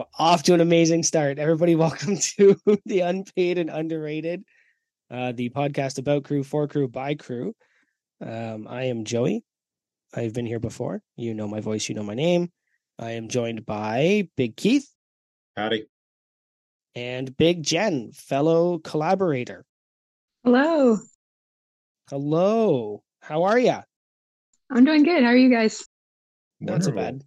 we're off to an amazing start. Everybody, welcome to the Unpaid and Underrated, uh, the podcast about crew, for crew, by crew. Um, I am Joey. I've been here before. You know my voice, you know my name. I am joined by Big Keith Howdy. and Big Jen, fellow collaborator. Hello. Hello. How are you? I'm doing good. How are you guys? Not so bad.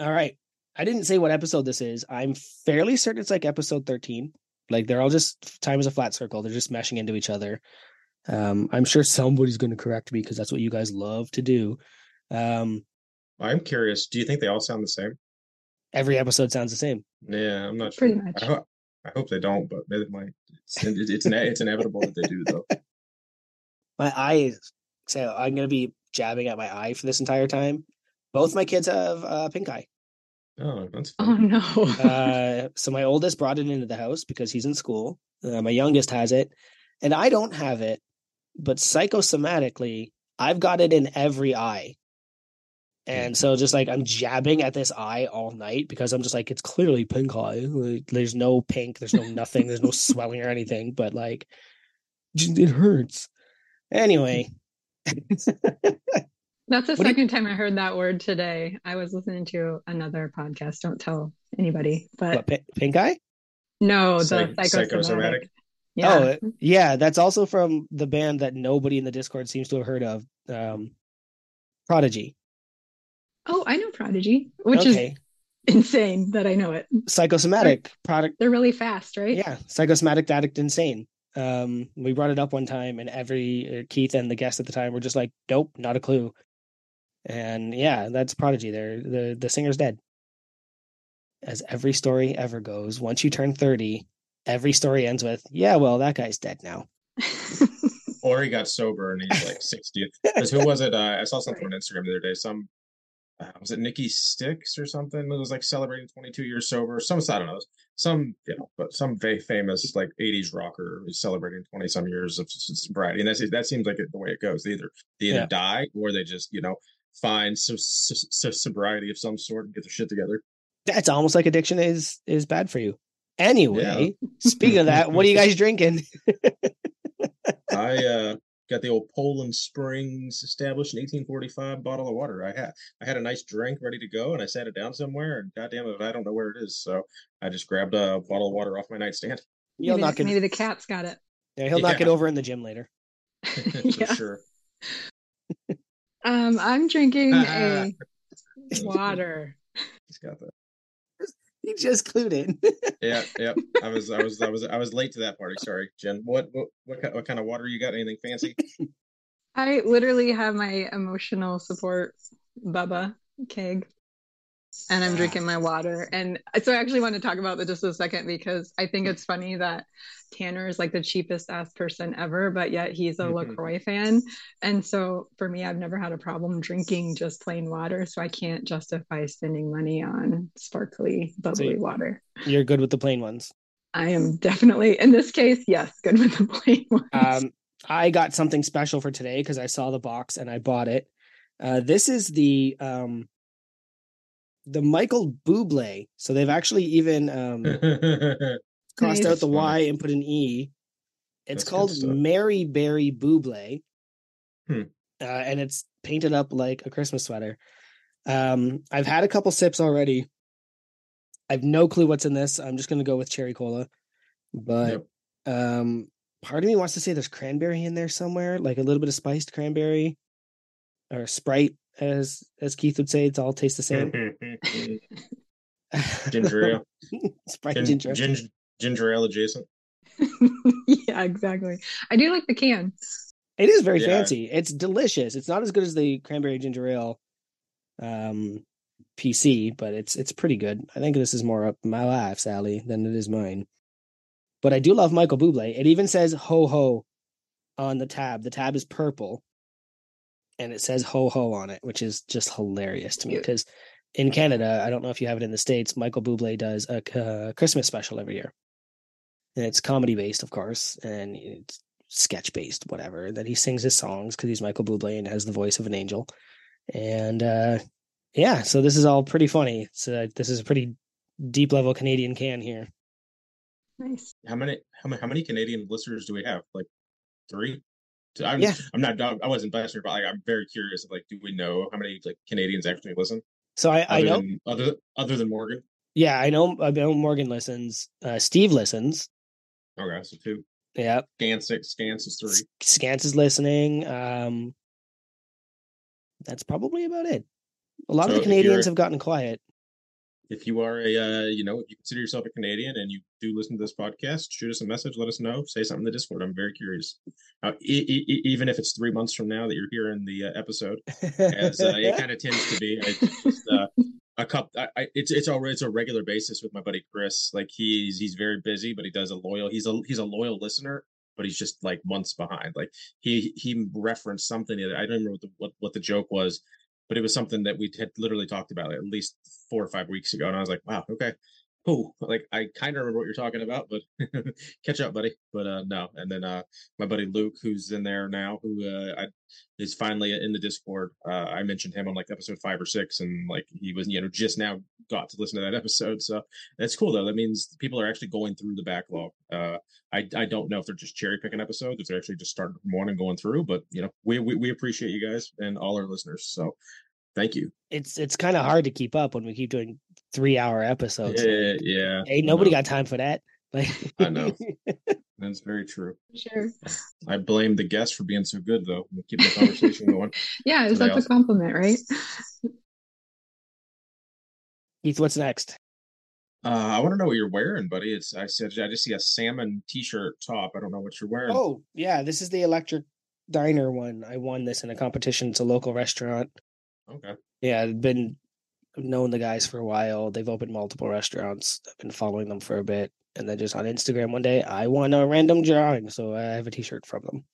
All right. I didn't say what episode this is. I'm fairly certain it's like episode 13. Like they're all just time is a flat circle. They're just meshing into each other. Um, I'm sure somebody's going to correct me because that's what you guys love to do. Um, I'm curious. Do you think they all sound the same? every episode sounds the same. Yeah, I'm not Pretty sure. much. I, ho- I hope they don't, but they might. It's, it- it's, ine- it's inevitable that they do, though. My eye, so I'm going to be jabbing at my eye for this entire time. Both my kids have uh, pink eye. Oh, that's Oh no. uh, so my oldest brought it into the house because he's in school. Uh, my youngest has it, and I don't have it. But psychosomatically, I've got it in every eye, and so just like I'm jabbing at this eye all night because I'm just like it's clearly pink eye. Like, there's no pink, there's no nothing, there's no swelling or anything, but like it hurts. Anyway, That's the What do you- second time I heard that word today. I was listening to another podcast. Don't tell anybody. But what, pi- pink eye? no, the Psych- psychosomatic. psychosomatic? Yeah. Oh, yeah, that's also from the band that nobody in the Discord seems to have heard of, um, Prodigy. Oh, I know Prodigy, which is insane that I know it. psychosomatic product. They're really fast, right? Yeah, psychosomatic addict insane. Um, we brought it up one time, and every uh, Keith and the guest at the time were just like, "Nope, not a clue." And yeah, that's Prodigy. There, the the singer's dead. As every story ever goes, once you turn thirty, every story ends with, "Yeah, well, that guy's dead now." Or he got sober and he's like 60. Because who was it? Uh, I saw something on Instagram the other day. Some uh, was it Nikki Sixx or something? It was like celebrating 22 years sober. Some I don't know. Some you know, but some very famous like 80s rocker is celebrating 20 some years of sobriety, and that's that seems like it, the way it goes. They either they either Yeah. die or they just you know find some s- s- sobriety of some sort and get their shit together. That's almost like addiction is is bad for you. Anyway, speaking of that, what are you guys drinking? I uh, got the old Poland Springs established in 1845 bottle of water. I had I had a nice drink ready to go, and I sat it down somewhere, and goddamn it, I don't know where it is. So I just grabbed a bottle of water off my nightstand. He'll maybe, knock it. maybe the cat's got it. Yeah, he'll knock it over in the gym later. For yeah. sure. Um, I'm drinking a water. He's got that. He just clued in. Yeah, yeah. I was, I was, I was, I was late to that party. Sorry, Jen. What, what, what, what kind of water you got? Anything fancy? I literally have my emotional support Bubba keg and I'm drinking my water. And so I actually want to talk about that just a second because I think it's funny that Tanner is like the cheapest ass person ever, but yet he's a Mhm. LaCroix fan. And so for me, I've never had a problem drinking just plain water. So I can't justify spending money on sparkly, bubbly you- water. You're good with the plain ones. I am definitely, in this case, yes, good with the plain ones. Um, I got something special for today because I saw the box and I bought it. Uh, this is the um, the Michael Bublé. So they've actually even um, crossed Nice. out the. Y and put an E. It's That's called. Mary Berry Bublé, Hmm. uh, and it's painted up like a Christmas sweater. Um, I've had a couple sips already. I've no clue what's in this. I'm just gonna go with cherry cola, but Yep. um, part of me wants to say there's cranberry in there somewhere, like a little bit of spiced cranberry or Sprite, as as Keith would say. It's all tastes the same. ginger ale, Sprite Gin- ginger. ginger, ginger ale adjacent. yeah, exactly. I do like the can. It is very Yeah. fancy. It's delicious. It's not as good as the cranberry ginger ale um PC, but it's it's pretty good. I think this is more up my life, Sally, than it is mine. But I do love Michael Bublé. It even says ho ho on the tab. The tab is purple and it says ho ho on it, which is just hilarious to me Cute. because in Canada, I don't know if you have it in the States, Michael Bublé does a uh, Christmas special every year. And it's comedy based, of course, and it's sketch based, whatever. That he sings his songs because he's Michael Bublé and has the voice of an angel. And uh, yeah, so this is all pretty funny. So this is a pretty deep level Canadian can here. Nice. How many how many how many Canadian listeners do we have? Like three? I'm Yeah. I'm not I wasn't bashing, but like I'm very curious. Like, do we know how many like Canadians actually listen? So I, I know, than, other other than Morgan. yeah, I know. I know Morgan listens. Uh, Steve listens. Okay, so two. Yeah, Scan six, scans is three. Scans is listening. Um, that's probably about it. A lot of the Canadians have gotten quiet. If you are a uh, you know, if you consider yourself a Canadian and you do listen to this podcast, shoot us a message, let us know, say something in the Discord. I'm very curious. Uh, e- e- even if it's three months from now that you're hearing the uh, episode, as uh, it kind of tends to be. Just uh, a cup. I, I, it's it's a it's a regular basis with my buddy Chris. Like he's he's very busy, but he does a loyal. He's a he's a loyal listener, but he's just like months behind. Like he he referenced something. I don't remember what the, what what the joke was, but it was something that we had literally talked about at least four or five weeks ago, and I was like, wow, okay. Cool. Like I kind of remember what you're talking about, but catch up, buddy. But uh no. And then uh my buddy Luke, who's in there now, who uh I, is finally in the Discord. Uh I mentioned him on like episode five or six, and like he was, you know, just now got to listen to that episode. So that's cool though. That means people are actually going through the backlog. Uh I I don't know if they're just cherry picking episodes, if they're actually just starting from one and going through, but you know, we we, we appreciate you guys and all our listeners. So thank you. it's it's kind of hard to keep up when we keep doing three hour episodes. Yeah, yeah. Hey, nobody got time for that. Like I know. That's very true. Sure. I blame the guest for being so good, though. and Keeping the conversation going. Yeah, So they that's a compliment, right? Keith, what's next? Uh, I want to know what you're wearing, buddy. It's I said I just see a salmon t-shirt top. I don't know what you're wearing. Oh, yeah, this is the electric diner one. I won this in a competition. It's a local restaurant. Okay. Yeah, I've been I've known the guys for a while. They've opened multiple restaurants. I've been following them for a bit. And then just on Instagram one day, I won a random drawing. So I have a t shirt from them.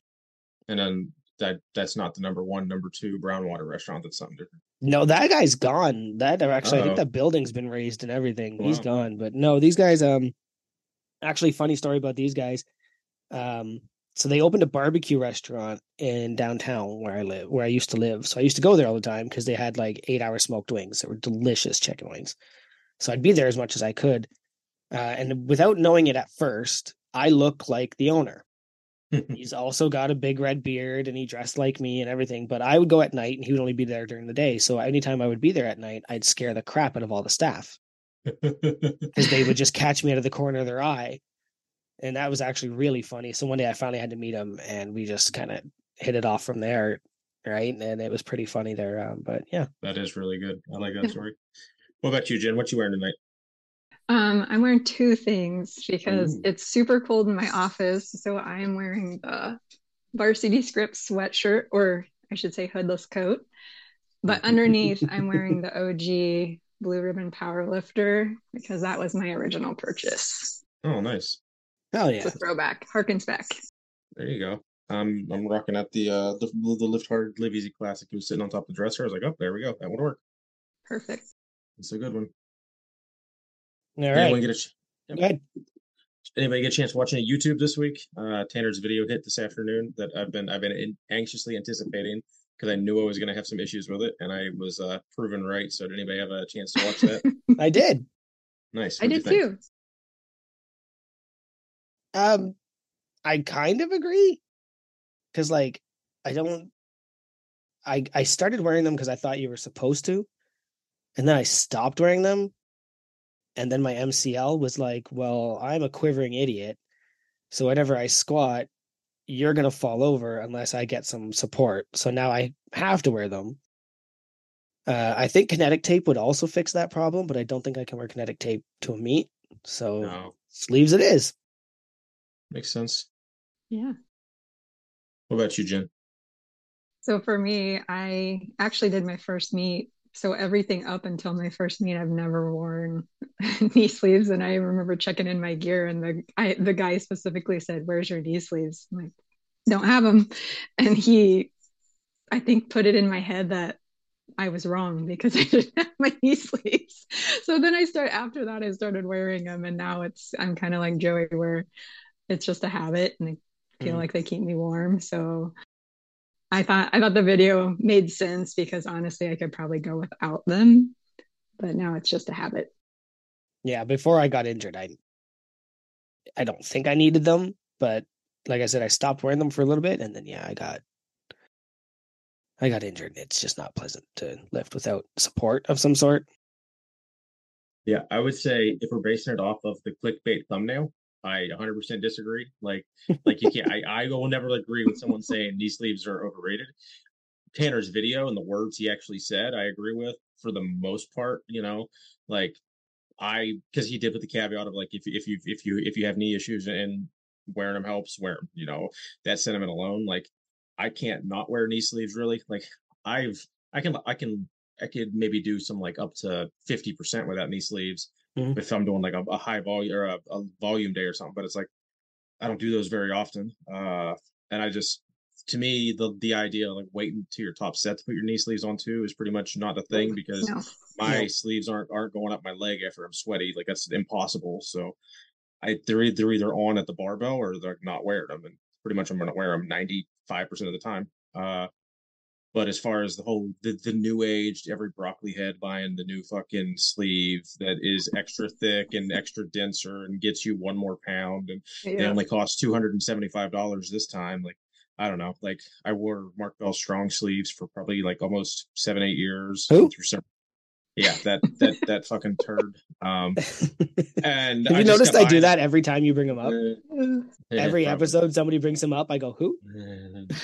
And then that that's not the number one, number two brown water restaurant. That's something different. No, that guy's gone. That actually, I Uh-oh. think that building's been raised and everything. He's gone. But no, these guys. Um, actually, funny story about these guys. Um, so they opened a barbecue restaurant in downtown where I live, where I used to live. So I used to go there all the time because they had like eight-hour smoked wings that were delicious chicken wings. So I'd be there as much as I could, uh, and without knowing it at first, I look like the owner. He's also got a big red beard and he dressed like me and everything. But I would go at night and he would only be there during the day. So anytime I would be there at night, I'd scare the crap out of all the staff because they would just catch me out of the corner of their eye. And that was actually really funny. So one day I finally had to meet him and we just kind of hit it off from there. Right. And it was pretty funny there. Um, but yeah. that is really good. I like that story. What about you, Jen? What you wearing tonight? Um, I'm wearing two things because Ooh. it's super cold in my office. So I'm wearing the varsity script sweatshirt, or I should say hoodless coat. But underneath, I'm wearing the OG Blue Ribbon Power Lifter because that was my original purchase. Oh, nice. Hell It's yeah. a throwback, harkens back. There you go. I'm I'm rocking out the uh the the lift hard, live easy classic. It was sitting on top of the dresser. I was like, oh, there we go. That would work. Perfect. It's a good one. All Anyone get a ch- Go ahead. anybody get a chance watching YouTube this week? Uh, Tanner's video hit this afternoon that I've been I've been in, anxiously anticipating because I knew I was going to have some issues with it, and I was uh, proven right. So, did anybody have a chance to watch that? I did. nice. I What'd did too. Um, I kind of agree because, like, I don't. I I started wearing them because I thought you were supposed to, and then I stopped wearing them, and then my MCL was like, "Well, I'm a quivering idiot, so whenever I squat, you're gonna fall over unless I get some support." So now I have to wear them. Uh, I think kinetic tape would also fix that problem, but I don't think I can wear kinetic tape to a meet. So No, sleeves it is. Makes sense. Yeah. What about you, Jen? So for me, I actually did my first meet. So everything up until my first meet, I've never worn knee sleeves. And I remember checking in my gear, and the I, the guy specifically said, "Where's your knee sleeves?" I'm like, "Don't have them." And he, I think, put it in my head that I was wrong because I didn't have my knee sleeves. So then I start after that, I started wearing them, and now it's I'm kind of like Joey, where it's just a habit, and I feel Mhm. like they keep me warm. So I thought I thought the video made sense because honestly, I could probably go without them, but now it's just a habit. Yeah, before I got injured, I I don't think I needed them, but like I said, I stopped wearing them for a little bit, and then yeah, I got I got injured. It's just not pleasant to lift without support of some sort. Yeah, I would say if we're basing it off of the clickbait thumbnail, I 100% disagree. Like, like you can't. I I will never agree with someone saying these sleeves are overrated. Tanner's video and the words he actually said, I agree with for the most part. You know, like I because he did with the caveat of like if if you if you if you have knee issues and wearing them helps, wear them. You know that sentiment alone. Like I can't not wear knee sleeves really. Like I've I can I can I could maybe do some like up to fifty percent without knee sleeves Mhm. if I'm doing like a, a high volume or a, a volume day or something. But it's like I don't do those very often. Uh, and I just to me the the idea of like waiting to your top set to put your knee sleeves on too is pretty much not a thing because No. my No. sleeves aren't aren't going up my leg after I'm sweaty. Like that's impossible. So I they're they're either on at the barbell or they're not wearing them, and pretty much I'm going to wear them ninety five percent of the time. Uh, but as far as the whole the, the new age, every broccoli head buying the new fucking sleeve that is extra thick and extra denser and gets you one more pound, and Yeah. only cost two hundred and seventy five dollars this time. Like I don't know, like I wore Mark Bell strong sleeves for probably like almost seven eight years. Who? Yeah, that that that fucking turd. Um, and Have you just noticed I do that every time you bring them up? Uh, yeah, every probably. episode, somebody brings them up. I go, "Who?"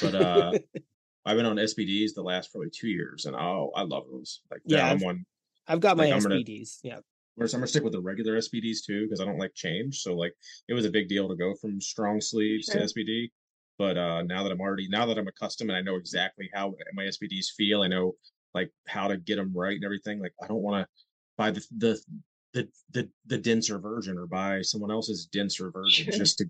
But uh, I've been on SBDs the last probably two years, and oh, I love those. Like, Yeah, yeah, I'm I've- one. I've got my Like, I'm gonna- SBDs. Yeah, Whereas I'm gonna stick with the regular SBDs too because I don't like change. So like, it was a big deal to go from strong sleeves Sure. to SBD. But uh, now that I'm already now that I'm accustomed and I know exactly how my SBDs feel, I know like how to get them right and everything. Like, I don't want to buy the the the the the denser version or buy someone else's denser version just to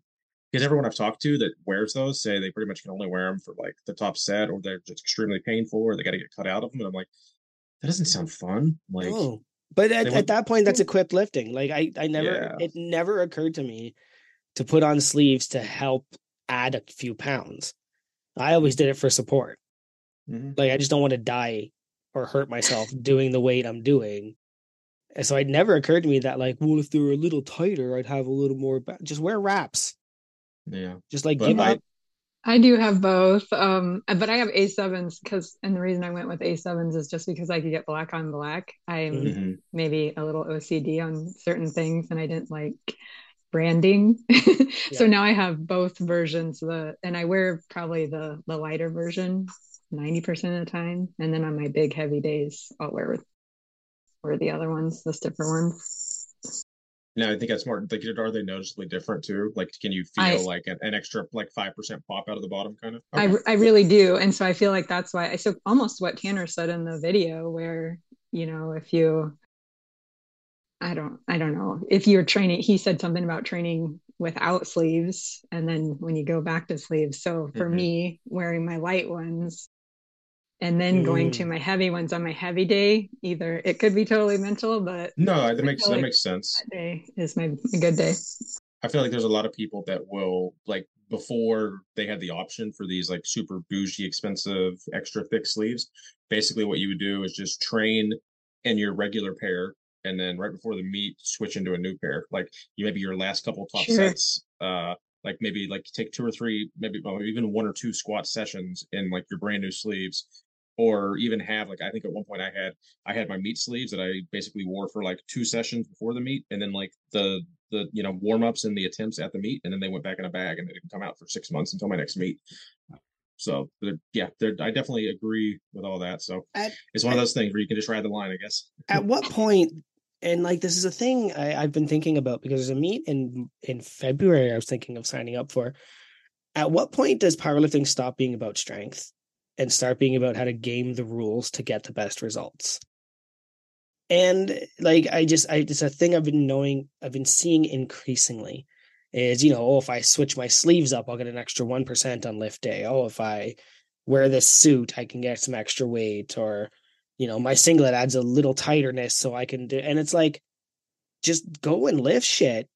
because everyone I've talked to that wears those say they pretty much can only wear them for like the top set or they're just extremely painful or they got to get cut out of them. And I'm like, that doesn't sound fun. Like, no. But at, they at that point, that's equipped lifting. Like I, I never, Yeah. it never occurred to me to put on sleeves to help add a few pounds. I always did it for support. mhm. Like I just don't want to die or hurt myself doing the weight I'm doing. And so it never occurred to me that like, well, if they were a little tighter, I'd have a little more. Ba-. Just wear wraps. Yeah. Just like But give I- up. I do have both. Um, but I have A7s because, and the reason I went with A7s is just because I could get black on black. I'm Mhm. Mhm. maybe a little OCD on certain things and I didn't like branding. so now I have both versions, the and I wear probably the the lighter version 90% of the time. And then on my big heavy days, I'll wear with or the other ones, the stiffer ones. No, I think that's more like are they noticeably different too? Like, can you feel I- like an, an extra like five percent pop out of the bottom kind of? I, Okay. I really do. And so I feel like that's why I so almost what Tanner said in the video where, you know, if you I don't I don't know. If you're training, he said something about training without sleeves and then when you go back to sleeves. So for Mhm. me, wearing my light ones and then going to Mm. my heavy ones on my heavy day, either it could be totally mental, but no, that makes that makes sense. that day is my a good day. I feel like there's a lot of people that will like before they had the option for these like super bougie, expensive, extra thick sleeves. Basically, what you would do is just train in your regular pair, and then right before the meet, switch into a new pair. Like you maybe your last couple top Sure. sets, uh, like maybe like take two or three, maybe well, even one or two squat sessions in like your brand new sleeves. Or even have like I think at one point I had I had my meat sleeves that I basically wore for like two sessions before the meet, and then like the the you know warm ups and the attempts at the meet, and then they went back in a bag and they didn't come out for six months until my next meet. So yeah, I definitely agree with all that. So At- it's one of those things where you can just ride the line, I guess. At what point? And like this is a thing I, I've been thinking about because there's a meet in in February I was thinking of signing up for. At what point does powerlifting stop being about strength and start being about how to game the rules to get the best results? And like I just I it's a thing I've been knowing I've been seeing increasingly is you know oh if I switch my sleeves up I'll get an extra one percent on lift day oh if I wear this suit I can get some extra weight or you know my singlet adds a little tighterness so I can do and it's like just go and lift shit.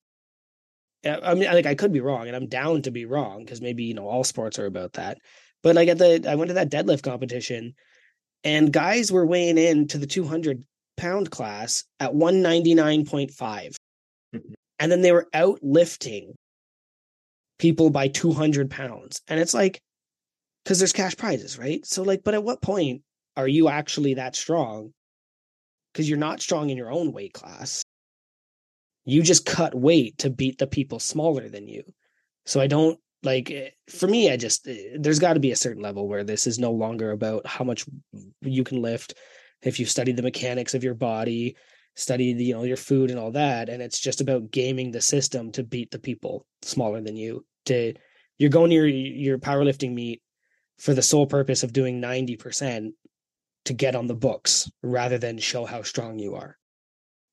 I mean like I could be wrong and I'm down to be wrong because maybe you know all sports are about that But like at the, I went to that deadlift competition, and guys were weighing in to the 200 pound class at 199.5. Mhm. And then they were out lifting people by 200 pounds. And it's like, because there's cash prizes, right? So, like, but at what point are you actually that strong? Because you're not strong in your own weight class. You just cut weight to beat the people smaller than you. So I don't like eh, for me, I just eh, there's got to be a certain level where this is no longer about how much you can lift. If you study the mechanics of your body, study you know your food and all that, and it's just about gaming the system to beat the people smaller than you. To you're going to your your powerlifting meet for the sole purpose of doing ninety percent to get on the books rather than show how strong you are.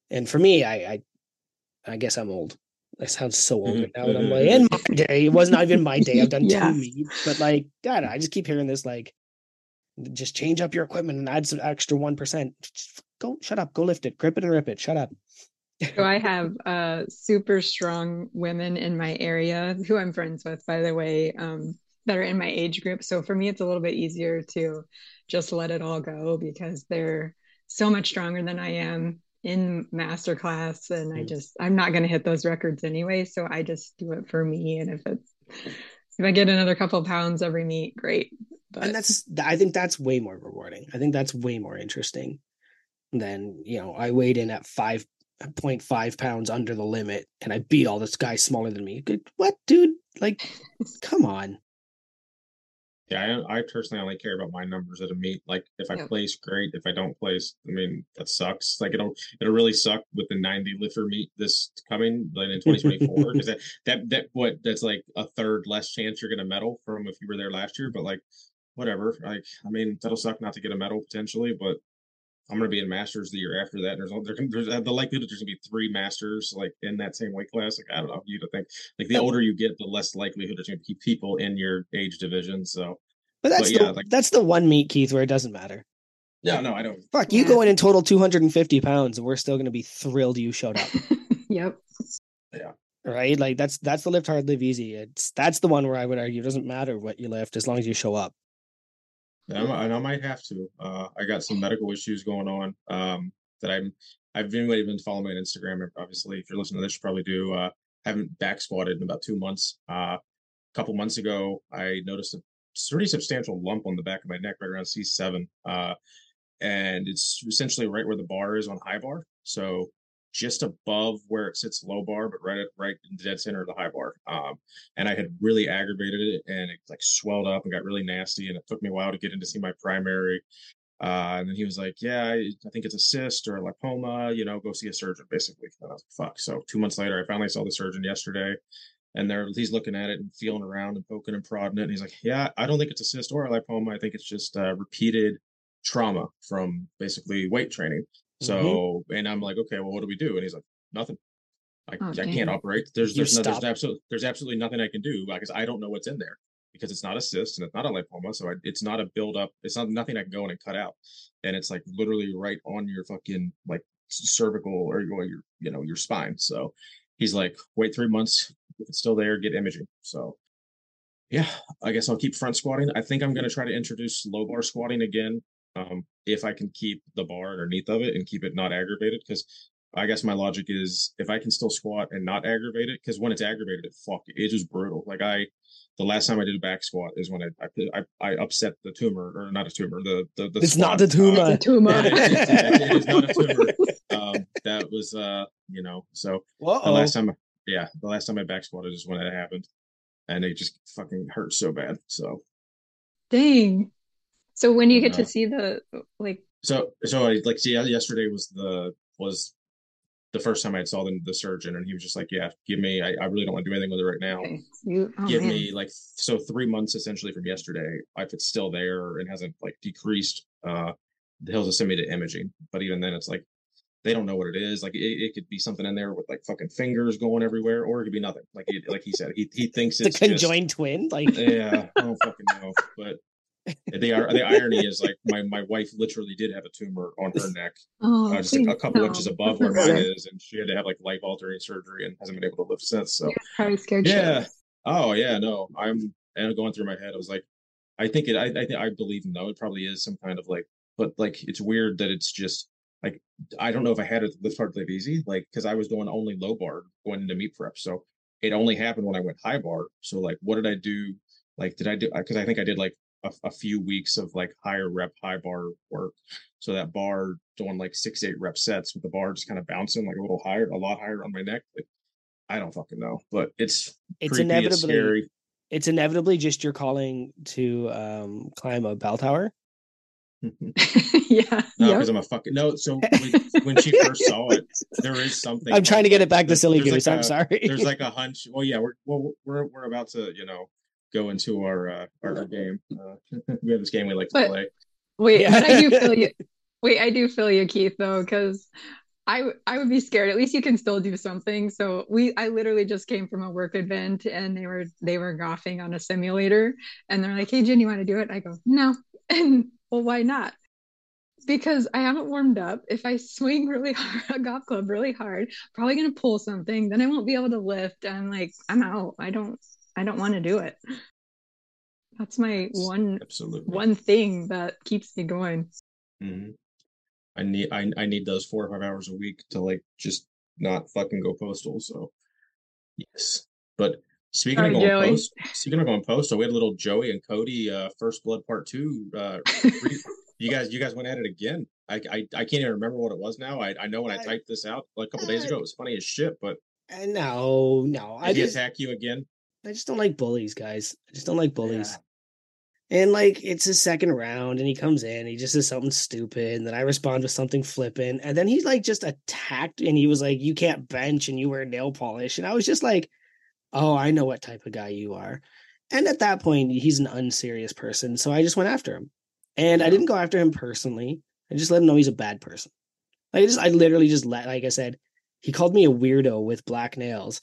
And for me, I I, I guess I'm old. I sound so old right now. And I'm like, in my day, it was not even my day. I've done Yeah. two meets, but like, God, I just keep hearing this like, just change up your equipment and add some extra one percent. Go, shut up, go lift it, grip it and rip it. Shut up. So I have uh, super strong women in my area who I'm friends with, by the way, um, that are in my age group. So for me, it's a little bit easier to just let it all go because they're so much stronger than I am in master class. And I Mm. just, I'm not going to hit those records anyway. So I just do it for me. And if it's, if I get another couple pounds every meet, great. But and that's I think that's way more rewarding. I think that's way more interesting than you know. I weighed in at five point five pounds under the limit, and I beat all this guy smaller than me. What, dude? Like, come on. Yeah, I, I personally only care about my numbers at a meet. Like if I Yeah. place, great. If I don't place, I mean that sucks. Like it'll it'll really suck with the 90 lifter meet this coming like in 2024 because that that that what that's like a third less chance you're gonna medal from if you were there last year. But like whatever. Like I mean that'll suck not to get a medal potentially, but I'm gonna be in masters the year after that. And there's there's uh, the likelihood that there's gonna be three masters like in that same weight class. Like I don't know, you to think like the older you get, the less likelihood there's gonna be people in your age division. So. But that's But yeah, the, like- that's the one meet, Keith, where it doesn't matter. Yeah, no, I don't. Fuck, you Yeah. go in and total 250 pounds, and we're still going to be thrilled you showed up, yep. Yeah. Right? Like that's that's the lift hard, live easy. It's that's the one where I would argue it doesn't matter what you lift as long as you show up. Yeah, and I might have to. Uh, I got some medical issues going on um, that I'm. I've been anybody been following me on Instagram. Obviously, if you're listening to this, you probably do. Uh, haven't back squatted in about two months. Uh, a couple months ago, I noticed a pretty substantial lump on the back of my neck, right around C7, uh, and it's essentially right where the bar is on high bar. So just above where it sits low bar, but right at right in the dead center of the high bar. Um, and I had really aggravated it, and it like swelled up and got really nasty, and it took me a while to get in to see my primary. Uh, and then he was like, "Yeah, I, I think it's a cyst or a lipoma. You know, go see a surgeon." Basically, and I was like, "Fuck." So two months later, I finally saw the surgeon yesterday, and there he's looking at it and feeling around and poking and prodding it. And he's like, "Yeah, I don't think it's a cyst or a lipoma. I think it's just uh, repeated trauma from basically weight training." So, and I'm like, "Okay, well, what do we do?" And he's like, "Nothing. I, Oh, I can't operate. There's there's no, there's absolutely there's absolutely nothing I can do because I don't know what's in there." because it's not a cyst and it's not a lipoma, so I, it's not a buildup. It's not nothing I can go in and cut out, and it's like literally right on your fucking like cervical or your you know your spine. So he's like, wait three months. If it's still there, get imaging. So yeah, I guess I'll keep front squatting. I think I'm gonna try to introduce low bar squatting again, um, if I can keep the bar underneath of it and keep it not aggravated. Because I guess my logic is if I can still squat and not aggravate it, because when it's aggravated, it fuck it is just brutal. Like I the last time I did a back squat is when I I, I, I upset the tumor or not a tumor the the, the It's not the tumor. uh, The tumor. yeah, it- it is not a tumor. um, that was uh you know so the last time yeah the last time I back squatted is when it happened, and it just fucking hurt so bad. So Dang. So when you get to see the like so so I like see yesterday was the was the first time I saw the, the surgeon and he was just like yeah give me I, I really don't want to do anything with it right now okay, you oh give man. me like so three months essentially from yesterday if it's still there and hasn't like decreased uh he'll just send me to imaging but even then it's like they don't know what it is like it, it could be something in there with like fucking fingers going everywhere or it could be nothing like it, like he said he, he thinks the it's just- conjoined twin, like yeah i don't fucking know but the, ir- the irony is like my, my wife literally did have a tumor on her neck Oh, uh, just a, a couple no. inches above where mine is and she had to have like life altering surgery and hasn't been able to lift since so You're probably scared yeah. shitless. Oh yeah, no. I'm and going through my head. I was like, I think it. I I, think I believe him though. It probably is some kind of like, but like it's weird that it's just like I don't know if I had it lift hard live easy like because I was doing only low bar going into meat prep, so it only happened when I went high bar. So like, what did I do? Like, did I do? Because I think I did like a, a, few weeks of like higher rep high bar work. So that bar doing like six eight rep sets with the bar just kind of bouncing like a little higher, a lot higher on my neck. Like, I don't fucking know, but it's it's creepy, inevitably it's scary. it's inevitably just you're calling to um climb a bell tower. yeah. No, yep. because I'm a fucking no. So when, when she first saw it, there is something. I'm trying to get it back to silly there's goose. like I'm a- sorry. There's like a hunch. Well, yeah, we're well, we're we're about to you know go into our uh, our, our game. Uh, we have this game we like to But- play. Wait, Yeah. but I do feel you. Wait, I do feel you, Keith, though, because I I would be scared. At least you can still do something. So we, I literally just came from a work event, and they were they were golfing on a simulator, and they're like, "Hey, Jen, you want to do it?" I go, "No," and well, why not? Because I haven't warmed up. If I swing really hard, a golf club really hard, probably gonna pull something. Then I won't be able to lift. I'm like, I'm out. I don't. I don't want to do it. That's my one Absolutely. one thing that keeps me going. Mhm. I need I I need those four or five hours a week to like just not fucking go postal. So yes, but speaking Sorry, of going Joey. post, speaking of going postal, we had a little Joey and Cody uh, first blood part two. Uh, re- you guys you guys went at it again. I, I I can't even remember what it was now. I I know when I I- typed this out like a couple days ago, it was funny as shit. But Uh, no, no. I he just attack you again? I just don't like bullies, guys. I just don't like bullies. Yeah. And like it's his second round, and he comes in, he just says something stupid, and then I respond with something flippant, and then he's like just attacked, and he was like, "You can't bench, and you wear nail polish," and I was just like, "Oh, I know what type of guy you are." And at that point, he's an unserious person, so I just went after him, and I didn't go after him personally. I just let him know he's a bad person. Like I just, I literally just let, like I said, he called me a weirdo with black nails,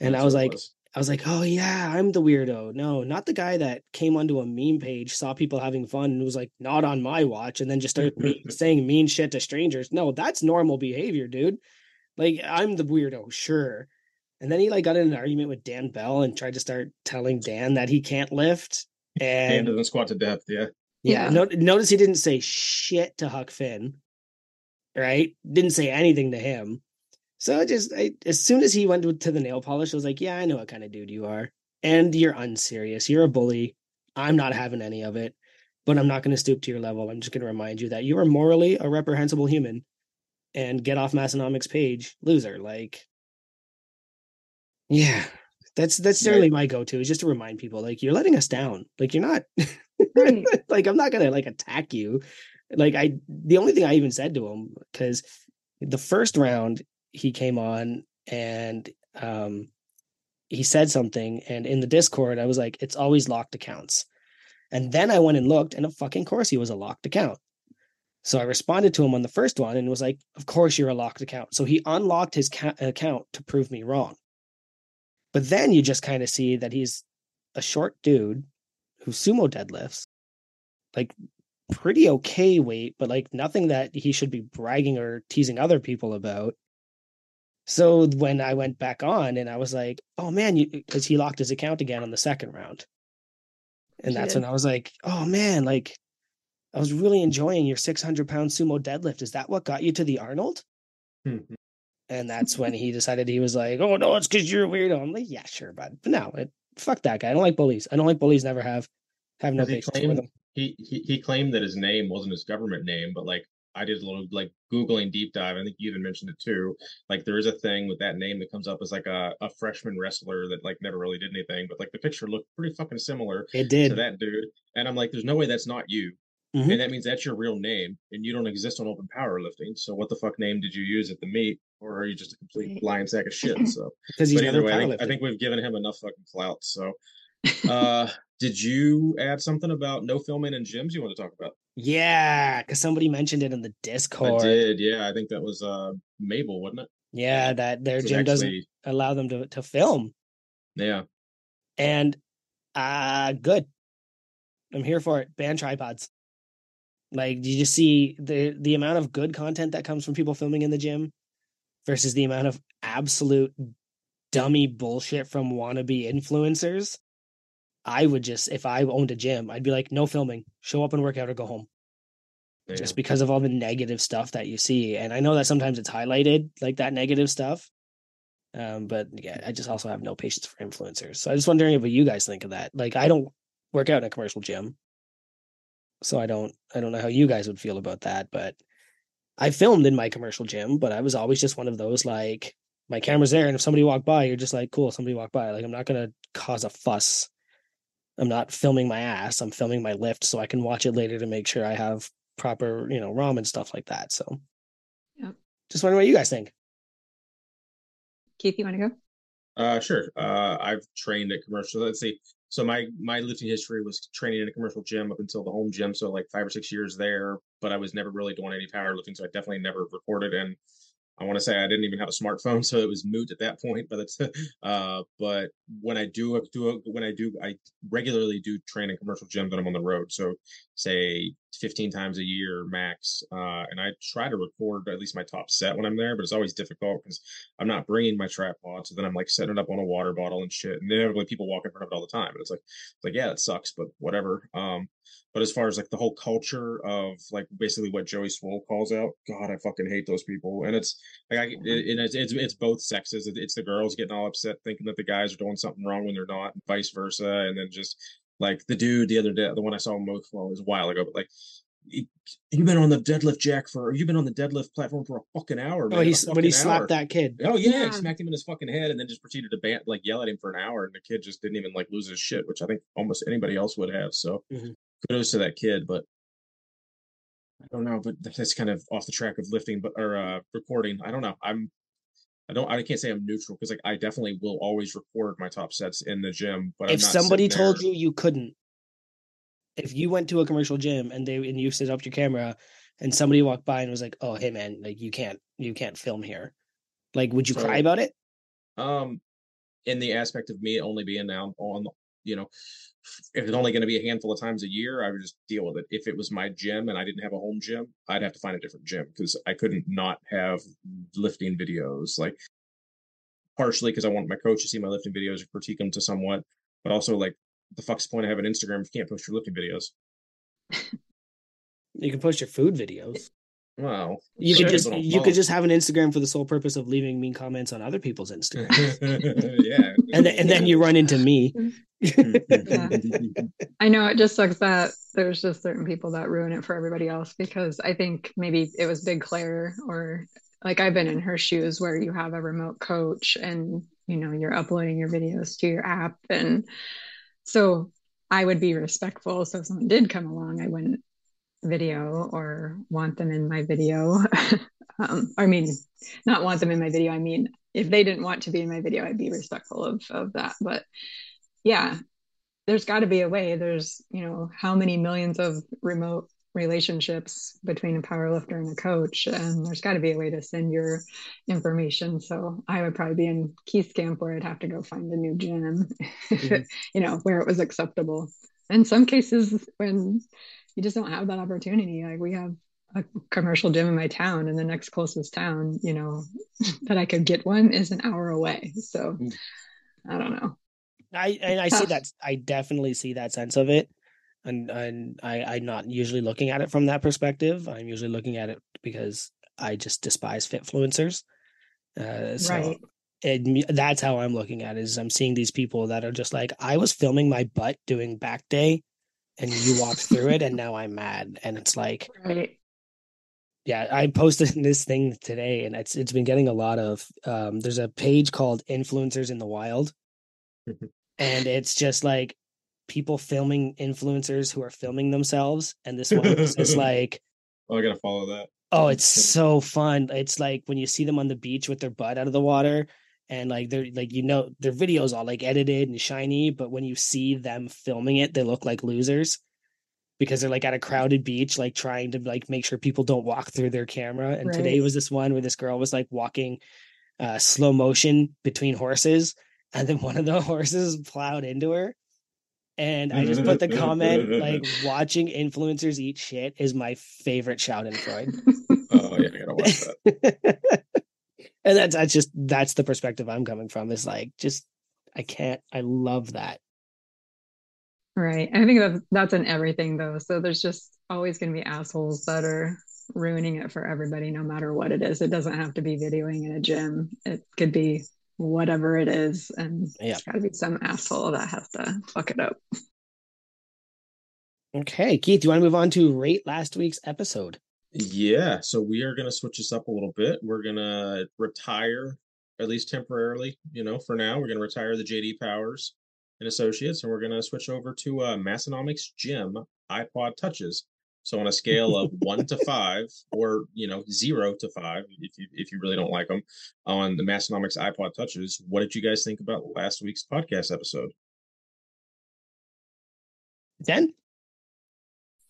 and That's I was like, I was like, oh yeah, I'm the weirdo. No, not the guy that came onto a meme page, saw people having fun, and was like, not on my watch, and then just started me- saying mean shit to strangers. No, that's normal behavior, dude. Like I'm the weirdo, sure. And then he like got in an argument with Dan Bell and tried to start telling Dan that he can't lift. Dan And doesn't squat to depth. Yeah. yeah, Yeah. no, notice he didn't say shit to Huck Finn. Right? Didn't say anything to him. So it just I, as soon as he went to- to the nail polish, I was like, yeah, I know what kind of dude you are. And you're unserious. You're a bully. I'm not having any of it. But I'm not going to stoop to your level. I'm just going to remind you that you are morally a reprehensible human. And get off Massenomics page, loser. Like, yeah, that's that's generally my go-to is just to remind people, like, you're letting us down. Like, you're not. Right. like I'm not gonna like attack you. Like I the only thing I even said to him because the first round he came on and um he said something and in the Discord I was like, it's always locked accounts. And then I went and looked and of fucking course he was a locked account. So I responded to him on the first one and was like, of course you're a locked account. So he unlocked his ca- account to prove me wrong. But then you just kind of see that he's a short dude who sumo deadlifts like pretty okay weight, but like nothing that he should be bragging or teasing other people about. So when I went back on and I was like, oh man, because he locked his account again on the second round. And He that's did. when I was like, oh man, like I was really enjoying your 600 pound sumo deadlift. Is that what got you to the Arnold? Mhm. And that's when he decided he was like, oh no, it's because you're a weirdo. I'm like, yeah, sure, bud. But no, it, fuck that guy. I don't like bullies. I don't like bullies. Never have. Have no he patience claimed- them. he, he he claimed that his name wasn't his government name, but like I did a little like googling deep dive. I think you even mentioned it too. Like there is a thing with that name that comes up as like a, a freshman wrestler that like never really did anything, but like the picture looked pretty fucking similar It did to that dude. And I'm like, there's no way that's not you. Mhm. And that means that's your real name, and you don't exist on open powerlifting. So what the fuck name did you use at the meet, or are you just a complete blind sack of shit? So because he's but either way, I think, I think we've given him enough fucking clout. So, uh, did you add something about no filming in gyms you want to talk about? Yeah, because somebody mentioned it in the Discord. I did, yeah. I think that was uh Mabel, wasn't it? Yeah, that their gym doesn't allow them to to film, Yeah, and uh good. I'm here for it. Ban tripods. Like, do you just see the the amount of good content that comes from people filming in the gym versus the amount of absolute dummy bullshit from wannabe influencers. I would just if I owned a gym, I'd be like, no filming, show up and work out or go home. Yeah. Just because of all the negative stuff that you see. And I know that sometimes it's highlighted like that negative stuff. Um, but yeah, I just also have no patience for influencers. So I was wondering what you guys think of that. Like I don't work out in a commercial gym. So I don't I don't know how you guys would feel about that, but I filmed in my commercial gym, but I was always just one of those like my camera's there and if somebody walked by, you're just like, cool, somebody walked by. Like I'm not gonna cause a fuss. I'm not filming my ass. I'm filming my lift so I can watch it later to make sure I have proper, you know, ROM and stuff like that. So yeah. just wondering what you guys think. Keith, you want to go? Uh, sure. Uh, I've trained at commercial. Let's see. So my my lifting history was training in a commercial gym up until the home gym. So like five or six years there, but I was never really doing any powerlifting. So I definitely never recorded. And I want to say I didn't even have a smartphone, so it was moot at that point. But it's uh, but when I do do when I do I regularly do train in commercial gyms when I'm on the road. So say 15 times a year max. Uh, and I try to record at least my top set when I'm there, but it's always difficult because I'm not bringing my tripod. So then I'm like setting it up on a water bottle and shit. And inevitably people walk in front of it all the time. And it's like, it's like, yeah, it sucks, but whatever. Um, but as far as like the whole culture of like basically what Joey Swoll calls out, God, I fucking hate those people. And it's like, I, it, it's, it's, it's both sexes. It's the girls getting all upset thinking that the guys are doing something wrong when they're not, and vice versa. And then just like the dude the other day, the one I saw most well was a while ago, but like you've been on the deadlift jack for you've been on the deadlift platform for a fucking hour. Oh, man, a he's when he fucking slapped hour. that kid. Oh yeah, Yeah. he smacked him in his fucking head and then just proceeded to ban- like yell at him for an hour, and the kid just didn't even like lose his shit, which I think almost anybody else would have. So Mhm. kudos to that kid, but I don't know, but that's kind of off the track of lifting, but or uh recording. I don't know. I'm I don't I can't say I'm neutral because like I definitely will always record my top sets in the gym. But I'm if somebody told you you couldn't, if you went to a commercial gym and they and you set up your camera and somebody walked by and was like, "Oh, hey man, like you can't you can't film here," like would you cry about it? um in the aspect of me only being now on you know if it's only going to be a handful of times a year i would just deal with it if it was my gym and i didn't have a home gym i'd have to find a different gym because i couldn't not have lifting videos like partially because i want my coach to see my lifting videos and critique them to somewhat but also like the fuck's the point of having instagram if you can't post your lifting videos You can post your food videos. Wow. You some could just you follow. could just have an Instagram for the sole purpose of leaving mean comments on other people's Instagram, yeah. And then, and then you run into me. I know it just sucks that there's just certain people that ruin it for everybody else because I think maybe it was Big Claire or like I've been in her shoes where you have a remote coach and you know you're uploading your videos to your app. And so I would be respectful. So if someone did come along I wouldn't video or want them in my video. Um, I mean not want them in my video I mean if they didn't want to be in my video I'd be respectful of of that but yeah there's got to be a way. There's you know how many millions of remote relationships between a power lifter and a coach and there's got to be a way to send your information. So i would probably be in keith's camp where i'd have to go find a new gym it, you know where it was acceptable. In some cases when you just don't have that opportunity like we have a commercial gym in my town and the next closest town you know that i could get one is an hour away so Mm. i don't know I and I see that I definitely see that sense of it, and and I I'm not usually looking at it from that perspective. I'm usually looking at it because I just despise fitfluencers. Uh, so Right. it, that's how I'm looking at it. Is I'm seeing these people that are just like I was filming my butt doing back day, and you walked through it, and now I'm mad, and it's like right. Yeah i posted this thing today and it's it's been getting a lot of um there's a page called influencers in the wild. And it's just like people filming influencers who are filming themselves and this one is just like oh i gotta follow that. Oh it's so fun. It's like when you see them on the beach with their butt out of the water and like they're like you know their videos all like edited and shiny but when you see them filming it they look like losers because they're like at a crowded beach like trying to like make sure people don't walk through their camera. And today was this one where this girl was like walking uh slow motion between horses and then one of the horses plowed into her. And i just put the comment like watching influencers eat shit is my favorite schadenfreude. Oh yeah i gotta watch that and that's that's just that's the perspective i'm coming from is like just i can't i love that Right. I think that's that's in everything though. So there's just always going to be assholes that are ruining it for everybody, no matter what it is. It doesn't have to be videoing in a gym. It could be whatever it is, and Yeah. there's got to be some asshole that has to fuck it up. Okay, Keith, do you want to move on to rate last week's episode? Yeah, so we are going to switch this up a little bit. We're going to retire, at least temporarily, you know, for now. We're going to retire the JD Powers and Associates, and we're going to switch over to uh, Massenomics Gym iPod Touches. So on a scale of one to five, or you know, zero to five, if you if you really don't like them, on the Massenomics iPod Touches, what did you guys think about last week's podcast episode? Ten?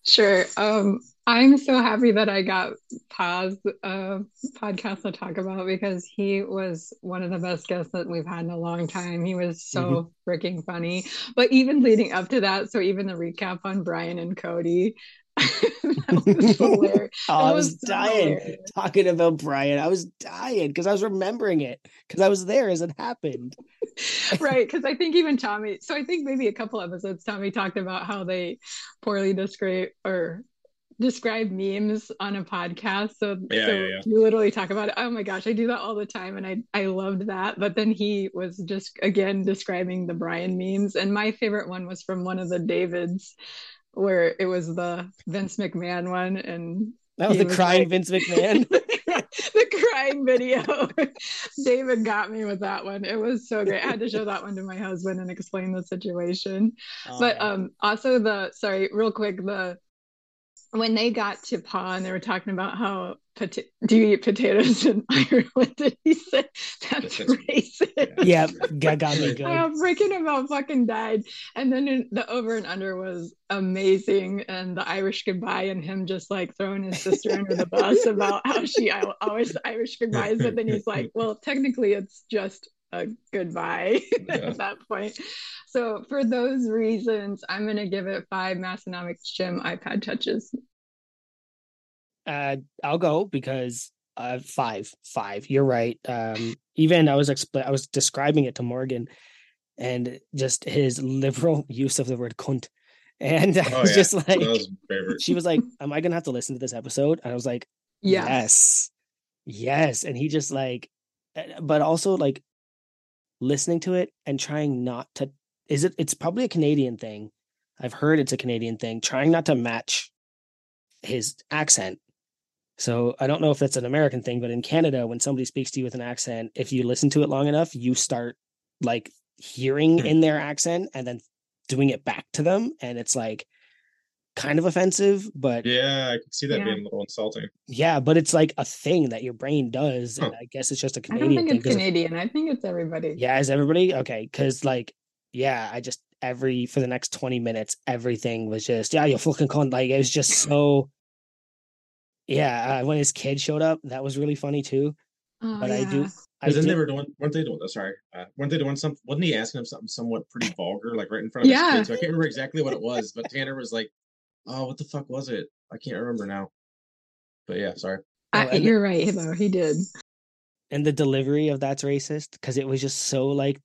Sure. Um, I'm so happy that I got Paz uh, podcast to talk about because he was one of the best guests that we've had in a long time. He was so freaking funny. But even leading up to that, so even the recap on Brian and Cody, was. Oh, I It was dying hilarious. talking about Brian. I was dying because I was remembering it because I was there as it happened. right because i think even tommy so i think maybe a couple episodes tommy talked about how they poorly describe or describe memes on a podcast so, Yeah, so yeah, yeah. you literally talk about it oh my gosh i do that all the time and i i loved that but then he was just again describing the brian memes and my favorite one was from one of the davids where it was the vince mcmahon one and That was the was crying like- Vince McMahon. the crying video. David got me with that one. It was so great. I had to show that one to my husband and explain the situation. But Oh, um also the sorry, real quick, the when they got to Pa and they were talking about how pota- do you eat potatoes in Ireland? And he said that's That's- racist. yeah, got, got me good. I good. freaking about fucking died. And then in- the over and under was amazing. And the Irish goodbye and him just like throwing his sister under the bus about how she always Irish goodbyes. But then he's like, well, technically it's just a goodbye Yeah. at that point. So for those reasons, I'm going to give it five Massenomics Gym iPad touches. Uh, I'll go because uh, five, five. You're right. Um, even I was expl- I was describing it to Morgan, and just his liberal use of the word "cunt," and I Oh, was yeah. just like, was she was like, "Am I gonna have to listen to this episode?" And I was like, Yeah. Yes. Yes. And he just like, eh, but also like listening to it and trying not to, is it, it's probably a Canadian thing. I've heard it's a Canadian thing, trying not to match his accent. So I don't know if that's an American thing, but in Canada, when somebody speaks to you with an accent, if you listen to it long enough, you start like hearing Hmm. in their accent and then doing it back to them. And it's like kind of offensive, but yeah, I could see that Yeah. being a little insulting. yeah, but it's like a thing that your brain does. And Huh. I guess it's just a I Canadian don't think thing. it's 'cause of- Canadian. I think it's everybody. yeah, is everybody okay? Because like, yeah, I just every for the next twenty minutes, everything was just yeah, you're fucking con. Like it was just so. Yeah, uh, when his kid showed up, that was really funny too. Oh, But I do. I Because then they were doing, weren't they doing? Oh, sorry, uh, weren't they doing something? Wasn't he asking him something somewhat pretty vulgar, like right in front of Yeah. his kid? So I can't remember exactly what it was, but Tanner was like, "Oh, what the fuck was it? I can't remember now." But yeah, sorry. I, Oh, you're right, though. He did. and the delivery of that's racist because it was just so like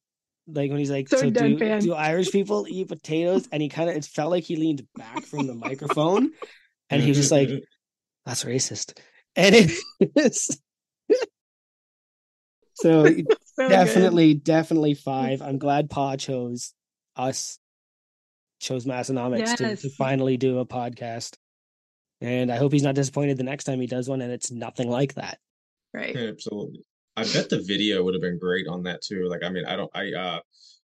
like when he's like So so, do, do irish people eat potatoes and he kind of it felt like he leaned back from the microphone and he was just like that's racist and it is so So good. definitely definitely five i'm glad pa chose us chose massenomics to, to finally do a podcast and i hope he's not disappointed the next time he does one and it's nothing like that Right. Absolutely. I bet the video would have been great on that too. Like, I mean, I don't, I, uh,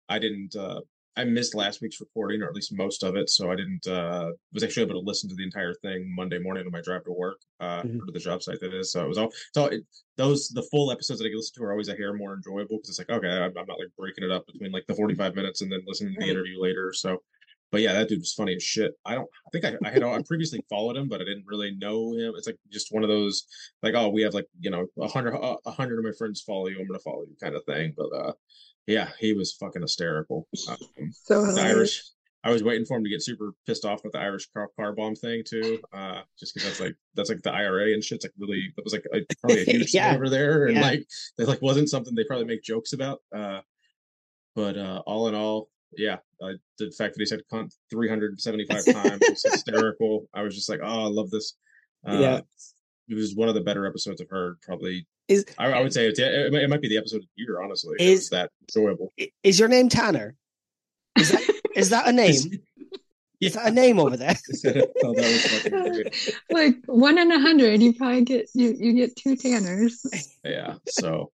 I didn't, uh, I missed last week's recording, or at least most of it, so I didn't, uh, was actually able to listen to the entire thing Monday morning on my drive to work, uh, Mhm. or to the job site that is. So it was all, so it, those, the full episodes that I get listen to are always a hair more enjoyable because it's like, okay, I'm, I'm not like breaking it up between like the 45 minutes and then listening to the interview later. So, but yeah, that dude was funny as shit. I don't, I think I, I had, I previously followed him, but I didn't really know him. It's like just one of those, like, oh, we have like, you know, a hundred, a hundred of my friends follow you. I'm to follow you kind of thing. But, uh, yeah, he was fucking hysterical. Um, So. Irish, I was waiting for him to get super pissed off with the Irish car, car bomb thing too. Uh, just because that's like, that's like the IRA and shit's like really, that was like a, probably a huge Yeah. thing over there. And Yeah. like, that like wasn't something they probably make jokes about. Uh, but, uh, all in all, yeah, Uh, the fact that he said cunt 375 times was hysterical. I was just like, oh, I love this. Uh, Yeah. It was one of the better episodes I've heard. Probably, Is I, I would say it's, it, might- it might be the episode of the year. Honestly, Is that enjoyable. is your name Tanner? Is that is that a name? Is that a name over there? oh, that was like one in a hundred, you probably get you you get two tanners. Yeah, so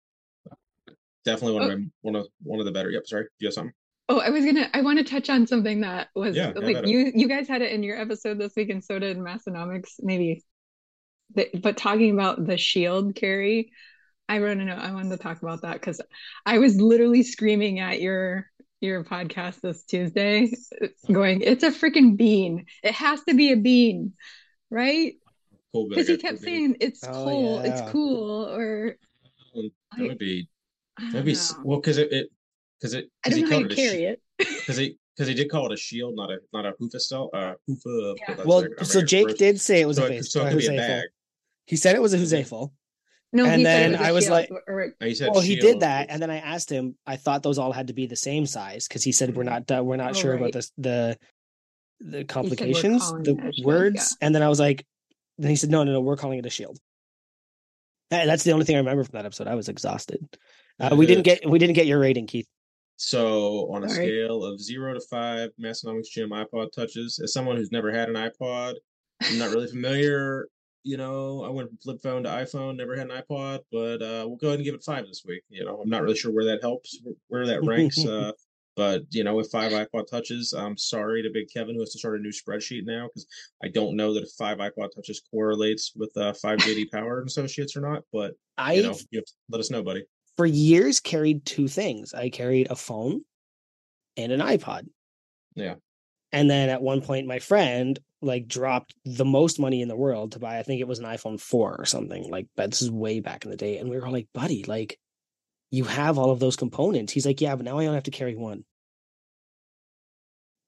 definitely one of my, one of one of the better. Yep, sorry, do you have something? Oh, I was gonna. I want to touch on something that was Yeah, like you. You guys had it in your episode this week, and so did Massenomics, maybe. But, but talking about the shield carry, I wrote a note. I wanted to talk about that because I was literally screaming at your your podcast this Tuesday, going, "It's a freaking bean! It has to be a bean, right?" Cool, but I Because he kept would be- saying it's Oh, cool, yeah. it's cool, or that would be I that'd be know. well because it it because it I don't he know how called to it a carry it. because he because he did call it a shield, not a not a hoofa style. Uh, hoofa. Yeah. Well, like so Jake first. did say it was So a it, face. so a could be a Huzeful. bag. He said it was a Huzeful. No, And he said then it was a I was shield, like- or, And he said Well, he did that, and then I asked him. I thought those all had to be the same size because he said we're not uh, we're not Oh, sure right. about this the the complications, the it a shield, words, and then I was like, then he said, no, no, no, we're calling it a shield. That- that's the only thing I remember from that episode. I was exhausted. Uh, we didn't get we didn't get your rating, Keith. So, on a scale of zero to five, Massenomics Gym iPod touches. As someone who's never had an iPod, I'm not really familiar. You know, I went from flip phone to iPhone, never had an iPod, but uh, we'll go ahead and give it five this week. You know, I'm not really sure where that helps, where that ranks. uh, but you know, with five iPod touches, I'm sorry to Big Kevin who has to start a new spreadsheet now because I don't know that if five iPod touches correlates with uh, five JD Power and Associates or not. But I you know, you let us know, buddy. For years carried two things. I carried a phone and an iPod. Yeah. And then at one point, my friend like dropped the most money in the world to buy. I think it was an iPhone four or something. Like but this is way back in the day, and we were all like, "Buddy, like, you have all of those components." He's like, "Yeah, but now I only have to carry one."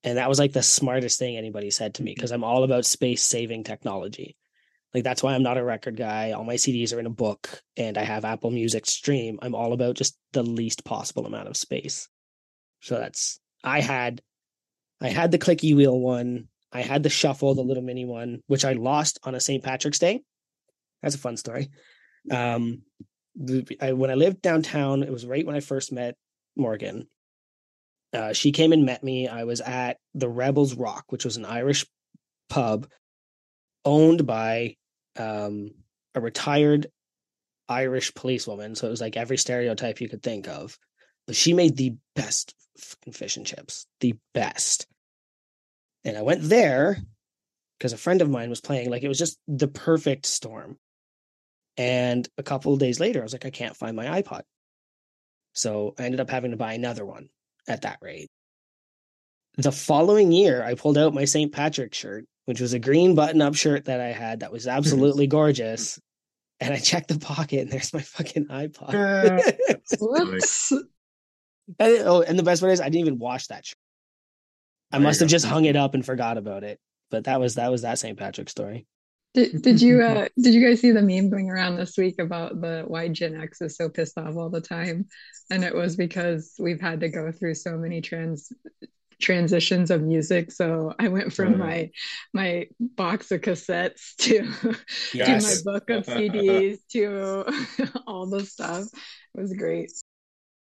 And that was like the smartest thing anybody said to me mm-hmm. because I'm all about space saving technology. Like that's why I'm not a record guy. All my CDs are in a book and I have Apple Music Stream. I'm all about just the least possible amount of space. So that's I had I had the clicky wheel one. I had the shuffle, the little mini one, which I lost on a St. Patrick's Day. That's a fun story. Um I, when I lived downtown, it was right when I first met Morgan. Uh, she came and met me. I was at the Rebels Rock, which was an Irish pub owned by um, a retired Irish policewoman. So it was like every stereotype you could think of. But she made the best fish and chips, the best. And I went there because a friend of mine was playing. Like it was just the perfect storm. And a couple of days later, I was like, I can't find my iPod. So I ended up having to buy another one at that rate. The following year, I pulled out my St. Patrick shirt, which was a green button up shirt that I had that was absolutely gorgeous. And I checked the pocket and there's my fucking iPod. Whoops. And, oh, and the best part is I didn't even wash that shirt. I There must have go. just hung it up and forgot about it. But that was that was that St. Patrick story. Did, did you uh did you guys see the meme going around this week about the why Gen X is so pissed off all the time? And it was because we've had to go through so many trans transitions of music. So I went from yeah. my my box of cassettes to to my book of CDs to all the stuff. It was great.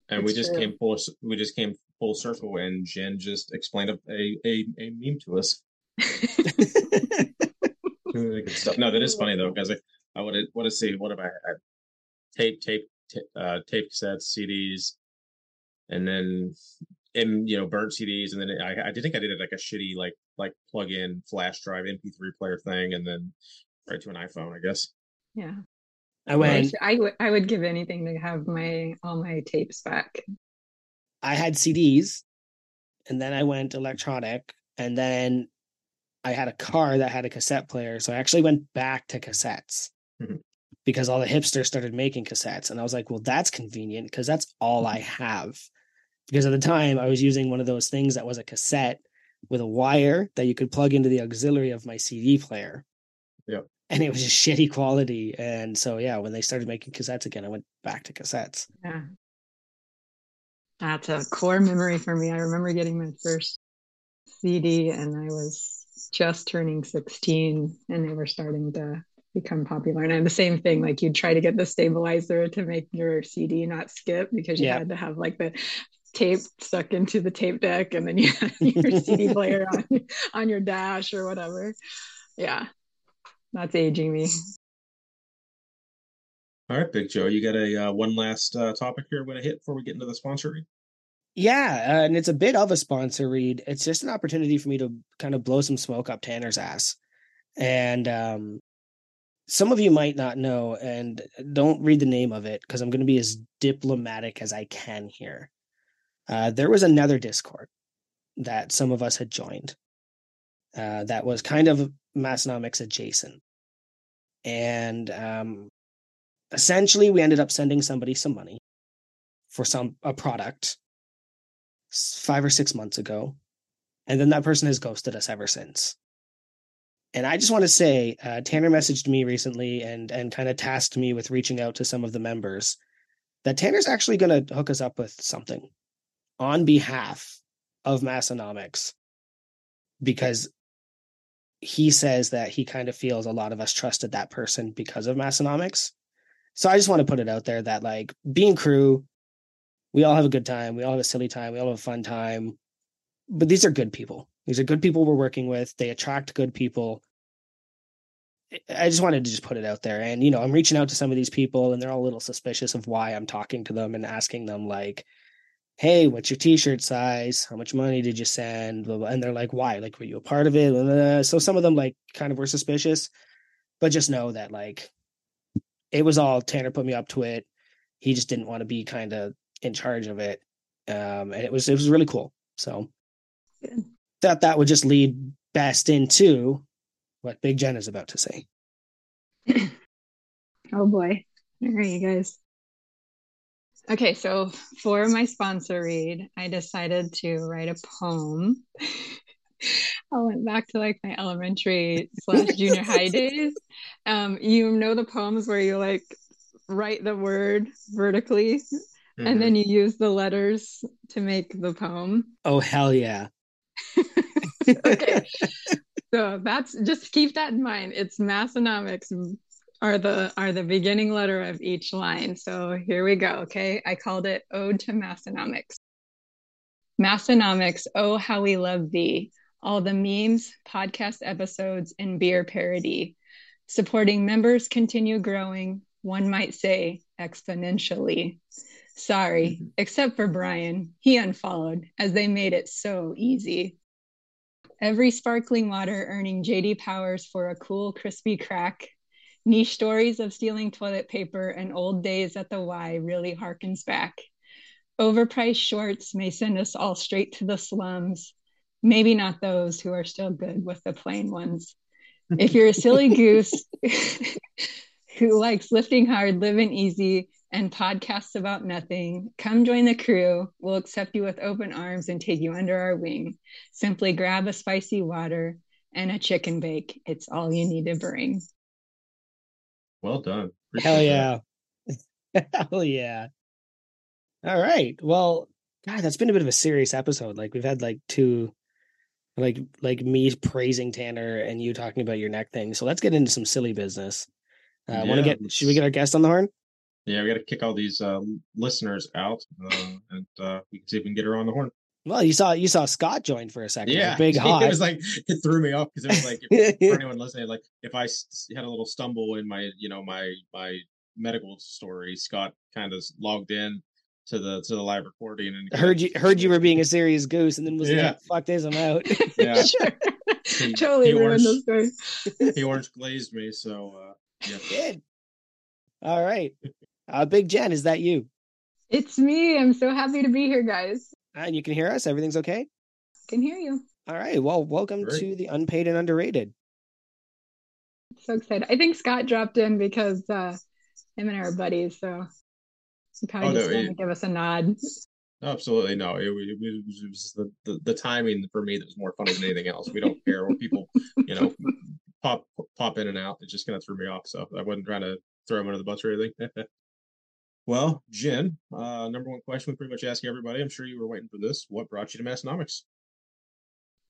and we just true. came full we just came full circle and jen just explained a a, a, a meme to us stuff. no that is funny though because i i would want to see what have i had tape tape ta- uh tape cassettes cds and then and you know burnt cds and then i i did think i did it like a shitty like like plug in flash drive mp3 player thing and then right to an iphone i guess Yeah. I I, went sh- I would I would give anything to have my all my tapes back. I had CDs and then I went electronic and then I had a car that had a cassette player. So I actually went back to cassettes Mhm. because all the hipsters started making cassettes. And I was like, well, that's convenient because that's all I have. Because at the time I was using one of those things that was a cassette with a wire that you could plug into the auxiliary of my CD player. Yep. And it was just shitty quality. And so, yeah, when they started making cassettes again, I went back to cassettes. Yeah. That's a core memory for me. I remember getting my first CD and I was just turning 16 and they were starting to become popular. And I'm the same thing, like you'd try to get the stabilizer to make your CD not skip because you Yeah. had to have like the tape stuck into the tape deck and then you had your CD player on on your dash or whatever. Yeah. That's aging me. All right, Big Joe, you got a uh, one last uh, topic here I'm going to hit before we get into the sponsor read? Yeah, uh, and it's a bit of a sponsor read. It's just an opportunity for me to kind of blow some smoke up Tanner's ass. And um, some of you might not know, and don't read the name of it because I'm going to be as diplomatic as I can here. Uh, there was another Discord that some of us had joined uh, that was kind of Massenomics adjacent. And um, essentially, we ended up sending somebody some money for some a product five or six months ago, and then that person has ghosted us ever since. And I just want to say, uh, Tanner messaged me recently and and kind of tasked me with reaching out to some of the members that Tanner's actually going to hook us up with something on behalf of Massenomics because he says that he kind of feels a lot of us trusted that person because of Massenomics. So I just want to put it out there that like being crew, we all have a good time, we all have a silly time, we all have a fun time. But these are good people. These are good people we're working with. They attract good people. I just wanted to just put it out there. And, you know, I'm reaching out to some of these people and they're all a little suspicious of why I'm talking to them and asking them, like, hey, what's your t shirt size? How much money did you send? Blah, blah. And they're like, why? Like, were you a part of it? Blah, blah, blah. So some of them, like, kind of were suspicious. But just know that, like, it was all Tanner put me up to it. He just didn't want to be kind of in charge of it. Um, and it was it was really cool. So Good. that that would just lead best into what Big Jen is about to say. Oh boy. All right, you guys. Okay, so for my sponsor read, I decided to write a poem. I went back to like my elementary slash junior high days. Um, you know the poems where you like write the word vertically Mm-hmm. and then you use the letters to make the poem. Oh hell yeah. okay. So that's just keep that in mind. It's Massenomics are the are the beginning letter of each line. So here we go. Okay. I called it Ode to Massenomics. Massenomics, oh how we love thee. All the memes, podcast episodes, and beer parody. Supporting members continue growing, one might say exponentially. Sorry, mm-hmm. except for Brian. He unfollowed as they made it so easy. Every sparkling water earning JD Powers for a cool, crispy crack. Niche stories of stealing toilet paper and old days at the Y really harkens back. Overpriced shorts may send us all straight to the slums. Maybe not those who are still good with the plain ones. If you're a silly goose who likes lifting hard, living easy, and podcasts about nothing, come join the crew. We'll accept you with open arms and take you under our wing. Simply grab a spicy water and a chicken bake. It's all you need to bring. Well done. Hell Appreciate yeah. Hell yeah. All right. Well, God, that's been a bit of a serious episode. Like we've had like two like like me praising Tanner and you talking about your neck thing. So let's get into some silly business. Uh, want to get should we get our guest on the horn? Yeah, we got to kick all these uh, listeners out, uh, and uh, we can see if we can get her on the horn. Well, you saw you saw Scott join for a second. Yeah, Big hot. It was like it threw me off because it was like if, for anyone listening, like if I had a little stumble in my, you know, my my medical story, Scott kind of logged in to the to the live recording and heard you heard you were being a serious goose and then was Yeah. like, fuck this, I'm out. Yeah, sure. He- totally he ruined orange- the story. he orange glazed me, so uh, yeah. Good. All right. Uh Big Jen, is that you? It's me. I'm so happy to be here, guys. And you can hear us? Everything's okay? Can hear you. All right. Well, welcome Great. to the unpaid and underrated. So excited. I think Scott dropped in because uh him and I are buddies, so he probably Oh, no, wanted it- to give us a nod. Absolutely no. It, it was, it was the, the the timing for me that was more funny than anything else. We don't care when people, you know, pop pop in and out. It just kind of threw me off. So I wasn't trying to throw him under the bus or anything. Well, Jen, uh, number one question we pretty much ask everybody. I'm sure you were waiting for this. What brought you to Massenomics?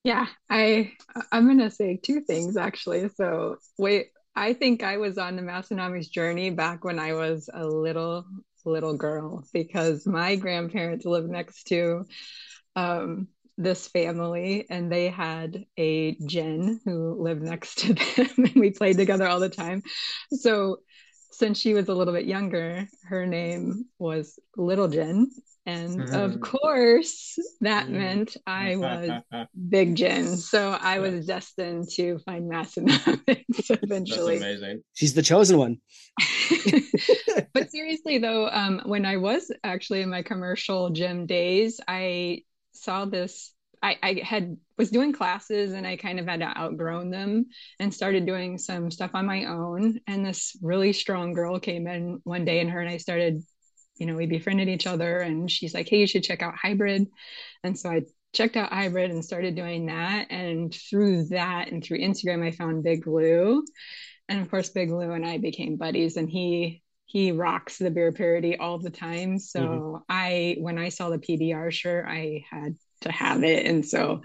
Yeah, I I'm gonna say two things actually. So wait, I think I was on the Massenomics journey back when I was a little little girl because my grandparents lived next to um, this family and they had a Jen who lived next to them and we played together all the time. So since she was a little bit younger, her name was Little Jen. And mm-hmm. of course, that mm-hmm. meant I was Big Jen. So I was destined to find Massenomics eventually. That's amazing. She's the chosen one. but seriously, though, um, when I was actually in my commercial gym days, I saw this I, I had was doing classes and I kind of had to outgrown them and started doing some stuff on my own. And this really strong girl came in one day and her and I started, you know, we befriended each other and she's like, Hey, you should check out hybrid. And so I checked out hybrid and started doing that. And through that and through Instagram, I found Big Lou. And of course, Big Lou and I became buddies and he he rocks the beer parody all the time. So mm-hmm. I when I saw the PBR shirt, I had to have it. And so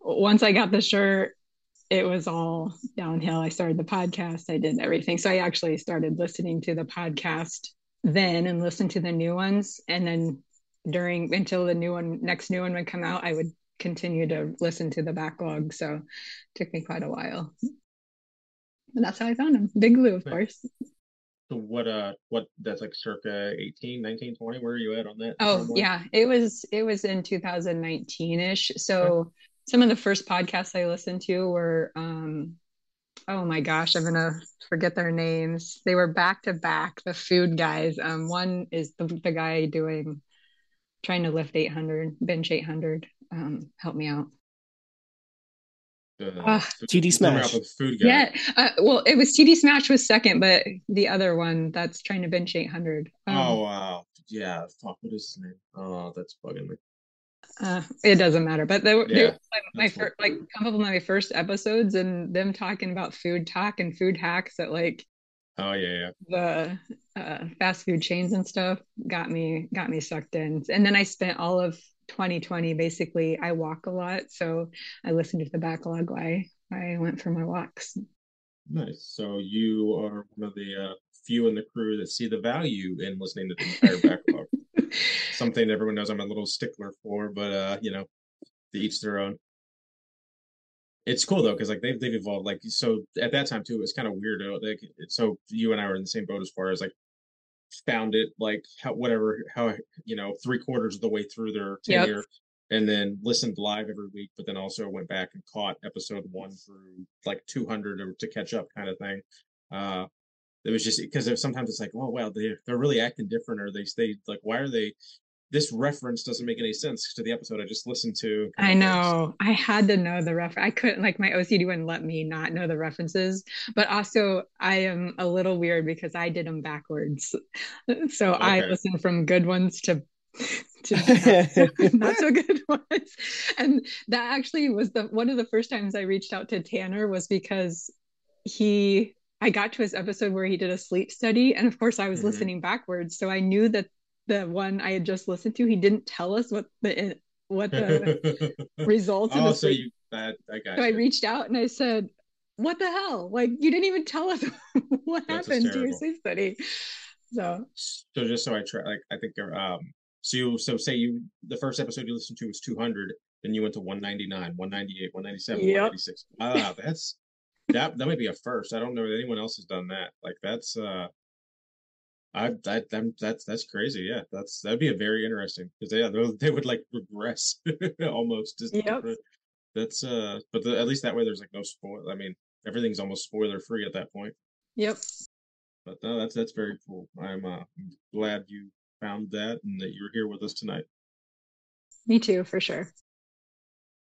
once I got the shirt, it was all downhill. I started the podcast, I did everything. So I actually started listening to the podcast then and listened to the new ones. And then during until the new one, next new one would come out, I would continue to listen to the backlog. So it took me quite a while. And that's how I found him. Big Lou, of course. So what uh what that's like circa 18, 19, 20? Where are you at on that? Oh yeah. It was it was in 2019-ish. So okay. some of the first podcasts I listened to were um oh my gosh, I'm gonna forget their names. They were back to back, the food guys. Um one is the, the guy doing trying to lift 800, bench 800. Um, help me out uh, TD Smash. Food. Yeah. Uh, well, it was TD Smash was second, but the other one that's trying to bench 800. Um, oh, wow. Yeah. Fuck. What is his name? Oh, that's bugging me. Uh, it doesn't matter, but they, yeah, they were my first, like, a couple of my first episodes and them talking about food talk and food hacks that like, oh yeah, yeah. the uh, fast food chains and stuff got me got me sucked in, and then I spent all of 2020 basically i walk a lot so i listened to the backlog while I, went for my walks. Nice. So you are one of the uh, few in the crew that see the value in listening to the entire backlog. Something everyone knows i'm a little stickler for but uh you know to each their own. It's cool though because like they've, they've evolved like so at that time too it was kind of weird like so you and i were in the same boat as far as like found it like how, whatever how you know three quarters of the way through their tenure yep. and then listened live every week but then also went back and caught episode one through like 200 to, to catch up kind of thing uh it was just because sometimes it's like oh wow they, they're really acting different or they stay like why are they this reference doesn't make any sense to the episode I just listened to. I know. I had to know the reference. I couldn't like my OCD wouldn't let me not know the references. But also I am a little weird because I did them backwards. So okay. I listened from good ones to to not, not so good ones. And that actually was the one of the first times I reached out to Tanner was because he I got to his episode where he did a sleep study and of course I was mm-hmm. listening backwards so I knew that the one I had just listened to, he didn't tell us what the what the results oh, of the so you, that, I got so you. I reached out and I said, "What the hell? Like you didn't even tell us what That's happened to your sleep study." So, so just so I try, like I think, um, so you so say you the first episode you listened to was 200, then you went to 199, 198, 197, yep. 196. Wow, that's that that might be a first. I don't know that anyone else has done that. Like that's uh I that them that's that's crazy. Yeah, that's that'd be a very interesting because yeah, they would like regress almost. Yep. That's uh, but the, at least that way there's like no spoil. I mean, everything's almost spoiler free at that point. Yep. But no, that's that's very cool. I'm uh, glad you found that and that you're here with us tonight. Me too, for sure.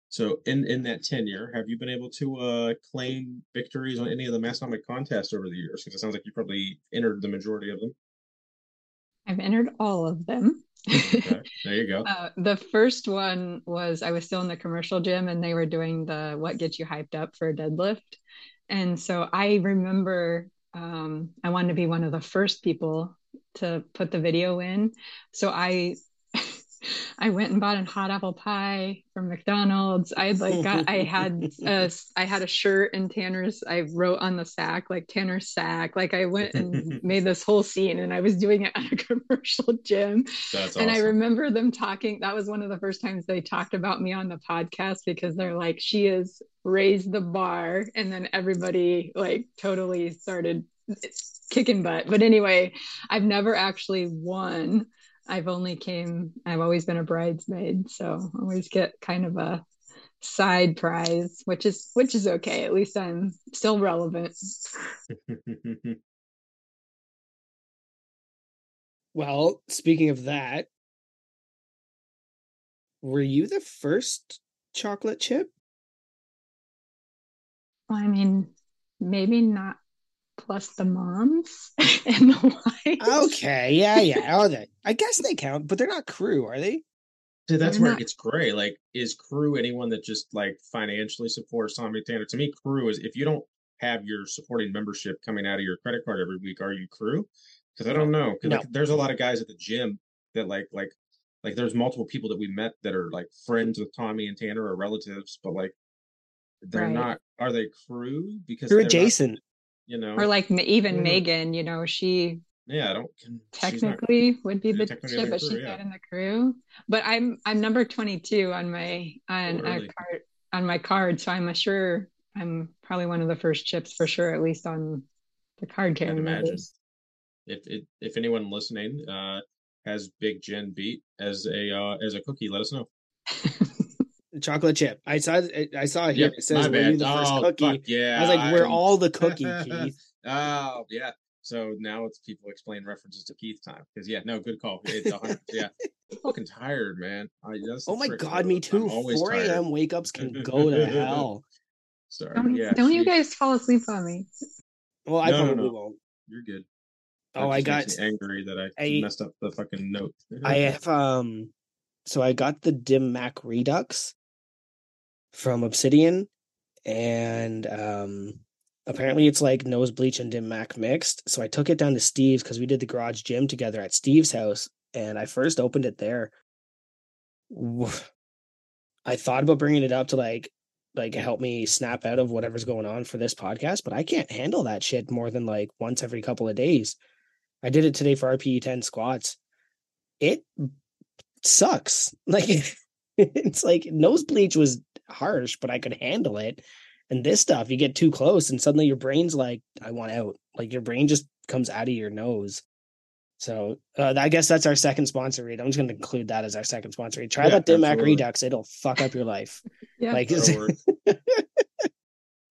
So in in that tenure, have you been able to uh, claim victories on any of the Massenomic contests over the years? Because it sounds like you probably entered the majority of them. I've entered all of them. okay. There you go. Uh, the first one was I was still in the commercial gym and they were doing the what gets you hyped up for a deadlift. And so I remember um, I wanted to be one of the first people to put the video in. So I I went and bought a hot apple pie from McDonald's. I had like got, I had a, I had a shirt and Tanner's. I wrote on the sack like Tanner's sack. Like I went and made this whole scene, and I was doing it at a commercial gym. That's and I remember them talking. That was one of the first times they talked about me on the podcast because they're like, she has raised the bar, and then everybody like totally started kicking butt. But anyway, I've never actually won I've only came, I've always been a bridesmaid. So always get kind of a side prize, which is, which is okay. At least I'm still relevant. well, speaking of that, were you the first chocolate chip? Well, I mean, maybe not plus the moms and the wives. Okay, yeah, yeah. Oh, they, I guess they count, but they're not crew, are they? See, that's They're where not- it gets gray. Like, is crew anyone that just like financially supports Tommy Tanner? To me, crew is if you don't have your supporting membership coming out of your credit card every week, are you crew? Because I don't know. Because No. like, there's a lot of guys at the gym that like like like there's multiple people that we met that are like friends with Tommy and Tanner or relatives, but like they're Right. not. Are they crew? Because Crew they're not, adjacent. You know. Or like even. Megan, you know, she yeah, I don't. can- she's not- technically would be the technically chip, but crew, she's yeah. not in the crew. But I'm I'm number 22 on my on Oh, really? a card on my card, so I'm a sure I'm probably one of the first chips for sure, at least on the card carrying imagine. If if if anyone listening uh has Big Jen beat as a uh as a cookie, let us know. Chocolate chip. I saw it- I saw it here. Yep, it says my were you bad. the first Oh, cookie. fuck yeah. I was like, we're I'm- all the cookie, Keith. oh yeah. So now it's people explain references to Keith time because yeah, no, good call. It's hundred. yeah, I'm fucking tired, man. I, that's Oh my god, me too. always 4 a.m. wake ups can go to hell. Sorry. Don't, yeah, don't you guys fall asleep on me? Well, I No, no, probably no. won't. You're good. Oh, I got angry that I, I- messed up the fucking note. I have um so I got the dim mac redux from Obsidian and um apparently it's like nose bleach and dim mac mixed. So I took it down to Steve's because we did the garage gym together at Steve's house and I first opened it there. I thought about bringing it up to like like help me snap out of whatever's going on for this podcast, but I can't handle that shit more than like once every couple of days. I did it today for RPE 10 squats. It sucks. Like it's like nose bleach was harsh, but I could handle it. And this stuff, you get too close, and suddenly your brain's like, I want out. Like your brain just comes out of your nose. So uh, I guess that's our second sponsor read. I'm just going to include that as our second sponsor read. Try Yeah, that Dim Mac absolutely. Redux; it'll fuck up your life. Yeah. Like, That'll work. and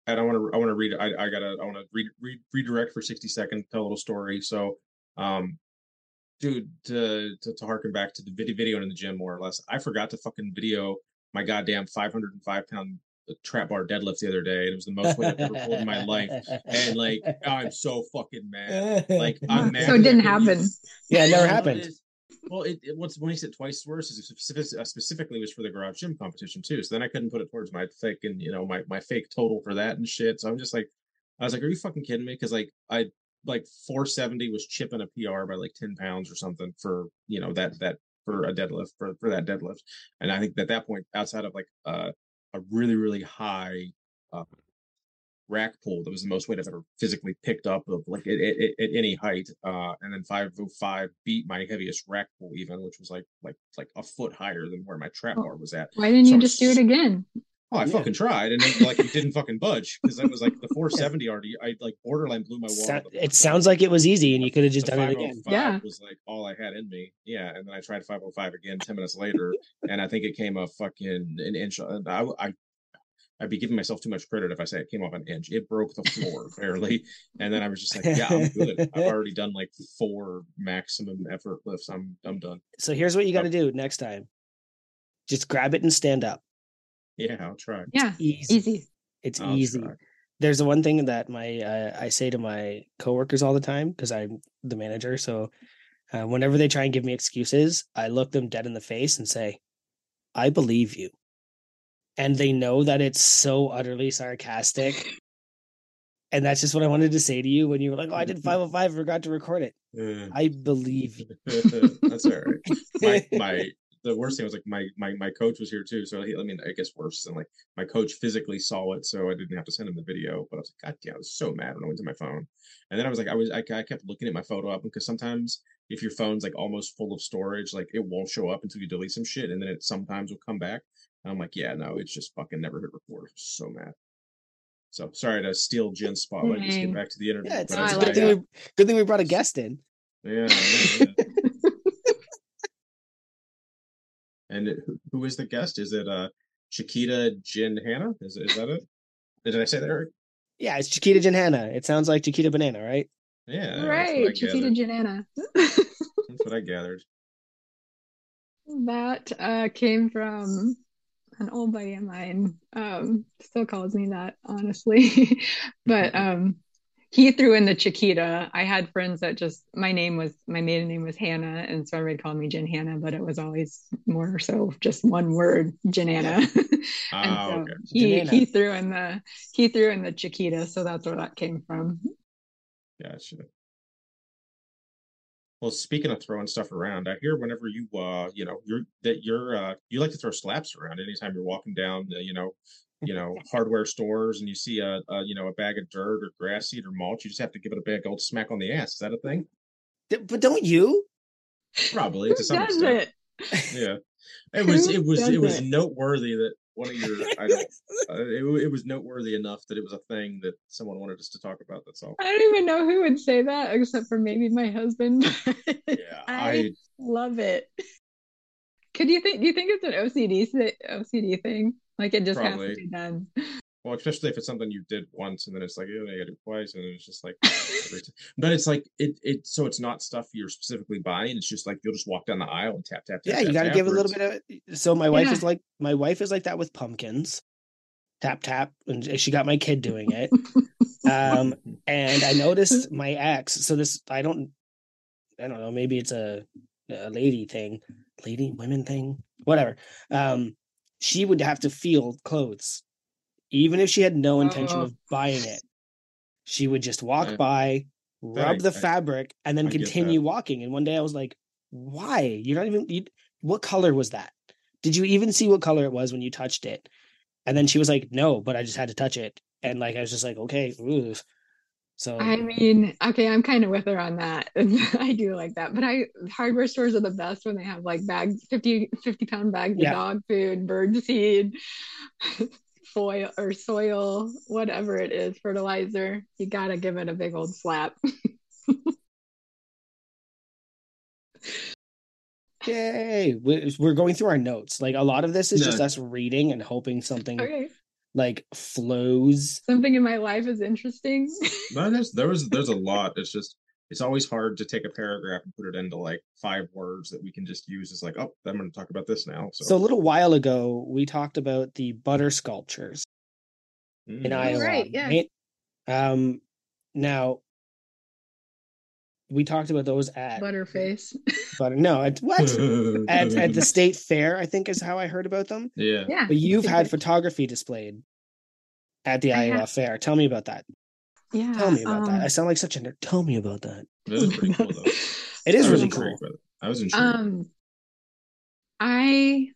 I want to I want to read I I gotta I want to read, read redirect for sixty seconds tell a little story. So, um, dude, to to, to harken back to the video video in the gym more or less, I forgot to fucking video my goddamn five hundred and five pound trap bar deadlift the other day, and it was the most weight I've ever pulled in my life. And like, I'm so fucking mad. Like, I'm mad. So it didn't that I happen. yeah, it never happened. Well, it, it once when he said twice worse, it uh, specifically was for the garage gym competition too. So then I couldn't put it towards my fake and you know my my fake total for that and shit. So I'm just like, I was like, are you fucking kidding me? Because like I like 470 was chipping a PR by like 10 pounds or something for you know that that for a deadlift for for that deadlift. And I think at that point, outside of like uh, a really really high uh, rack pull that was the most weight I've ever physically picked up of like at, at, at any height. Uh, and then 505 beat my heaviest rack pull even, which was like like like a foot higher than where my trap Oh. bar was at. Why didn't So you I'm just do it again? Oh, I Yeah. fucking tried, and it, like it didn't fucking budge because that was like the 470 already. I like borderline blew my wall. Sa- out the it sounds like it was easy, and you could have just the done it again. 505 Yeah. was like all I had in me. Yeah, and then I tried 505 again 10 minutes later, and I think it came a fucking an inch. And I, I, I'd be giving myself too much credit if I say it came off an inch. It broke the floor barely, and then I was just like, "Yeah, I'm good. I've already done like four maximum effort lifts. I'm I'm done." So here's what you got to do next time: just grab it and stand up. Yeah, I'll try. Yeah, Easy. easy. It's I'll easy. try. There's the one thing that my uh, I say to my coworkers all the time because I'm the manager. So uh, whenever they try and give me excuses, I look them dead in the face and say, "I believe you," and they know that it's so utterly sarcastic. And that's just what I wanted to say to you when you were like, "Oh, I did 505, forgot to record it." Uh, I believe you. That's all right. My my the worst thing was like my my my coach was here too. So he, I mean, I guess worse than like my coach physically saw it, so I didn't have to send him the video. But I was like, God damn, I was so mad when I went to my phone. And then I was like, I was I, I kept looking at my photo album because sometimes if your phone's like almost full of storage, like it won't show up until you delete some shit, and then it sometimes will come back. And I'm like, yeah, no, it's just fucking never hit record. I was so mad. So sorry to steal Jen's spotlight. Just get back to the interview. Yeah, it's, but I it's a I just- good like thing, we, good thing we brought a guest in. yeah, yeah, yeah. And it, who- who is the guest? Is it uh Chiquita Jin Hannah? Is is that it? Did I say that right? Yeah, it's Chiquita Janhana. It sounds like Chiquita Banana, right? Yeah, right, Chiquita gathered. That's what I gathered. That uh, came from an old buddy of mine. Um, still calls me that, honestly. But um, he threw in the Chiquita. I had friends that just my name was my maiden name was Hannah, and so everybody called me Jen Hannah, but it was always more so just one word, Janana. and Ah, so okay. he Janana. he threw in the he threw in the Chiquita, so that's where that came from. Gotcha. Well, speaking of throwing stuff around, I hear whenever you uh, you know, you're that you're uh you like to throw slaps around anytime you're walking down the, you know, you know, hardware stores and you see a, a you know, a bag of dirt or grass seed or mulch, you just have to give it a big old smack on the ass. Is that a thing? But don't you? Probably Who to some does extent. it? Yeah. It was Who it was it was doesn't? noteworthy that one of your I don't uh, it, it was noteworthy enough that it was a thing that someone wanted us to talk about. That's all. I don't even know who would say that except for maybe my husband. Yeah, I I love it. Could you think? Do you think it's an OCD OCD thing? Like it just has to be done. Well, especially if it's something you did once and then it's like, oh, you gotta do it twice, and it's just like, but it's like it it so it's not stuff you're specifically buying. It's just like you'll just walk down the aisle and tap tap tap. Yeah, you got to tap, give a little bit of. So my wife Yeah. is like my wife is like that with pumpkins. Tap tap, and she got my kid doing it. Um, and I noticed my ex. So this, I don't, I don't know. Maybe it's a, a lady thing, lady women thing, whatever. Um, she would have to feel clothes, even if she had no intention Oh. of buying it. She would just walk Yeah. by, rub I- the I- fabric, and then I continue walking. And one day I was like, "Why? You're not even. You, what color was that? Did you even see what color it was when you touched it?" And then she was like, "No, but I just had to touch it." And like I was just like, "Okay." Ooh. So I mean, okay, I'm kind of with her on that. I do like that. But I hardware stores are the best when they have like bags, 50, 50 pound bags Yeah. of dog food, bird seed, foil or soil, whatever it is, fertilizer. You gotta give it a big old slap. Yay! We- We're going through our notes. Like a lot of this is just us reading and hoping something Okay. Like flows. Something in my life is interesting. No, there's there was there's a lot. It's just it's always hard to take a paragraph and put it into like five words that we can just use as like, oh, I'm going to talk about this now. So, So a little while ago, we talked about the butter sculptures in Mm. Iowa. right, yeah. right? Um, now we talked about those at Butterface. butter. No, at what? at at the state fair, I think is how I heard about them. yeah. Yeah. But you've had photography displayed at the I Iowa have. Fair. Tell me about that. that- Yeah. Tell me about that. um, I sound like such a nerd. Tell me about that. That is pretty cool though. It is really cool. I was intrigued. Um, I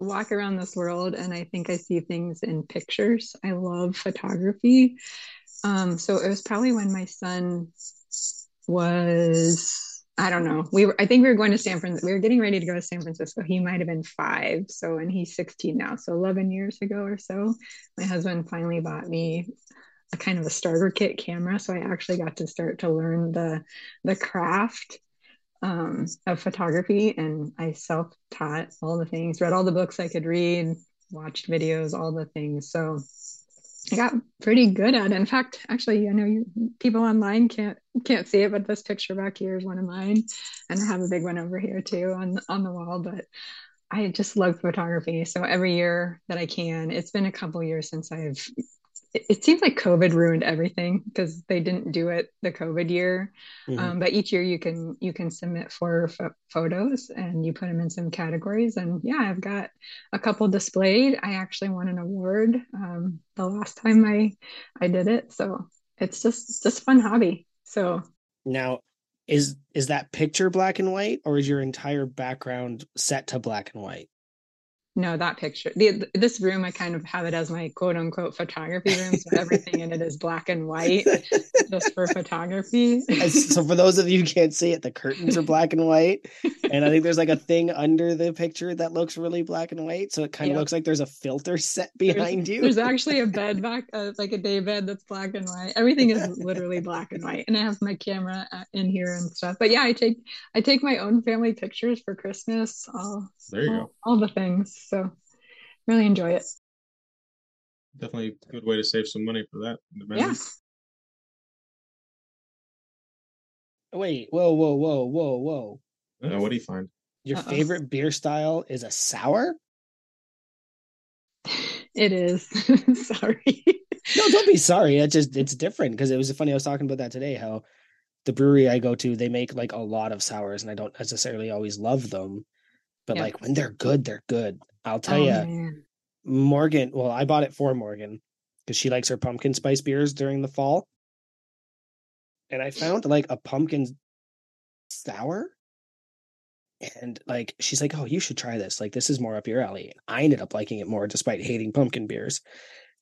walk around this world and I think I see things in pictures. I love photography. Um, so it was probably when my son was, I don't know, we were, I think we were going to San Francisco. We were getting ready to go to San Francisco. He might have been five. So, and he's 16 now. So 11 years ago or so, my husband finally bought me a kind of a starter kit camera. So I actually got to start to learn the, the craft um, of photography and I self taught all the things, read all the books I could read, watched videos, all the things. So I got pretty good at it. In fact, actually, I know you, people online can't can't see it, but this picture back here is one of mine, and I have a big one over here too on on the wall. But I just love photography. So every year that I can, it's been a couple years since I've. It, it seems like COVID ruined everything because they didn't do it the COVID year. Mhm. Um, but each year you can you can submit four pho- photos and you put them in some categories. And yeah, I've got a couple displayed. I actually won an award um, the last time I I did it. So it's just it's just fun hobby. So Now, is is that picture black and white or is your entire background set to black and white? No, that picture. The, this room, I kind of have it as my quote unquote photography room. So everything in it is black and white just for photography. so for those of you who can't see it, the curtains are black and white. And I think there's like a thing under the picture that looks really black and white. So it kind of yep. looks like there's a filter set behind there's, you. There's actually a bed back, uh, like a day bed that's black and white. Everything is literally black and white. And I have my camera uh, in here and stuff. But yeah, I take I take my own family pictures for Christmas. All, there you all, go. All the things. So really enjoy it. Definitely a good way to save some money for that. Yeah. Wait, whoa, whoa, whoa, whoa, whoa. Uh, what do you find? Your Uh-oh. favorite beer style is a sour? It is. sorry. no, don't be sorry. It's just it's different because it was funny. I was talking about that today. How the brewery I go to, they make like a lot of sours, and I don't necessarily always love them, but like when they're good, they're good. I'll tell oh, you. Morgan. Well, I bought it for Morgan because she likes her pumpkin spice beers during the fall, and I found like a pumpkin sour, and like she's like, "Oh, you should try this. Like this is more up your alley." And I ended up liking it more despite hating pumpkin beers.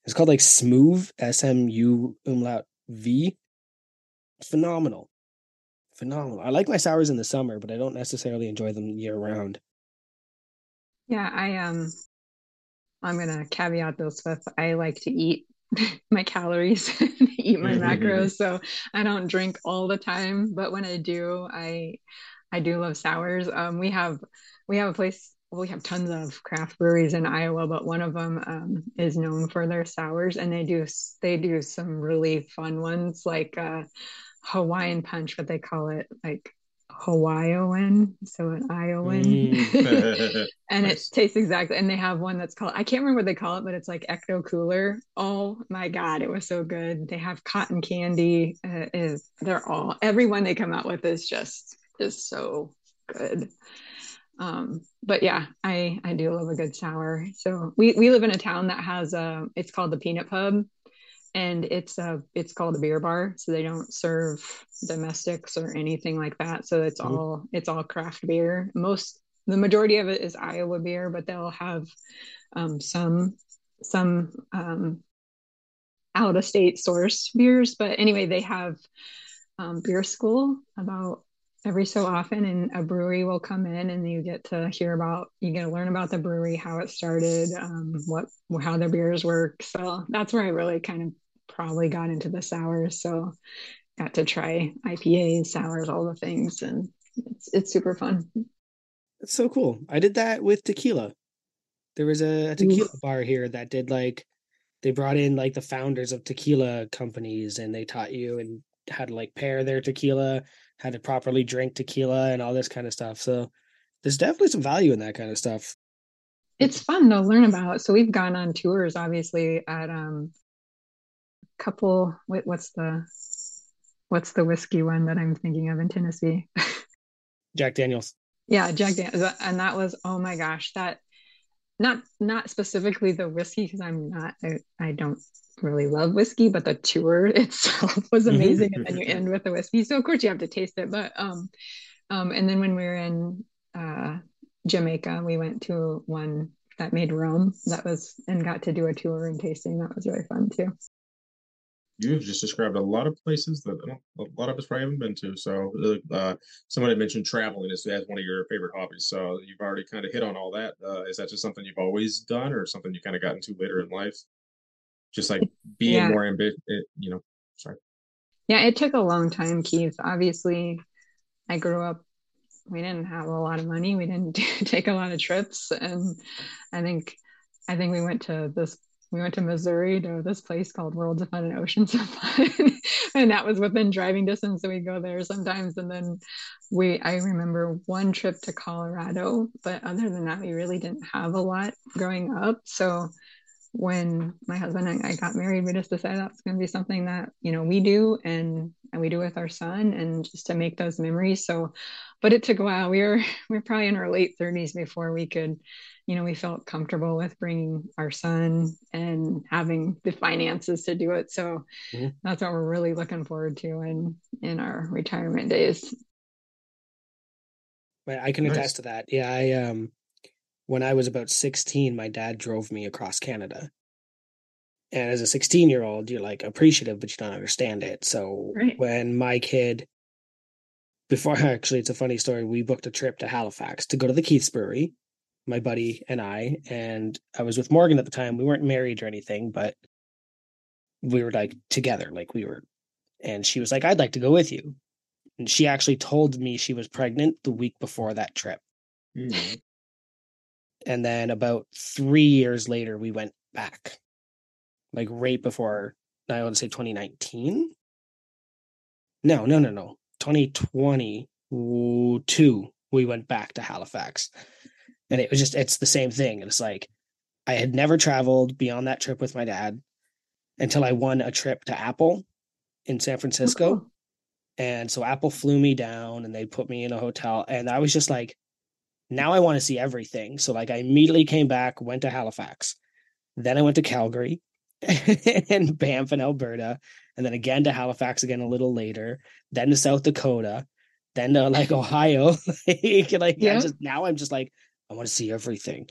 It's called like Smooth S M U umlaut V. Phenomenal, phenomenal. I like my sours in the summer, but I don't necessarily enjoy them year round. Yeah, I um I'm gonna caveat this with I like to eat my calories and eat my macros. So I don't drink all the time, but when I do, I I do love sours. Um we have we have a place well, we have tons of craft breweries in Iowa, but one of them um, is known for their sours, and they do they do some really fun ones like uh, Hawaiian punch, but they call it, like Hawaiian, so an Iowan, mm. and nice. it tastes exactly. And they have one that's called I can't remember what they call it, but it's like Ecto Cooler. Oh my god, it was so good. They have cotton candy. Uh, is they're all everyone they come out with is just is so good. Um, but yeah, I I do love a good sour. So we we live in a town that has a it's called the Peanut Pub, and it's a it's called a beer bar so they don't serve domestics or anything like that so it's mm-hmm. all it's all craft beer most the majority of it is iowa beer but they'll have um, some some um, out of state source beers but anyway they have um, beer school about every so often and a brewery will come in and you get to hear about you get to learn about the brewery how it started um, what how their beers work so that's where i really kind of probably got into the sours. So got to try IPAs, sours, all the things, and it's it's super fun. That's so cool. I did that with tequila. There was a, a tequila Ooh. bar here that did like they brought in like the founders of tequila companies and they taught you and how to like pair their tequila, how to properly drink tequila and all this kind of stuff. So there's definitely some value in that kind of stuff. It's fun to learn about. So we've gone on tours obviously at um a couple wait, what's the what's the whiskey one that I'm thinking of in Tennessee? Jack Daniels. Yeah, Jack Daniels. And that was oh my gosh, that not not specifically the whiskey because I'm not I, I, don't really love whiskey, but the tour itself was mm-hmm. amazing. Mm-hmm. And then you end with the whiskey. So of course you have to taste it. But um um and then when we were in uh Jamaica, we went to one that made rum that was and got to do a tour and tasting. That was really fun too you've just described a lot of places that a lot of us probably haven't been to. So, uh, someone had mentioned traveling as, as one of your favorite hobbies. So, you've already kind of hit on all that. Uh, is that just something you've always done, or something you kind of got into later in life? Just like being yeah. more ambitious, eh, you know. Sorry. Yeah, it took a long time, Keith. Obviously, I grew up. We didn't have a lot of money. We didn't take a lot of trips, and I think, I think we went to this we went to Missouri to this place called Worlds of Fun and Oceans of Fun. and that was within driving distance. So we go there sometimes. And then we, I remember one trip to Colorado, but other than that, we really didn't have a lot growing up. So when my husband and I got married, we just decided that's going to be something that, you know, we do and, and we do with our son and just to make those memories. So, but it took a while. We were, we were probably in our late 30s before we could you know, we felt comfortable with bringing our son and having the finances to do it. So mm-hmm. that's what we're really looking forward to in in our retirement days. But I can Nice. attest to that. Yeah, I um when I was about 16, my dad drove me across Canada. And as a 16 year old, you're like appreciative, but you don't understand it. So Right. when my kid, before actually, it's a funny story. We booked a trip to Halifax to go to the Keith's Brewery, my buddy and I. And I was with Morgan at the time. We weren't married or anything, but we were like together, like we were. And she was like, I'd like to go with you. And she actually told me she was pregnant the week before that trip. Mhm. And then about three years later, we went back, like right before, I want to say 2019. No, no, no, no. 2022, we went back to Halifax. And it was just, it's the same thing. And it's like, I had never traveled beyond that trip with my dad until I won a trip to Apple in San oh, Francisco. cool. And so Apple flew me down and they put me in a hotel. And I was just like, now I want to see everything. So like I immediately came back, went to Halifax. Then I went to Calgary and Banff and Alberta. And then again to Halifax again a little later. Then to South Dakota. Then to like Ohio. like, like I Yeah. just now I'm just like, I want to see everything.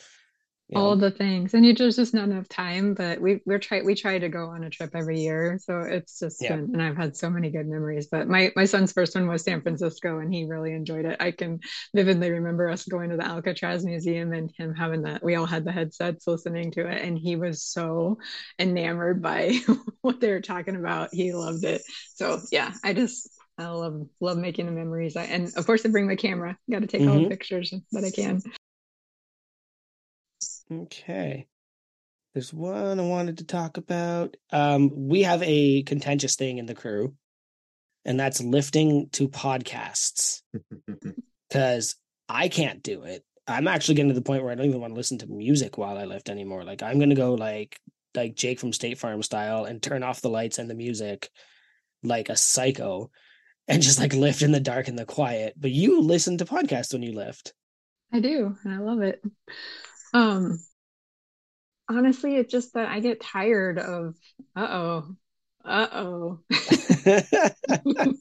You all the things. And you just just not enough time but we we're try we try to go on a trip every year. So it's just Yeah. been and I've had so many good memories but my my son's first one was San Francisco and he really enjoyed it. I can vividly remember us going to the Alcatraz Museum and him having that we all had the headsets listening to it and he was so enamored by what they were talking about. He loved it. So yeah I just I love love making the memories. I, and of course I bring my camera. Got to take all the Mhm. pictures that I can Okay. There's one I wanted to talk about. Um, we have a contentious thing in the crew, and that's lifting to podcasts because I can't do it. I'm actually getting to the point where I don't even want to listen to music while I lift anymore. Like I'm gonna go like like Jake from State Farm style and turn off the lights and the music like a psycho and just like lift in the dark and the quiet. But you listen to podcasts when you lift. I do, and I love it. Um, honestly, it's just that I get tired of, uh-oh, uh-oh.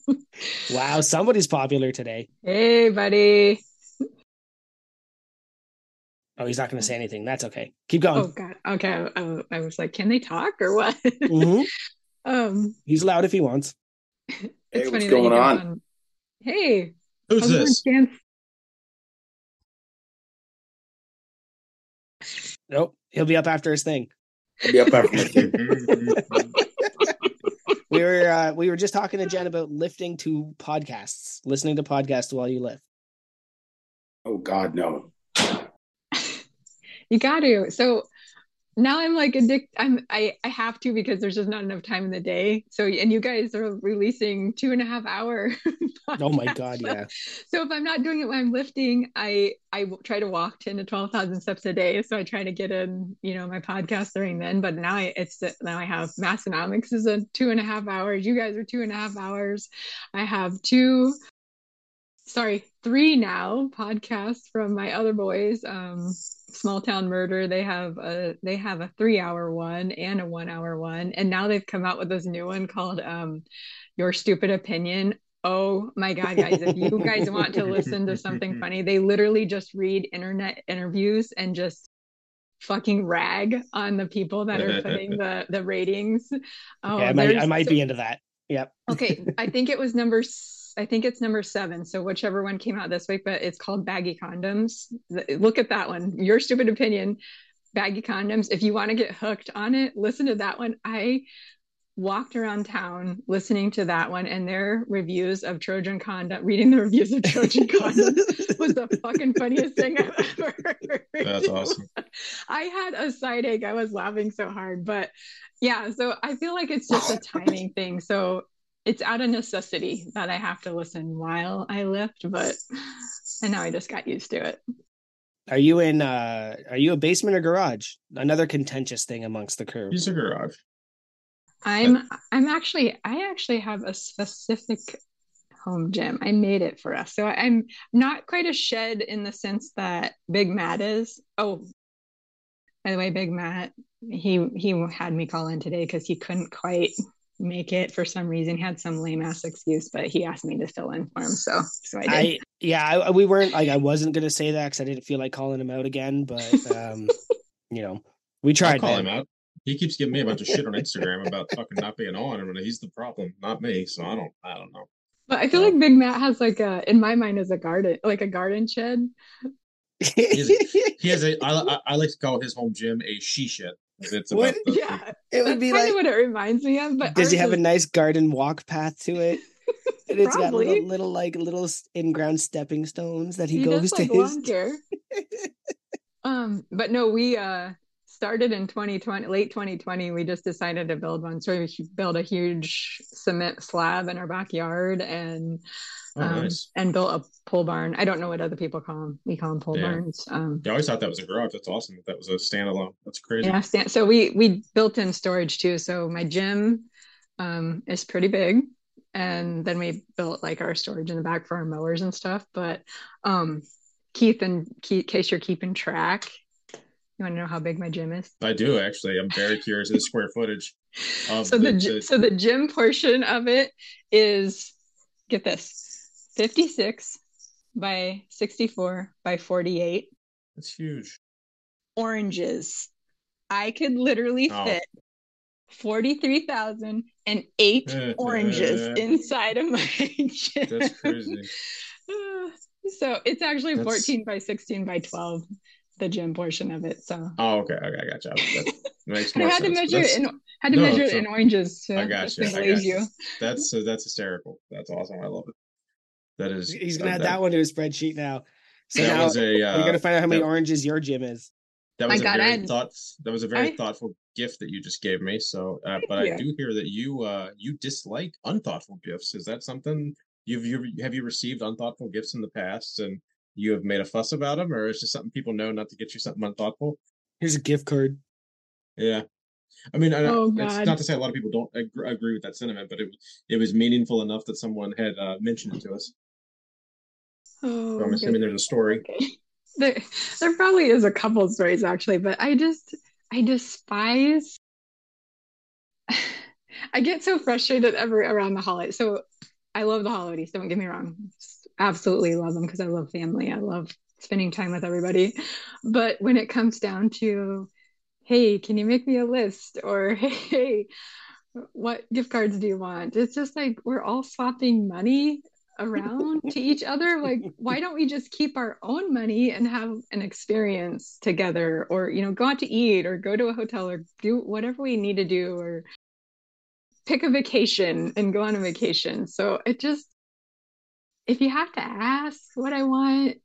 wow, somebody's popular today. Hey, buddy. Oh, he's not going to say anything. That's okay. Keep going. Oh. God. Okay. I, I was like, can they talk or what? Mhm. Um, He's loud if he wants. it's Hey, funny what's that you going get on? Hey, Who's how's it going, this? Chance? Nope, he'll be up after his thing. I'll be up after my thing. We were uh, we were just talking to Jen about lifting to podcasts, listening to podcasts while you lift. Oh God, no. You got to. So now I'm like addicted. I'm I I have to because there's just not enough time in the day. So and you guys are releasing two and a half hour. Oh my god, yeah. So if I'm not doing it when I'm lifting, I I try to walk 10 to 12,000 steps a day. So I try to get in, you know, my podcast during then. But now I, it's now I have Massenomics is a two and a half hours. You guys are two and a half hours. I have two, sorry, three now podcasts from my other boys. Um, Small Town Murder. They have a they have a three hour one and a one hour one, and now they've come out with this new one called um, Your Stupid Opinion. Oh my God, guys, if you guys want to listen to something funny, they literally just read internet interviews and just fucking rag on the people that are putting the the ratings. Oh, yeah, I might I might so- be into that. Yep. okay i think it was number i think it's number seven so whichever one came out this week but it's called baggy condoms look at that one your stupid opinion baggy condoms if you want to get hooked on it listen to that one i walked around town listening to that one and their reviews of trojan condom reading the reviews of trojan condoms was the fucking funniest thing i've ever heard That's awesome. I had a side ache. I was laughing so hard. But yeah, so I feel like it's just a timing thing. So it's out of necessity that I have to listen while I lift, but and now I just got used to it. Are you in uh are you a basement or garage? Another contentious thing amongst the crew. Use a garage. I'm I'm actually I actually have a specific home gym. I made it for us. So I'm not quite a shed in the sense that Big Matt is. Oh, by the way, Big Matt, he he had me call in today because he couldn't quite make it for some reason. He had some lame ass excuse, but he asked me to fill in for him, so so I did. I yeah, I, we weren't like I wasn't gonna say that because I didn't feel like calling him out again, but um, you know, we I'll tried. call man. him out. He keeps giving me a bunch of shit on Instagram about fucking not being on, and he's the problem, not me. So I don't, I don't know. but I feel like Big Matt has like a, in my mind, is a garden, like a garden shed. He has a. I, I, I like to call his home gym a she shed. It's about What? the, Yeah, it that's would be kind like. what it reminds me of. But Does he ours have a nice garden walk path to it? And it's got Probably. little, little like little in ground stepping stones that he, he goes does like to his. lawn um, but no, we uh started in 2020, late 2020. We just decided to build one. So we built a huge cement slab in our backyard and oh, um, nice. and built a pole barn. I don't know what other people call them. We call them pole Yeah. barns. Um, I always thought that was a garage. That's awesome. That was a standalone. That's crazy. yeah, stand, so we we built in storage too. So my gym um is pretty big. And then we built like our storage in the back for our mowers and stuff. But um Keith and Keith, in case you're keeping track, you want to know how big my gym is? I do actually. I'm very curious of the square footage So the, the, the- so the gym portion of it is get this 56 by 64 by 48 That's huge. oranges. I could literally Oh. fit 43,008 oranges inside of my gym. That's crazy. so it's actually That's- 14 by 16 by 12, the gym portion of it. So Oh, okay. Okay, I got you. That makes I had sense. to measure it in had to No, measure it so- in oranges to I got you. I got you. you. that's uh, that's hysterical. That's awesome. I love it. That is. He's gonna add that one to his spreadsheet now. So that now was a. Uh, we're gonna find out how many that- oranges your gym is. That was a God, very thought. That was a very I- thoughtful gift that you just gave me. So, uh, Thank but I do hear that you uh you dislike unthoughtful gifts. Is that something you've you have you received unthoughtful gifts in the past and you have made a fuss about them, or is it just something people know not to get you something unthoughtful? Here's a gift card. Yeah. I mean, I, Oh, it's not to say a lot of people don't ag- agree with that sentiment, but it it was meaningful enough that someone had uh, mentioned it to us. Oh, So I'm assuming there's a story. Okay. There, there probably is a couple stories actually, but I just, I despise. I get so frustrated every around the holidays. So I love the holidays. Don't get me wrong. Absolutely love them because I love family. I love spending time with everybody. But when it comes down to, hey, can you make me a list? Or hey, what gift cards do you want? It's just like we're all swapping money around to each other like why don't we just keep our own money and have an experience together or you know go out to eat or go to a hotel or do whatever we need to do or pick a vacation and go on a vacation so it just if you have to ask what i want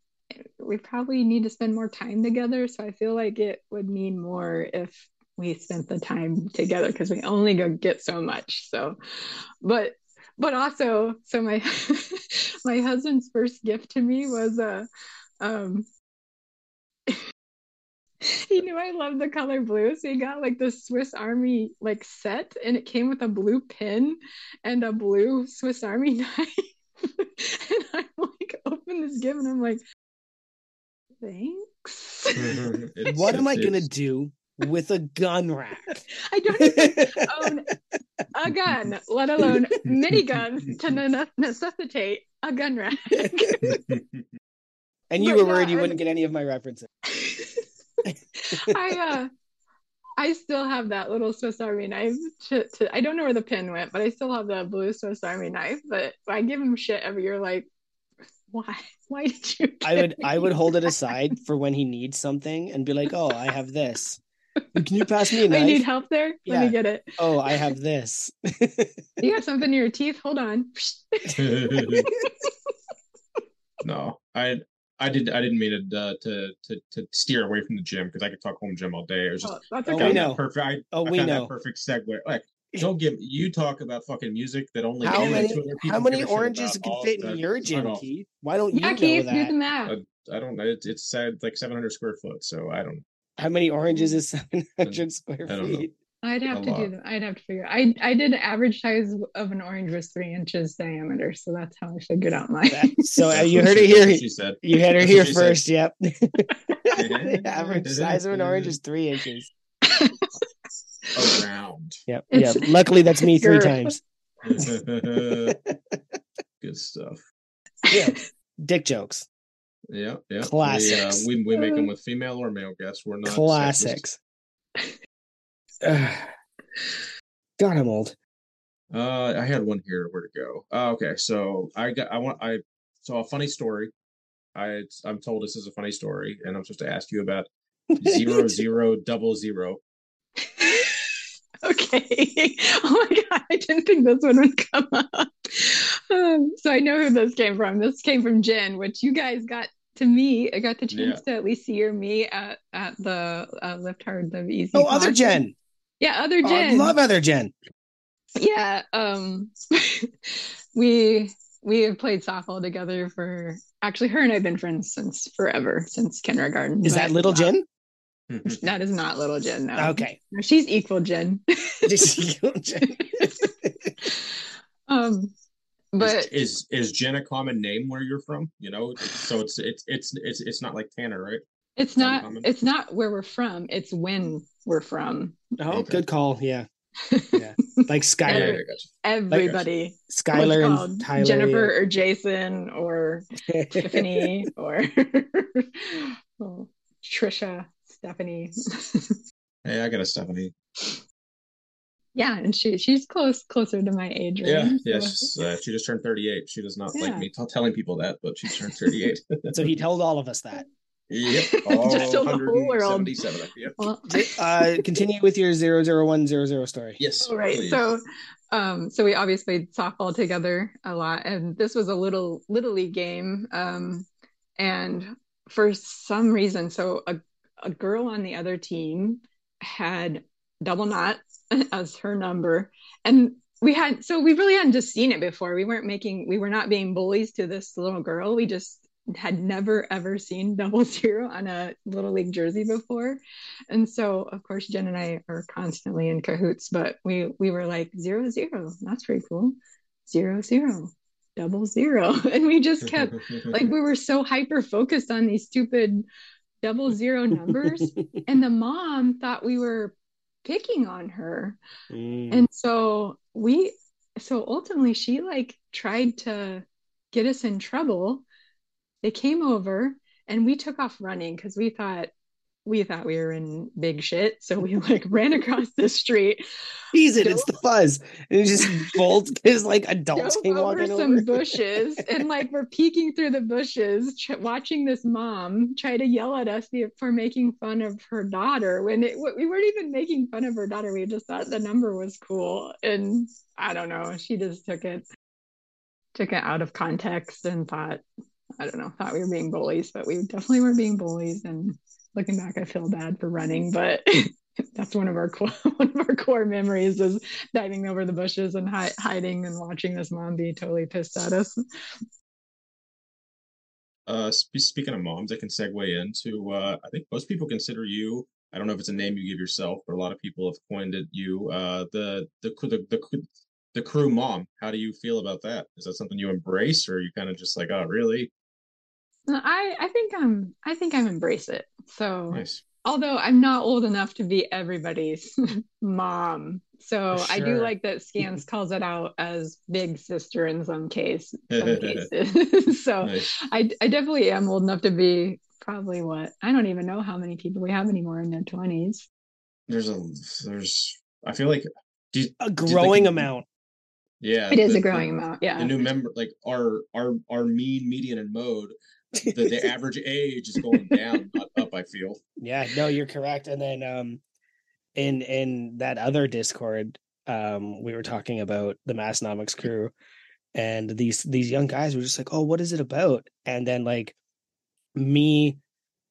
we probably need to spend more time together. So i feel like it would mean more if we spent the time together because we only go get so much. So but but also so my my husband's first gift to me was a um he knew I loved the color blue, so he got like the Swiss Army like set, and it came with a blue pin and a blue Swiss Army knife. and I'm like, open this gift, and I'm like, thanks. What am I gonna do with a gun rack? I don't even own a gun, let alone mini guns to ne- necessitate a gun rack. and you But were yeah, worried you wouldn't get any of my references. I uh I still have that little Swiss Army knife. To, to, I don't know where the pin went, but I still have the blue Swiss Army knife. But I give him shit every year, like, why? Why did you? I give would I would hold it aside for when he needs something and be like, "Oh, I have this. Can you pass me a I knife? need help there. Let me get it. Oh, I have this." You got something in your teeth? Hold on. no, I I did I didn't mean to uh, to to to steer away from the gym because I could talk home gym all day. It was just Oh, that's Oh, I we okay. know. perfect. I, Oh, I we know. perfect segue. Like, don't give you talk about fucking music that only How many people how many give a shit oranges about. can fit in your gym. Keith? Why don't you Yeah, know Keith, do the that? math. I don't know. It's it's sad, like 700 square foot, so I don't. How many oranges is seven hundred square I don't know. feet? I'd have a to do lot. them. I'd have to figure. I I did average size of an orange was three inches diameter, so that's how I figured out mine. That- so uh, you heard she- it here. what She said. You had her That's here what she said. first. Yep. the average size of an orange is three inches. Around. Yep. Yeah. It's- Luckily, that's me three times. Good stuff. Yeah. Dick jokes. Yeah, yeah. Classics. We, uh, we we make them with female or male guests. We're not. Classics. Ugh. God, I'm old. Uh, I had one here. Where to go? Uh, okay, so I got. I want. I saw a funny story. I I'm told this is a funny story, and I'm supposed to ask you about zero zero double zero. okay. Oh my god, I didn't think this one would come up. Um, so I know who this came from. This came from Jen, which you guys got to me. I got the chance to at least see or me at at the uh, Lift Hard the Easy. Oh, other. Jen. Yeah, other Oh, Jen. I love other Jen. yeah um we we have played softball together for actually her and i've been friends since forever since kindergarten Is that little Jen? that is not little jen no Okay. No, she's equal jen Just little Jen. um but is, is is Jen a common name where you're from? You know, so it's it's it's it's it's not like Tanner, right? it's not uncommon? it's not where we're from it's when we're from Oh, Okay. good call. Yeah. Yeah. Like Yeah, Skylar, I got everybody Skylar What's and? Tyler. jennifer or jason or tiffany or oh, trisha stephanie Hey, I got a Stephanie. Yeah, and she she's close closer to my age Yeah, range. yeah. so- She's, uh, she just turned 38. She does not like me t- telling people that, but she's turned 38. So he told all of us that. yep. Just told the whole world. 177. Yep. Well, Uh, continue with your zero zero one zero zero story. Yes. all right. please. So, um, so we obviously played softball together a lot, and this was a little little league game. Um, and for some reason, so a a girl on the other team had double knot as her number, and we had so we really hadn't just seen it before. We weren't making we were not being bullies to this little girl. We just had never ever seen double zero on a little league jersey before. And so of course jen and i are constantly in cahoots but we we were like zero zero. That's pretty cool. Zero zero. Double zero. And we just kept like we were so hyper focused on these stupid double zero numbers. And the mom thought we were picking on her. Mm. and so we so ultimately she like tried to get us in trouble. They came over and we took off running because we thought we thought we were in big shit so we like ran across the street He's it, it's the fuzz. And it just bolts because like adults came over walking some over. bushes and like we're peeking through the bushes ch- watching this mom try to yell at us for making fun of her daughter when it, we weren't even making fun of her daughter we just thought the number was cool and i don't know she just took it took it out of context and thought i don't know thought we were being bullies but we definitely were being bullies and looking back i feel bad for running but that's one of our core, one of our core memories is diving over the bushes and hi- hiding and watching this mom be totally pissed at us. Uh, sp- speaking of moms, I can segue into. Uh, I think most people consider you. I don't know if it's a name you give yourself, but a lot of people have coined it you. Uh, the the the the, the crew mom. How do you feel about that? Is that something you embrace, or you kind of just like, oh, really? I I think I'm I think I'm embrace it. So Nice. although I'm not old enough to be everybody's mom, so I do like that Scans calls it out as big sister in some case some cases. so Nice. I I definitely am old enough to be probably what I don't even know how many people we have anymore in their twenties. There's a there's. I feel like. Do you, A growing you- amount. yeah, It is the- a growing the, amount, yeah. The new member, like our our our mean, median, and mode. The, the average age is going down, not up. I feel. Yeah, no, you're correct. And then um in in that other Discord, um, we were talking about the Massenomics crew and these these young guys were just like, Oh, what is it about? And then like me,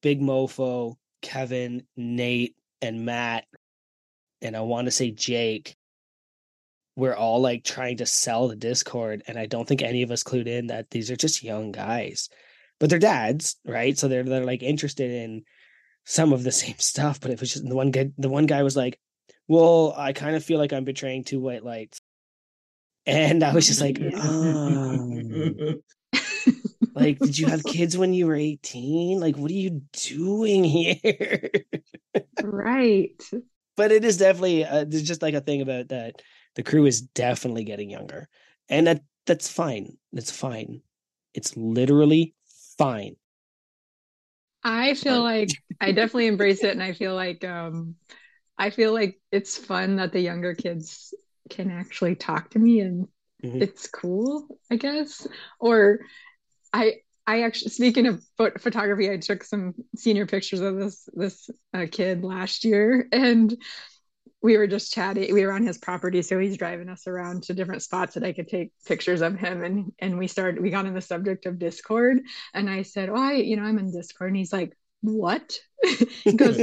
Big Mofo, Kevin, Nate, and Matt, and I want to say Jake, we're all like trying to sell the Discord, and I don't think any of us clued in that these are just young guys. But they're dads, right? So they're they're like interested in some of the same stuff, but it was just the one guy. The one guy was like, "Well, I kind of feel like I'm betraying two white lights," and I was just like. "Oh, like, did you have kids when you were 18? Like, what are you doing here?" right. but it is definitely uh, there's just like a thing about that the crew is definitely getting younger and that that's fine that's fine it's literally fine I feel like I definitely embrace it and I feel like um I feel like it's fun that the younger kids can actually talk to me and Mhm. it's cool, I guess. Or I I actually speaking of pho- photography, I took some senior pictures of this this uh, kid last year and we were just chatting. We were on his property, so he's driving us around to different spots that I could take pictures of him. And and we started. We got on the subject of Discord, and I said, "Oh, I, you know, I'm in Discord." And he's like, "What?" he goes,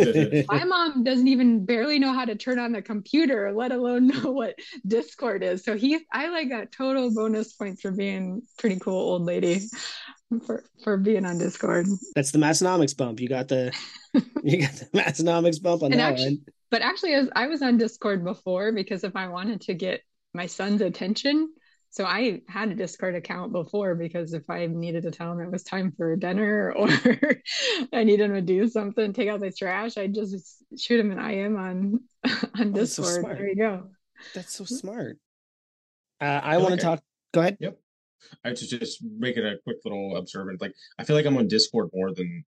my mom doesn't even barely know how to turn on the computer let alone know what discord is so he i like got total bonus points for being pretty cool old lady for for being on discord that's the massenomics bump you got the you got the massenomics bump on And that actu- one but actually as i was on discord before because if i wanted to get my son's attention so i had a discord account before because if i needed to tell him it was time for dinner or i needed him to do something take out the trash I'd just shoot him an im on on Oh, that's so discord smart. there you go that's so smart uh, i feel want like to I- talk go ahead Yep. I just just make it a quick little observant. Like I feel like I'm on Discord more than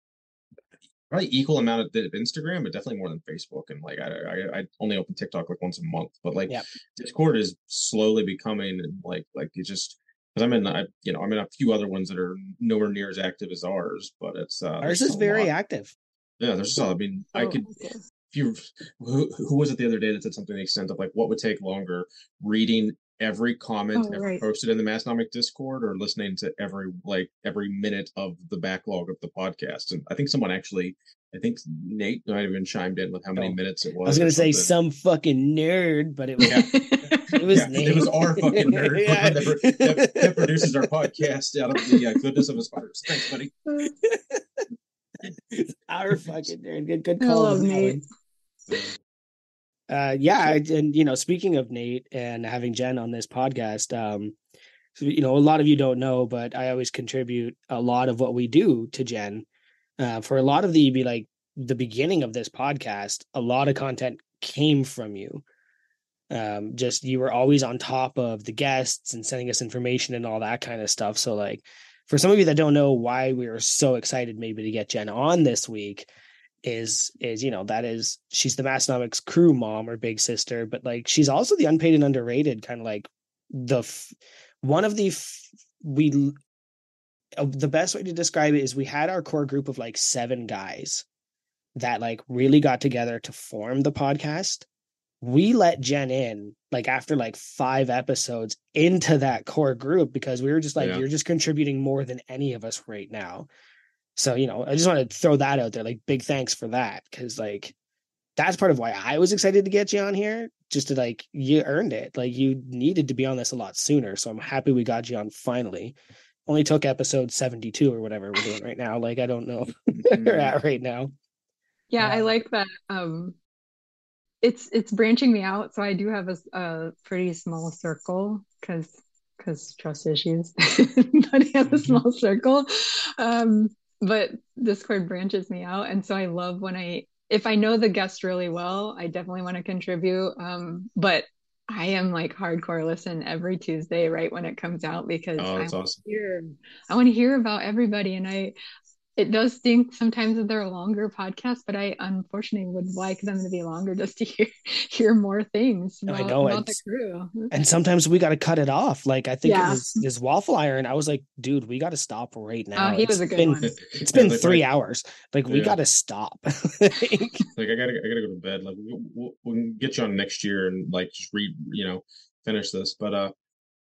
probably equal amount of, of Instagram, but definitely more than Facebook. And like I I, I only open TikTok like once a month, but like Yep. Discord is slowly becoming like like it just because I'm in I, you know I'm in a few other ones that are nowhere near as active as ours, but it's uh, ours is very lot. active yeah. There's just a lot. I mean I Oh, could okay. if you who, who was it the other day that said something to the extent of like what would take longer reading every comment Oh, ever right. posted in the Massenomic Discord or listening to every like every minute of the backlog of the podcast and I think someone actually I think Nate might have even chimed in with how many Oh. minutes it was i was gonna say some fucking nerd but it was Yeah. it was yeah, it was our fucking nerd Yeah. that, that, that produces our podcast out of the uh, goodness of his heart. Thanks, buddy. our fucking nerd good good I call love Nate. Uh, yeah, and you know, speaking of Nate and having Jen on this podcast, um, you know, a lot of you don't know, but I always contribute a lot of what we do to Jen. Uh, for a lot of the be like the beginning of this podcast, a lot of content came from you. Um, just you were always on top of the guests and sending us information and all that kind of stuff. So, like, for some of you that don't know why we were so excited maybe to get Jen on this week, is is you know that is she's the Massenomics crew mom or big sister, but like she's also the unpaid and underrated kind of like the f- one of the f- we uh, the best way to describe it is we had our core group of like seven guys that like really got together to form the podcast. We let Jen in like after like five episodes into that core group because we were just like, Yeah. you're just contributing more than any of us right now. So, you know, I just want to throw that out there. Like, big thanks for that. Cause like that's part of why I was excited to get you on here. Just to like you earned it. Like you needed to be on this a lot sooner. So I'm happy we got you on finally. Only took episode 72 or whatever we're doing right now. Like I don't know where you're at right now. Yeah, I Um, like that. Um, it's it's branching me out, so I do have a pretty small circle because because trust issues, but I have a Mhm. small circle. Um, but Discord branches me out, and so I love when I if I know the guest really well, I definitely want to contribute. Um, but I am like hardcore listen every Tuesday right when it comes out because Oh, I that's awesome. hear I want to hear about everybody and I it does stink sometimes that they're longer podcasts, but I unfortunately would like them to be longer just to hear hear more things I about, know, about and the crew. And sometimes we got to cut it off. Like I think Yeah. it was this waffle iron. I was like, dude, we got to stop right now. Oh, he was a good been- one. It's been Yeah, like, three like- hours. Like we Yeah. got to stop. like I gotta I gotta go to bed. Like we, we, we can get you on next year and like just read you know finish this. But uh,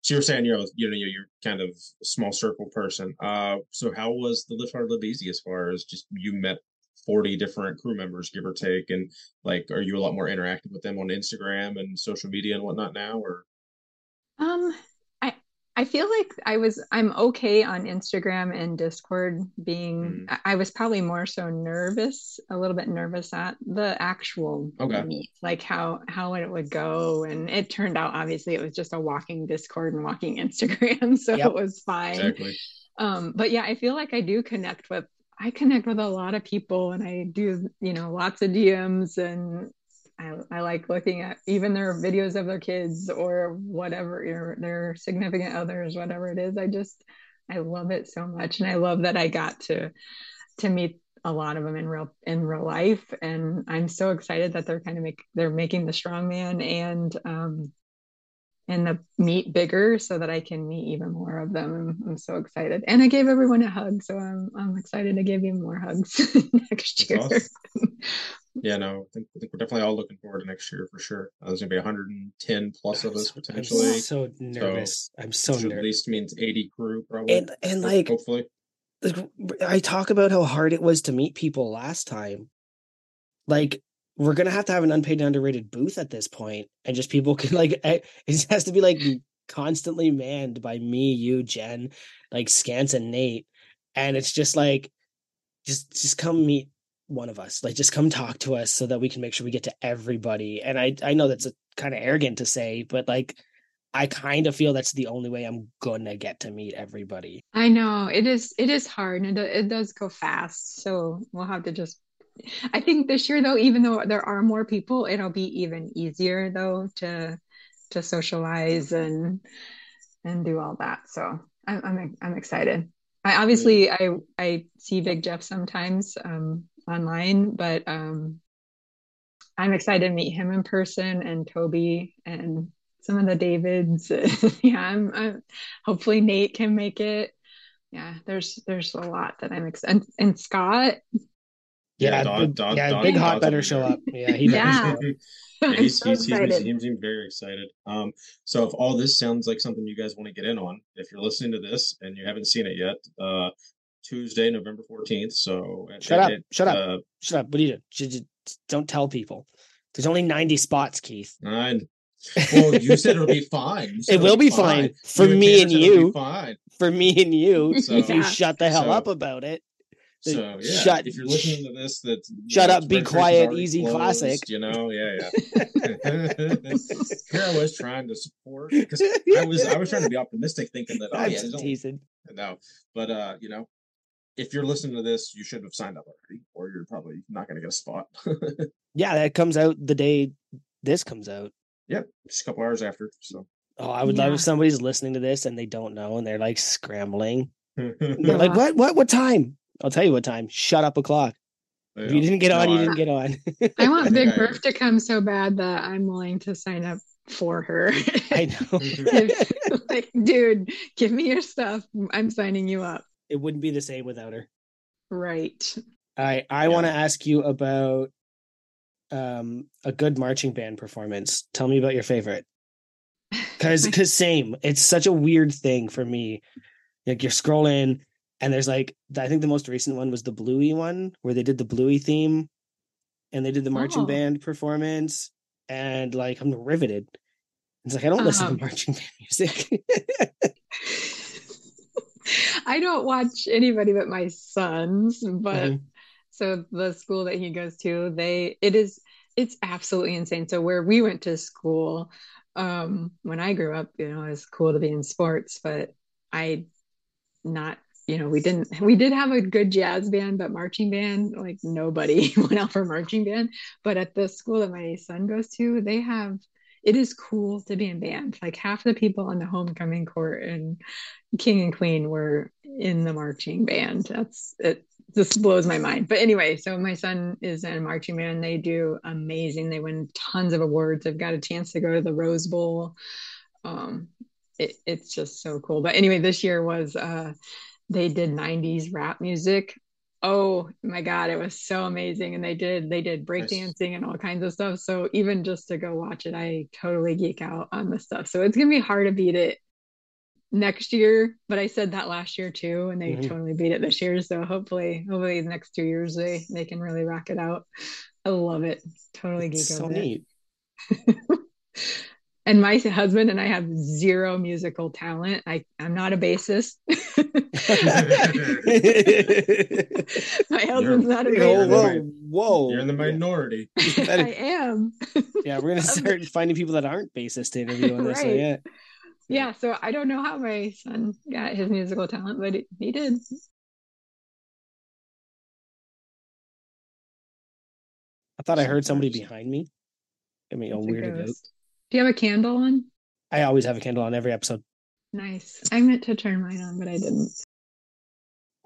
so you're saying you're you know you're kind of a small circle person. Uh, so how was the live hard live easy as far as just you met forty different crew members give or take, and like are you a lot more interactive with them on Instagram and social media and whatnot now, or Um, I feel like I was I'm okay on Instagram and Discord being Mm. I I was probably more so nervous, a little bit nervous at the actual Okay. meet, like how how it would go. And it turned out obviously it was just a walking Discord and walking Instagram, so Yep. it was fine. exactly? Um, but yeah, I feel like I do connect with I connect with a lot of people and I do, you know, lots of DMs and I, I like looking at even their videos of their kids or whatever their, their significant others, whatever it is. I just I love it so much, and I love that I got to to meet a lot of them in real in real life, and I'm so excited that they're kind of make they're making the strongman and um and the meet bigger so that I can meet even more of them. I'm, I'm, so excited. And I gave everyone a hug. So I'm, I'm excited to give you more hugs next year. Awesome. yeah, no, I think, I think, we're definitely all looking forward to next year for sure. Uh, there's going to be 110 plus of us potentially. I'm so nervous. So, I'm so nervous. At least means 80 crew probably. And, and like, hopefully. I talk about how hard it was to meet people last time. Like we're gonna have to have an unpaid and underrated booth at this point, and just people can like it has to be like constantly manned by me, you, Jen, like Scans and Nate, and it's just like, just just come meet one of us, like just come talk to us so that we can make sure we get to everybody. And I I know that's a kind of arrogant to say, but like I kind of feel that's the only way I'm gonna get to meet everybody. I know it is. It is hard, and it, it does go fast. So we'll have to just I think this year though, even though there are more people, it'll be even easier though to to socialize and and do all that. So I'm I'm, I'm excited. I obviously I I see Big Jeff sometimes um, online, but um, I'm excited to meet him in person and Toby and some of the Davids. yeah, I'm, I'm, hopefully Nate can make it. Yeah, there's there's a lot that I'm excited. And, and Scott, yeah, Don, Don, yeah, Don, Big Hot better show up. Yeah, he yeah. yeah he's, he's, he's, he's, he's, very excited. Um, so if all this sounds like something you guys want to get in on, if you're listening to this and you haven't seen it yet, uh, Tuesday, November 14th. So shut up, shut up, uh, shut up. What do you do? Don't tell people. There's only 90 spots, Keith. Nine. Well, you said it'll be fine. It will be fine, fine. for you me and you. Fine for me and you. So, if you shut the hell so, up about it. So yeah, shut, if you're listening to this, that shut know, up, be quiet, easy closed, classic. You know, yeah, yeah. Here I was trying to support because I was I was trying to be optimistic, thinking that oh yeah, teasing. No, but uh, you know, if you're listening to this, you should have signed up already, or you're probably not going to get a spot. yeah, that comes out the day this comes out. Yeah, just a couple hours after. So. Oh, I would yeah. love if somebody's listening to this and they don't know and they're like scrambling. they're like, "What? What? What time? I'll tell you what time. Shut up o'clock. Yeah. If you didn't get on, no, you didn't get on. I want Big Murph to come so bad that I'm willing to sign up for her. I know. like, dude, give me your stuff. I'm signing you up. It wouldn't be the same without her. Right. I I yeah. want to ask you about um a good marching band performance. Tell me about your favorite. Cause cause same. It's such a weird thing for me. Like you're scrolling and there's like I think the most recent one was the Bluey one where they did the Bluey theme and they did the marching oh. band performance and like I'm riveted. It's like I don't listen to uh-huh. marching band music. I don't watch anybody but my sons, but mm-hmm. so the school that he goes to, they it is it's absolutely insane. So where we went to school, um, when I grew up, you know, it was cool to be in sports, but I not you know, we didn't, we did have a good jazz band, but marching band, like nobody went out for marching band. But at the school that my son goes to, they have, it is cool to be in band. Like half the people on the homecoming court and King and Queen were in the marching band. That's it. Just blows my mind. But anyway, so my son is in a marching band. They do amazing. They win tons of awards. They've got a chance to go to the Rose Bowl. Um, it, it's just so cool. But anyway, this year was uh, they did 90s rap music oh my god it was so amazing and they did they did breakdancing and all kinds of stuff so even just to go watch it i totally geek out on the stuff so it's gonna be hard to beat it next year but i said that last year too and they mm-hmm. totally beat it this year so hopefully hopefully the next two years they they can really rock it out i love it totally geek so neat and my husband and I have zero musical talent. I, I'm not a bassist. my husband's not a bassist. Whoa, whoa, You're in the minority. I am. yeah, we're gonna start finding people that aren't bassist to interview on this. Right. So yeah. Yeah, so I don't know how my son got his musical talent, but he did. I thought I heard somebody behind me. I mean, a It's a weird ghost. Do you have a candle on? I always have a candle on every episode. Nice. I meant to turn mine on, but I didn't.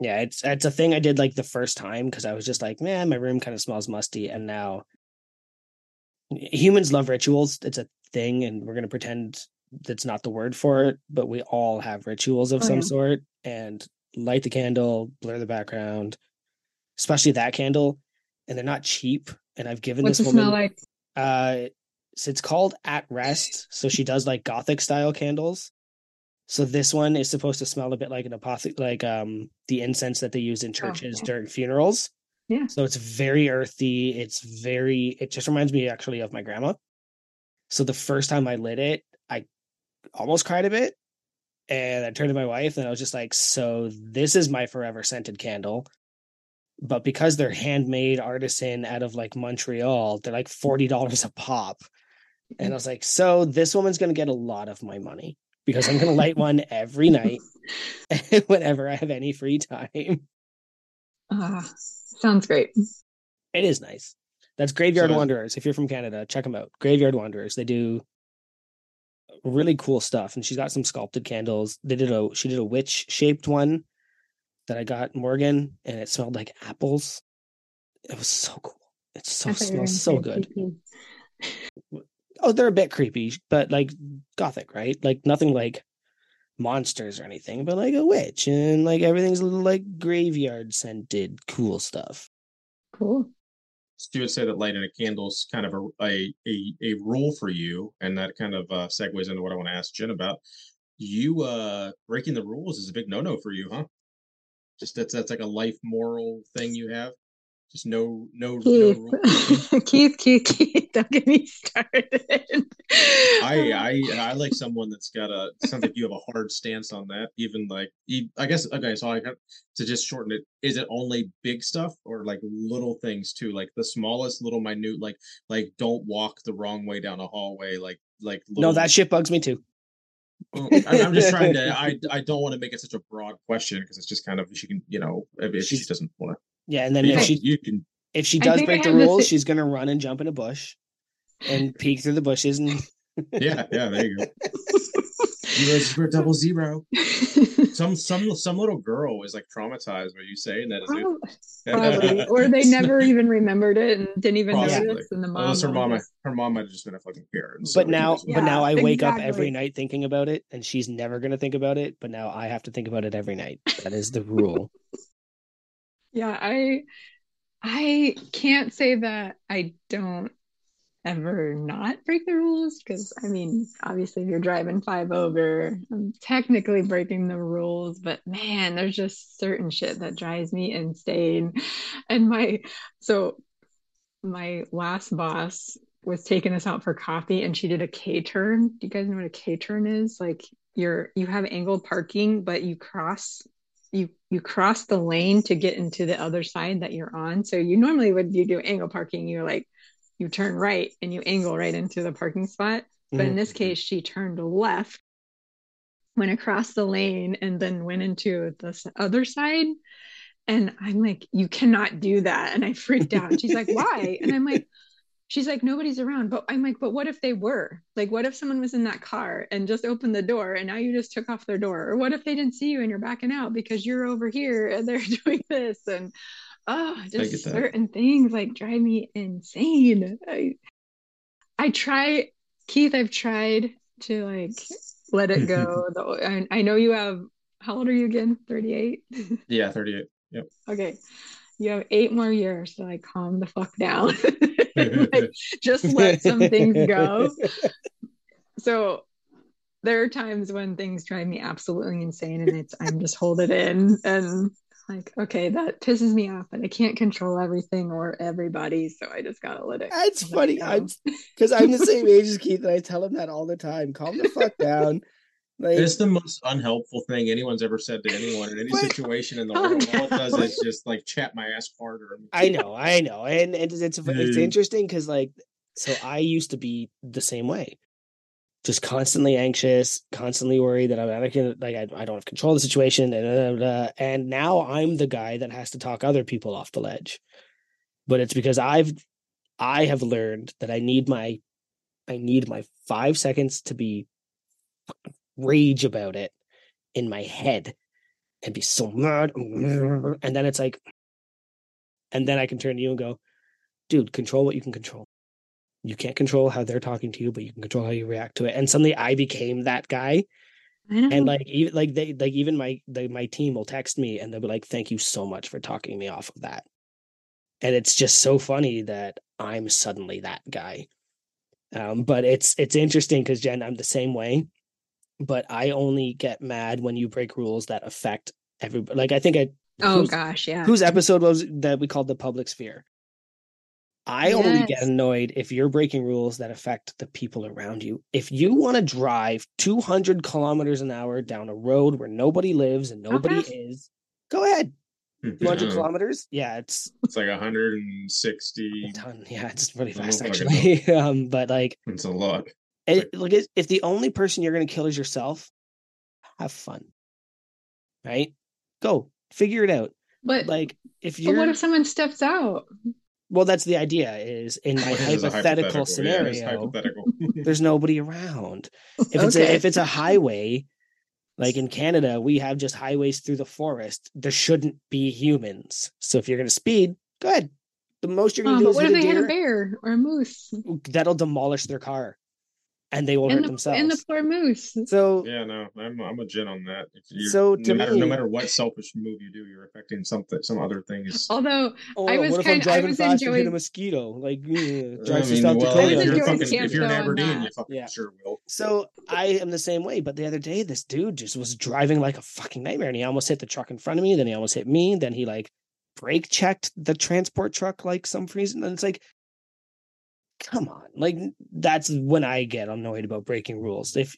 Yeah, it's it's a thing I did like the first time because I was just like, man, my room kind of smells musty, and now humans love rituals. It's a thing, and we're gonna pretend that's not the word for it, but we all have rituals of Oh, some yeah. sort. And light the candle, blur the background, especially that candle, and they're not cheap. And I've given What's this it woman smell like? uh so it's called at rest so she does like gothic style candles so this one is supposed to smell a bit like an apothe like um the incense that they use in churches yeah. during funerals Yeah. so it's very earthy it's very it just reminds me actually of my grandma so the first time i lit it i almost cried a bit and i turned to my wife and i was just like so this is my forever scented candle but because they're handmade artisan out of like Montreal, they're like forty dollars a pop. And I was like, so this woman's gonna get a lot of my money because I'm gonna light one every night whenever I have any free time. Ah, sounds great. It is nice. That's Graveyard So Wanderers. If you're from Canada, check them out. Graveyard Wanderers. They do really cool stuff. And she's got some sculpted candles. They did a she did a witch shaped one that I got Morgan, and it smelled like apples. It was so cool. It so I thought you were smells so good. Pee-pee. Oh, they're a bit creepy, but like gothic, right? Like nothing like monsters or anything, but like a witch and like everything's a little like graveyard scented, cool stuff. Cool. So said would say that lighting a candle is kind of a, a a a rule for you, and that kind of uh, segues into what I want to ask Jen about. You uh breaking the rules is a big no no for you, huh? Just that's that's like a life moral thing you have. Just no no no Keith, rules. Keith, Keith, Keith, don't get me started. I I I like someone that's got a sounds like you have a hard stance on that. Even like I guess okay, so I got to just shorten it. Is it only big stuff or like little things too? Like the smallest little minute, like like don't walk the wrong way down a hallway. Like like No, that shit bugs me too. I, I'm just trying to. I I don't want to make it such a broad question because it's just kind of she can you know if, if she doesn't want Yeah, and then to. if she you can. if she does break the have the rules, she's gonna run and jump in a bush and peek through the bushes and Yeah, yeah. There you go. Zero zero double zero. Some some some little girl was like traumatized by you saying that. Is Prob- it? Probably, or they never even remembered it and didn't even Possibly. notice. And the mom, Unless her mom, noticed. her mom might have just been a fucking Karen. so but now just- but now Yeah, I wake up every night thinking about it and she's never gonna think about it, but now I have to think about it every night. That is the rule. Yeah, I I can't say that I don't ever not break the rules because I mean, obviously, if you're driving five over, I'm technically breaking the rules, but man, there's just certain shit that drives me insane. And my so my last boss was taking us out for coffee and she did a K turn. Do you guys know what a K turn is? Like you're you have angled parking, but you cross you you cross the lane to get into the other side that you're on. So you normally would you do angle parking, you're like you turn right and you angle right into the parking spot. But in Mhm. this case, she turned left, went across the lane, and then went into the other side. And I'm like, you cannot do that. And I freaked out. She's like, why? And I'm like, she's like, nobody's around. But I'm like, but what if they were? Like, what if someone was in that car and just opened the door and now you just took off their door? Or what if they didn't see you and you're backing out because you're over here and they're doing this? And oh, just certain things like drive me insane. I I try, Keith, I've tried to like let it go. Though I, I know you have how old are you again? 38? yeah, thirty-eight. Yep. Okay. You have eight more years to like calm the fuck down. like just let some things go. So there are times when things drive me absolutely insane and it's I'm just hold it in and like, okay, that pisses me off and I can't control everything or everybody, so I just gotta let it. That's funny. I'm because I'm the same age as Keith, and I tell him that all the time. Calm the fuck down. Like It's the most unhelpful thing anyone's ever said to anyone in any What? situation in the world. All it does is just like chat my ass harder. I know, I know, and, and it's it's, it's interesting because like, so I used to be the same way, just constantly anxious, constantly worried that I'm not like I, I don't have control of the situation, and and now I'm the guy that has to talk other people off the ledge, but it's because I've I have learned that I need my I need my five seconds to be rage about it in my head and be so mad. And then it's like, and then I can turn to you and go, dude, control what you can control. You can't control how they're talking to you, but you can control how you react to it. And suddenly I became that guy. And like even like they like even my the, my team will text me and they'll be like, Thank you so much for talking me off of that. And it's just so funny that I'm suddenly that guy. Um, but it's it's interesting because Jen, I'm the same way, but I only get mad when you break rules that affect everybody. Like I think I oh gosh, yeah. whose episode was that we called the public sphere. I only get annoyed if you're breaking rules that affect the people around you. If you want to drive 200 kilometers an hour down a road where nobody lives and nobody fast? is, go ahead. 200 Uh, kilometers? Yeah, it's It's like 160. a ton. Yeah, it's really fast actually. um, but like, It's a lot. It, like if- the only person you're going to kill is yourself, have fun. Right? Go figure it out. but Like if you're what if someone steps out? well, that's the idea. Is in my This is a hypothetical, yeah, scenario, hypothetical. there's nobody around. If it's a, if it's a highway, like in Canada, we have just highways through the forest. There shouldn't be humans. So if you're going to speed, go ahead. The most you're going Oh, uh, to do but is what if they hit a bear or a moose? That'll demolish their car, and they will And hurt the, themselves. and the poor moose. so yeah, no, I'm I'm a gin on that. You're, So, no matter me- no matter what selfish move you do, you're affecting something some other things. Although oh, I was what if I'm kind- I driving was in fast and hit a mosquito? Like yeah, I drive to mean, South well, Dakota. if you're Joey's fucking if you're in Aberdeen, that. you fucking Yeah. sure will. So I am the same way. But the other day, this dude just was driving like a fucking nightmare, and he almost hit the truck in front of me. Then he almost hit me. Then he like brake checked the transport truck like some reason, and it's like, come on, like that's when I get annoyed about breaking rules. If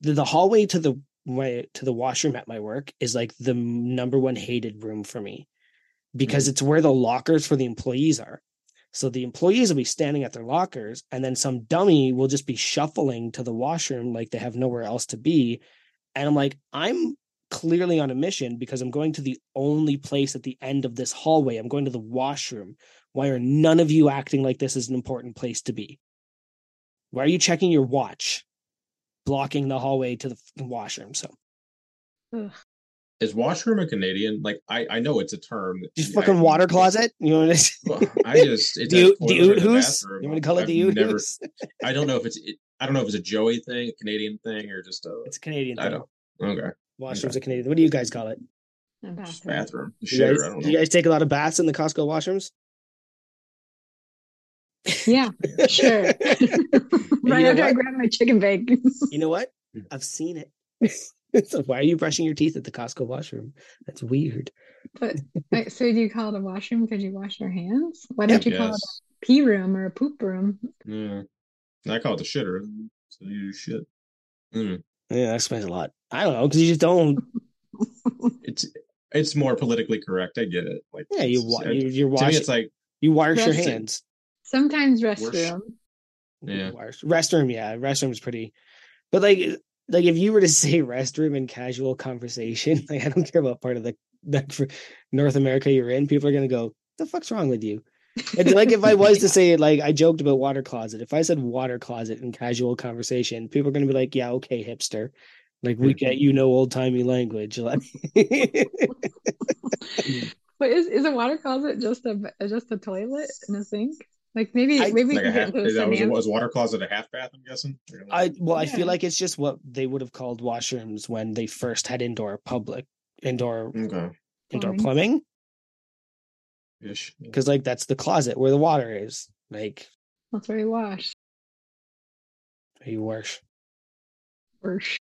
the, the hallway to the my to the washroom at my work is like the number one hated room for me because mm. it's where the lockers for the employees are. So the employees will be standing at their lockers, and then some dummy will just be shuffling to the washroom like they have nowhere else to be. And I'm like, I'm clearly on a mission because I'm going to the only place at the end of this hallway. I'm going to the washroom. Why are none of you acting like this is an important place to be? Why are you checking your watch, blocking the hallway to the washroom? So Ugh. Is washroom a Canadian? Like I I know it's a term. that just I- fucking water closet. You know what I mean? Well, I just it's The, a oot- the toilet or oot the hoos? bathroom. You want to call it I've the oot never- I don't know if it's it, I don't know if it's a Joey thing, a Canadian thing, or just a It's a Canadian I thing. don't okay Washrooms okay. a Canadian. What do you guys call it? A just bathroom. bathroom. You guys, I don't do you guys take a lot of baths in the Costco washrooms? Yeah, sure. right know after I grab my chicken bake. You know what? I've seen it. so why are you brushing your teeth at the Costco washroom? That's weird. but so do you call it a washroom because you wash your hands? Why don't you call it a pee room or a poop room? Yeah. I call it the shitter. So you do shit. Mm. Yeah, that explains a lot. I don't know because you just don't. It's it's more politically correct. I get it. Like Yeah, you it's- wa- you you to wash me, it's like you wash your That's hands. Sometimes restroom. Yeah. Restroom. Yeah, restroom's pretty. But like, like if you were to say restroom in casual conversation, like I don't care what part of the that for North America you're in, people are gonna go, "The fuck's wrong with you?" And like if I was to say like I joked about water closet. If I said water closet in casual conversation, people are gonna be like, "Yeah, okay, hipster." Like we get you know old timey language. Like, But is, is a water closet just a just a toilet and a sink? Like maybe I- maybe like half. get into That was, was water closet a half bath? I'm guessing. Or I well, I feel like it's just what they would have called washrooms when they first had indoor public indoor okay. indoor Plumbing. plumbing. Ish. because like that's the closet where the water is. Like That's where you wash. Where you wash. Or sh-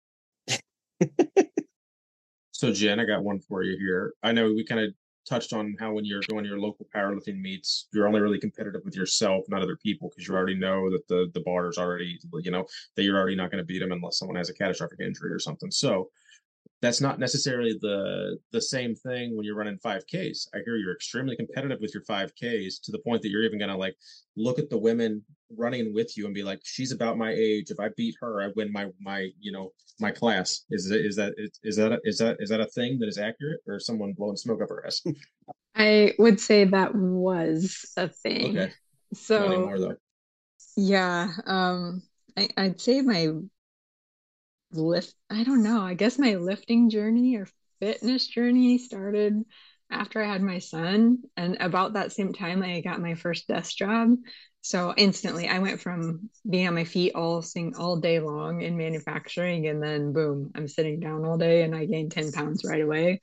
So Jen, I got one for you here. I know we kind of touched on how when you're going to your local powerlifting meets, you're only really competitive with yourself, not other people, because you already know that the the bar is already, you know, that you're already not going to beat them unless someone has a catastrophic injury or something. So that's not necessarily the the same thing when you're running 5Ks. I hear you're extremely competitive with your 5Ks to the point that you're even going to like look at the women running with you and be like, she's about my age. If I beat her, I win my my you know my class. Is is that is that a, is that is that a thing that is accurate or someone blowing smoke up her ass? I would say that was a thing. okay, So anymore yeah, um, I, I'd say my lift, I don't know, I guess my lifting journey or fitness journey started after I had my son. And about that same time, I got my first desk job. So instantly, I went from being on my feet all sing all day long in manufacturing, and then boom, I'm sitting down all day, and I gained ten pounds right away.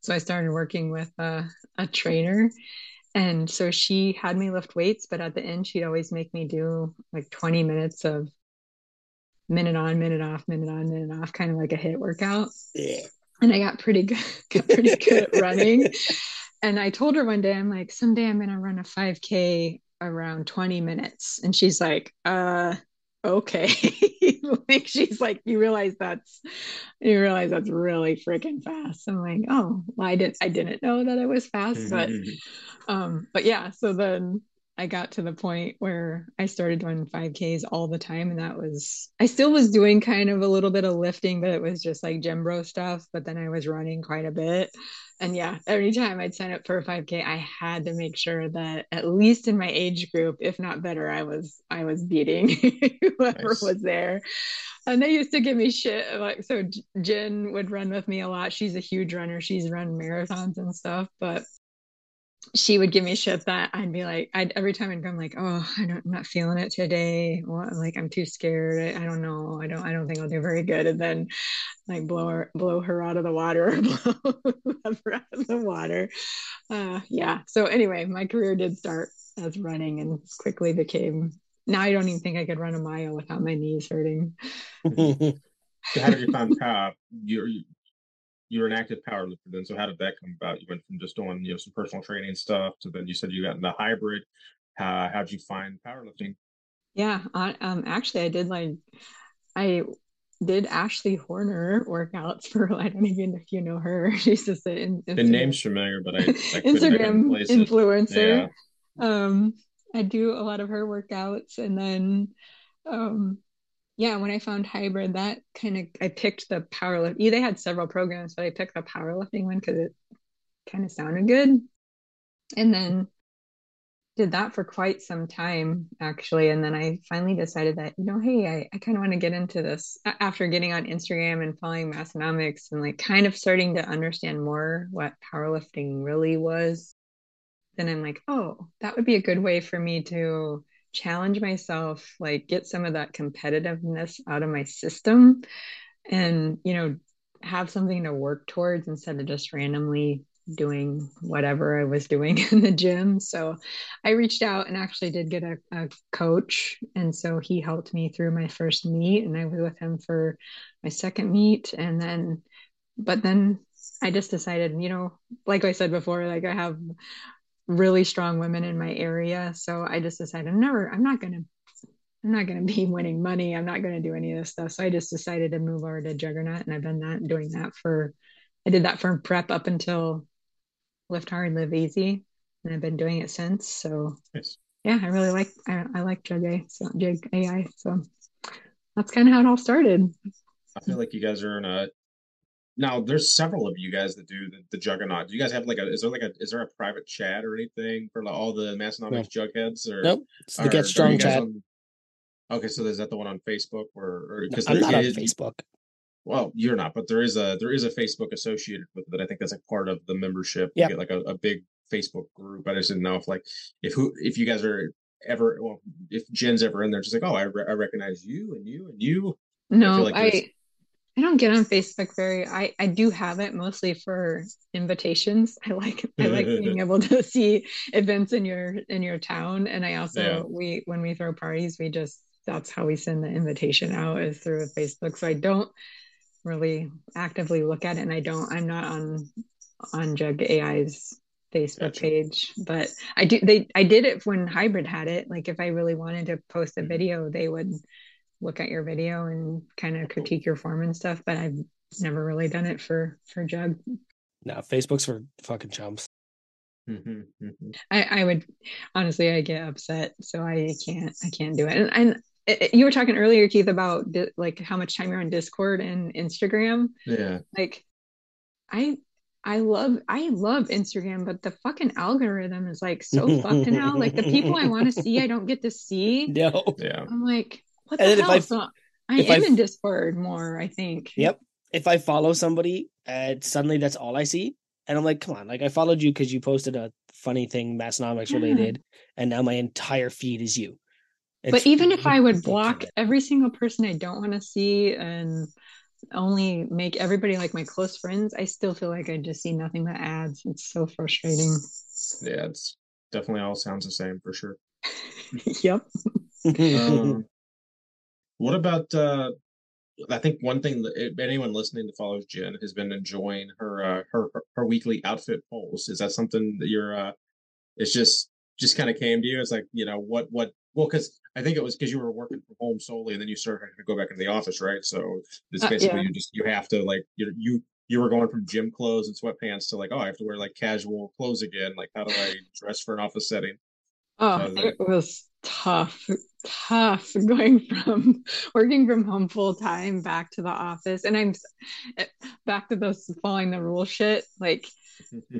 So I started working with a, a trainer, and so she had me lift weights, but at the end, she'd always make me do like 20 minutes of minute on, minute off, minute on, minute off, kind of like a hit workout. Yeah. And I got pretty good, got pretty good at running. And I told her one day, I'm like, someday I'm gonna run a 5K around 20 minutes. And she's like, uh, okay. like she's like, you realize that's you realize that's really freaking fast. I'm like, oh, well, I didn't I didn't know that it was fast, but um, but yeah, so then I got to the point where I started doing 5Ks all the time. And that was, I still was doing kind of a little bit of lifting, but it was just like gym bro stuff. But then I was running quite a bit. And yeah, every time I'd sign up for a 5K, I had to make sure that at least in my age group, if not better, I was, I was beating whoever nice. was there. And they used to give me shit. Like, so Jen would run with me a lot. She's a huge runner. She's run marathons and stuff. But she would give me shit that I'd be like, I'd every time I'd go, I'm like, oh, I I'm not feeling it today. Like I'm too scared. I, I, don't know. I don't, I don't think I'll do very good. And then like blow her, blow her out of the water, blow whoever out of the water. Uh, yeah. So anyway, my career did start as running and quickly became. Now I don't even think I could run a mile without my knees hurting. so how did you find uh, your you're an active powerlifter then. So how did that come about? You went from just doing you know some personal training stuff to then you said you got in the hybrid. How how'd you find powerlifting? Yeah, I, um, actually, I did like I did Ashley Horner workouts for I don't even know if you know her. She's just an the name's familiar, but I, I Instagram influencer. Yeah. Um, I do a lot of her workouts, and then um, yeah, when I found hybrid, that kind of I picked the powerlifting. They had several programs, but I picked the powerlifting one because it kind of sounded good. And then did that for quite some time actually. And then I finally decided that, you know, hey, I, I kind of want to get into this after getting on Instagram and following Massenomics and like kind of starting to understand more what powerlifting really was. Then I'm like, oh, that would be a good way for me to challenge myself, like get some of that competitiveness out of my system and, you know, have something to work towards instead of just randomly doing whatever I was doing in the gym. So I reached out and actually did get a, a, coach. And so he helped me through my first meet and I was with him for my second meet. And then, but then I just decided, you know, like I said before, like I have really strong women in my area. So I just decided I'm never, I'm not going to, I'm not going to be winning money. I'm not going to do any of this stuff. So I just decided to move over to Juggernaut and I've been that doing that for, I did that for prep up until lift hard, live easy. And I've been doing it since. So nice. yeah, I really like, I, I like Jug A, so Jug AI. So that's kind of how it all started. I feel like you guys are in a now there's several of you guys that do the, the juggernaut. Do you guys have like a is there like a is there a private chat or anything for like all the Massenomics no. jugheads or nope? It's the Get Strong chat. On, okay, so is that the one on Facebook or because no, I'm not on Facebook. Well, you're not, but there is a there is a Facebook associated with it. I think that's like part of the membership. You get like a, a big Facebook group. I just didn't know if like if who if you guys are ever well if Jen's ever in there, just like oh I, re- I recognize you and you and you. No, I, like I I don't get on Facebook very I I do have it mostly for invitations. I like I like being able to see events in your in your town and I also yeah. we when we throw parties we just that's how we send the invitation out is through Facebook. So I don't really actively look at it and I don't I'm not on on Jug AI's Facebook gotcha. page, but I do they I did it when Hybrid had it. Like if I really wanted to post a mm-hmm. video, they would look at your video and kind of critique your form and stuff, but I've never really done it for for Jug. No, Facebook's for fucking chumps. Mm-hmm, mm-hmm. I, I would honestly, I get upset, so I can't, I can't do it. And, and it, you were talking earlier, Keith, about di- like how much time you're on Discord and Instagram. Yeah, like I, I love, I love Instagram, but the fucking algorithm is like so fucked now. Like the people I want to see, I don't get to see. No, yeah. I'm like, What And the then if hell? I- So I if am I- in Discord more, I think. Yep. If I follow somebody, and suddenly that's all I see, and I'm like, come on, like I followed you because you posted a funny thing, Massenomics Yeah. related, and now my entire feed is you. But even if I would block every single person I don't want to see and only make everybody like my close friends, I still feel like I just see nothing but ads. It's so frustrating. Yeah, it's definitely all sounds the same for sure. yep. Um, what about uh I think one thing that if anyone listening that follows Jen has been enjoying her uh her her, weekly outfit polls. Is that something that you're uh it's just just kind of came to you? It's like, you know, what what well because I think it was because you were working from home solely and then you started to go back into the office, right? So it's Uh, basically yeah. you just you have to like you you you were going from gym clothes and sweatpants to like, oh I have to wear like casual clothes again. Like how do I dress for an office setting? Oh, So it was tough, tough going from working from home full time back to the office. And I'm back to those following the rule shit. Like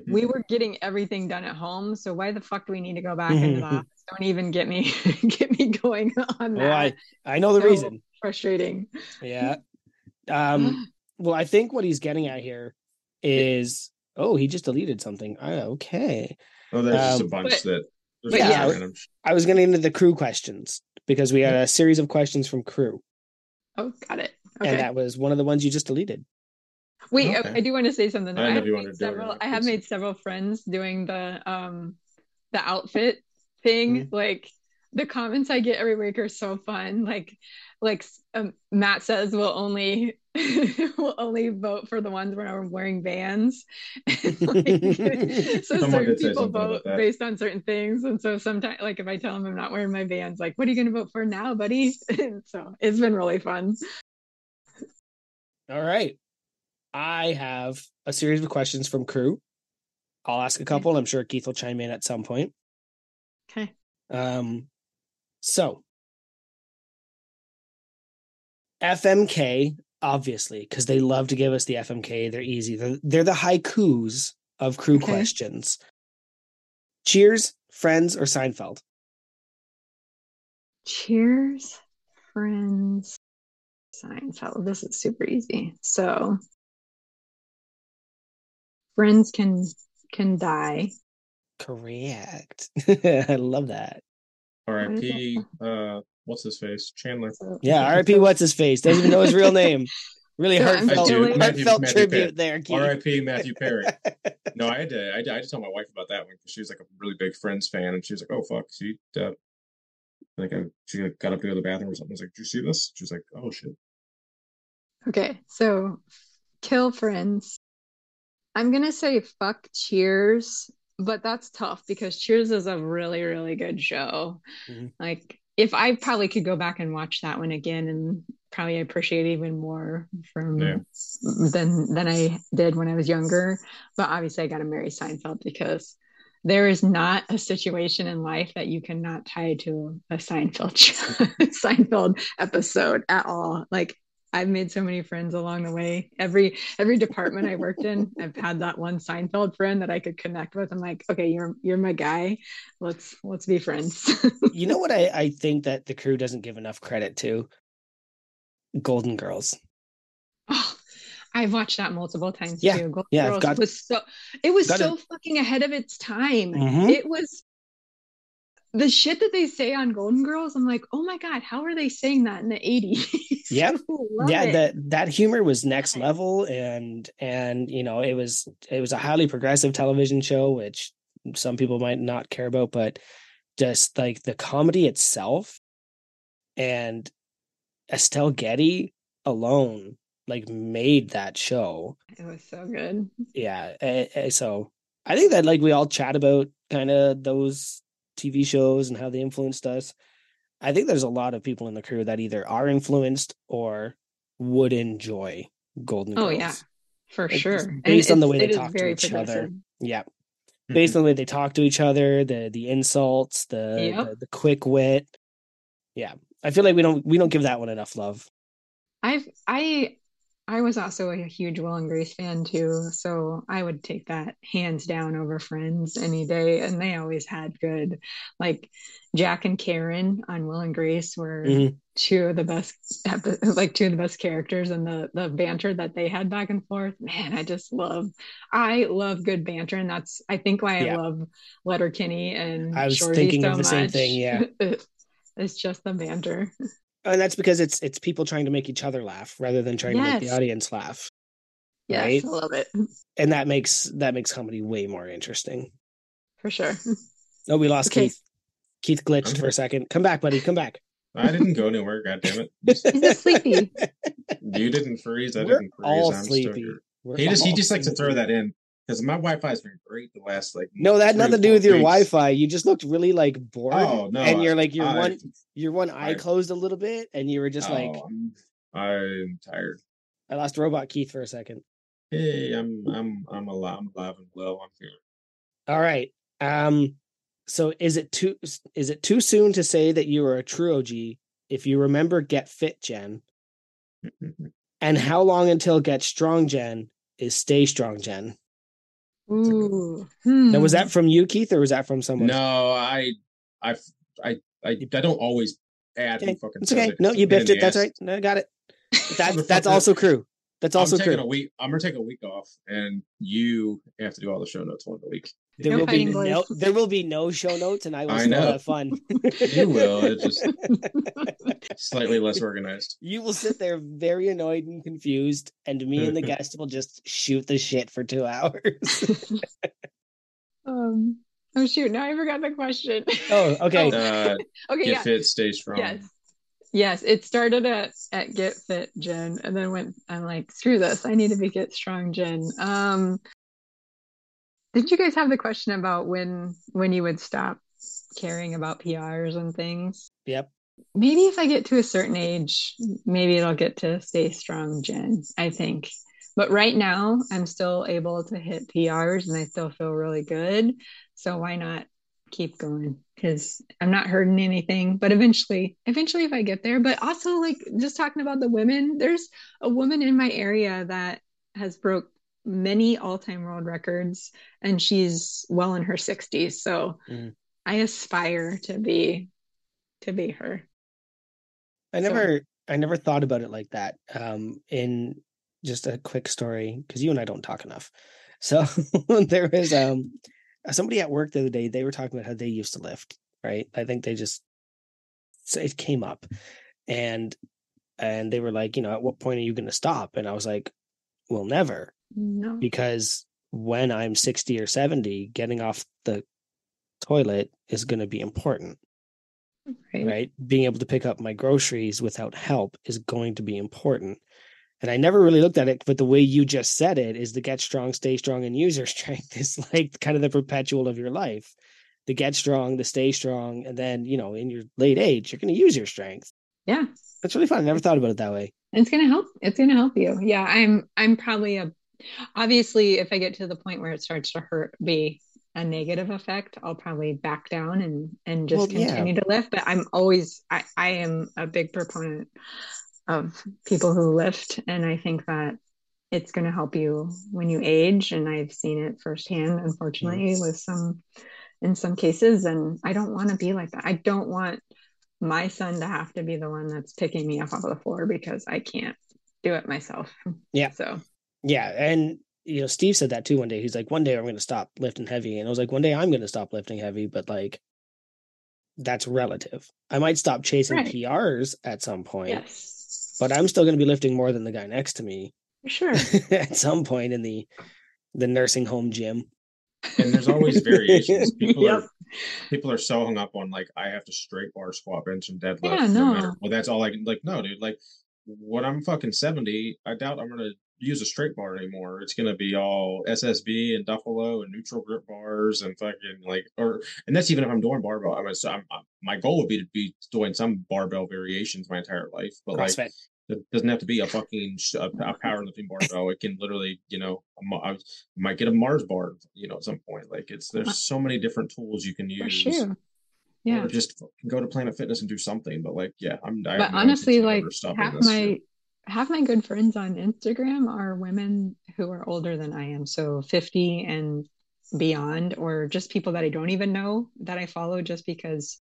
we were getting everything done at home. So why the fuck do we need to go back into the office? Don't even get me get me going on well, I that. I know the So reason. Frustrating. Yeah. Um. Well, I think what he's getting at here is, oh, he just deleted something. Okay. Oh, there's just a Um, bunch but- that there's but just yeah. I was getting into the crew questions because we had a series of questions from crew, Oh, got it. Okay. and that was one of the ones you just deleted. Wait, I- Okay. I do want to say something. though. I I, have made wanted to do it or several. I have made several friends doing the um the outfit thing. Mhm. Like the comments I get every week are so fun. Like like um, Matt says, we'll only we'll only vote for the ones when I'm wearing Vans. And, like, so Someone certain people vote based on certain things, and so sometimes, like if I tell them I'm not wearing my Vans, like, what are you going to vote for now, buddy? So it's been really fun. All right. I have a series of questions from crew. I'll ask a couple. and I'm sure Keith will chime in at some point. Okay. Um, so FMK, obviously, because they love to give us the FMK. They're easy. They're, they're the haikus of crew Okay. questions. Cheers, Friends, or Seinfeld? Cheers, friends. Seinfeld. This is super easy. So, friends can can die. Correct. I love that. R.I.P. Uh, what's his face? Chandler. Yeah, RIP, what's his face? Doesn't even know his real name. Really So heartfelt, Matthew- heartfelt Matthew tribute Perry. there, Keith. R.I.P. Matthew Perry. No, I had to. I had to, I had to tell my wife about that one because she was like a really big Friends fan, and she was like, "Oh fuck!" She, uh, like, I, she like, got up to go to the bathroom or something. I was like, "Did you see this?" She was like, "Oh shit." Okay, so kill friends. I'm gonna say fuck Cheers, but that's tough because Cheers is a really, really good show. Mhm. Like, if I probably could go back and watch that one again and probably appreciate it even more from Yeah. than than I did when I was younger. But obviously, I got to marry Seinfeld because there is not a situation in life that you cannot tie to a Seinfeld Seinfeld episode at all. Like I've made so many friends along the way. Every every department I worked in, I've had that one Seinfeld friend that I could connect with. I'm like, okay, you're you're my guy. Let's let's be friends. you know what I, I think that the crew doesn't give enough credit to? Golden Girls. Oh, I've watched that multiple times Yeah, too. Golden yeah, Girls got- was so it was so fucking ahead of its time. Mhm. It was the shit that they say on Golden Girls. I'm like, oh my god, how are they saying that in the 80s? Yep. Love yeah, that that humor was next level and and you know, it was it was a highly progressive television show, which some people might not care about, but just like the comedy itself and Estelle Getty alone like made that show. it was so good. yeah eh, eh, so i think that like we all chat about kind of those tv shows and how they influenced us i think there's a lot of people in the crew that either are influenced or would enjoy golden Oh, girls yeah. For It's sure. just And based on the way they talk to very each other. progressive. yeah based on mm-hmm. the way they talk to each other the the insults the, Yep. the the quick wit yeah i feel like we don't we don't give that one enough love I've I I was also a huge Will and Grace fan too, so I would take that hands down over Friends any day. And they always had good, like Jack and Karen on Will and Grace were Mhm. two of the best like two of the best characters and the the banter that they had back and forth man i just love i love good banter and that's i think why Yeah. i love letterkenny and I was Shoresy thinking so of the same thing, yeah. it's just the banter Oh, and that's because it's it's people trying to make each other laugh rather than trying to make the audience laugh yes Right? i love it and that makes that makes comedy way more interesting for sure oh we lost Okay. keith keith glitched for a second come back buddy come back I didn't go anywhere. God damn it! he's just sleepy You didn't freeze. I We're didn't freeze. all I'm sleepy. still here. We're He just he just likes to throw that in because my Wi-Fi has been great the last like. no that had nothing to do with your weeks. wi-fi you just looked really like bored Oh no! and you're like your I- one your one eye I- closed a little bit and you were just like oh, I'm, I'm tired. i lost robot keith for a second Hey, I'm I'm I'm alive. I'm alive and well. I'm here. all right um so is it too is it too soon to say that you are a true og if you remember get fit jen and how long until get strong jen is stay strong jen Ooh. now was Hmm. that from you keith or was that from someone No, I I I I, I don't always add. Okay, fucking it's okay it. no It's you biffed it that's ass. right no, i got it that, that's also crew that's also I'm taking crew a week. I'm gonna take a week off, and you have to do all the show notes one the week. There No will be fighting no there will be no show notes and I will I still know. have fun. You will. It's just slightly less organized. You will sit there very annoyed and confused, and me and the guest will just shoot the shit for two hours. um oh shoot now i forgot the question oh, okay. Uh, okay get yeah fit, stay strong. Yes. Yes. It started at, at Get Fit Jen and then went, I'm like, screw this. I need to be Get Strong Jen. Um, did you guys have the question about when when you would stop caring about PRs and things? Yep. Maybe if I get to a certain age, maybe it'll get to stay strong, Jen, I think. But right now, I'm still able to hit PRs and I still feel really good. So why not keep going? Because I'm not hurting anything. But eventually, eventually, if I get there, but also like just talking about the women, there's a woman in my area that has broke many all-time world records and she's well in her 60s. So Mhm. I aspire to be to be her. I So- never I never thought about it like that. Um in just a quick story, because you and I don't talk enough. So there was um somebody at work the other day, they were talking about how they used to lift, right? I think they just so it came up and and they were like, you know, at what point are you gonna stop? And I was like, well, never. No. because when I'm 60 or 70, getting off the toilet is going to be important, Right. right? Being able to pick up my groceries without help is going to be important. And I never really looked at it, but the way you just said it is the get strong, stay strong, and use your strength is like kind of the perpetual of your life. The get strong, the stay strong, and then, you know, in your late age, you're going to use your strength. Yeah. That's really fun. I never thought about it that way. It's gonna help. It's gonna help you. Yeah, I'm I'm probably a obviously if I get to the point where it starts to hurt be a negative effect, I'll probably back down and and just Well, yeah. continue to lift. But I'm always I, I am a big proponent of people who lift and I think that it's gonna help you when you age. And I've seen it firsthand, unfortunately, with some in some cases. And I don't want to be like that. I don't want my son to have to be the one that's picking me up off of the floor because I can't do it myself. Yeah. So Yeah, and you know, Steve said that too one day. He's like, one day I'm going to stop lifting heavy, and I was like, one day I'm going to stop lifting heavy, but like, that's relative. I might stop chasing Right. PRs at some point, yes, but I'm still going to be lifting more than the guy next to me for sure. at some point in the the nursing home gym. And there's always variations. People Yep. are people are so hung up on like I have to straight bar squat bench and deadlift. Yeah, no. no. matter well that's all I can like no dude. Like when I'm fucking seventy, I doubt I'm gonna use a straight bar anymore. It's gonna be all SSB and Duffalo and neutral grip bars and fucking like or and that's even if I'm doing barbell. I'm, so I'm, I'm my goal would be to be doing some barbell variations my entire life. But like CrossFit. it doesn't have to be a fucking sh- a, a powerlifting barbell. It can literally, you know, a mo- I might get a Mars bar, you know, at some point. Like it's there's so many different tools you can For use. sure. Yeah. Or just go to Planet Fitness and do something. But like, yeah, I'm. I But honestly, like half my shit. Half my good friends on Instagram are women who are older than I am. So 50 and beyond, or just people that I don't even know that I follow just because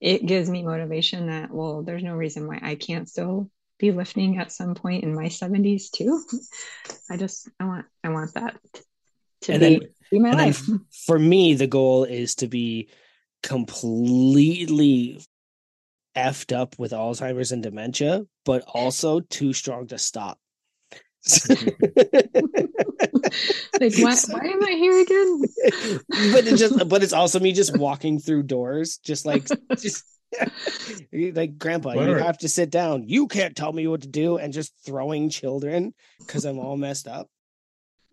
it gives me motivation that well there's no reason why i can't still be lifting at some point in my 70s too i just i want i want that to And be, then- be my life for me, the goal is to be completely effed up with Alzheimer's and dementia, but also too strong to stop. like why, why am i here again? But it just but it's also me just walking through doors just like just like grandpa What you have to sit down. You can't tell me what to do and just throwing children because i'm all messed up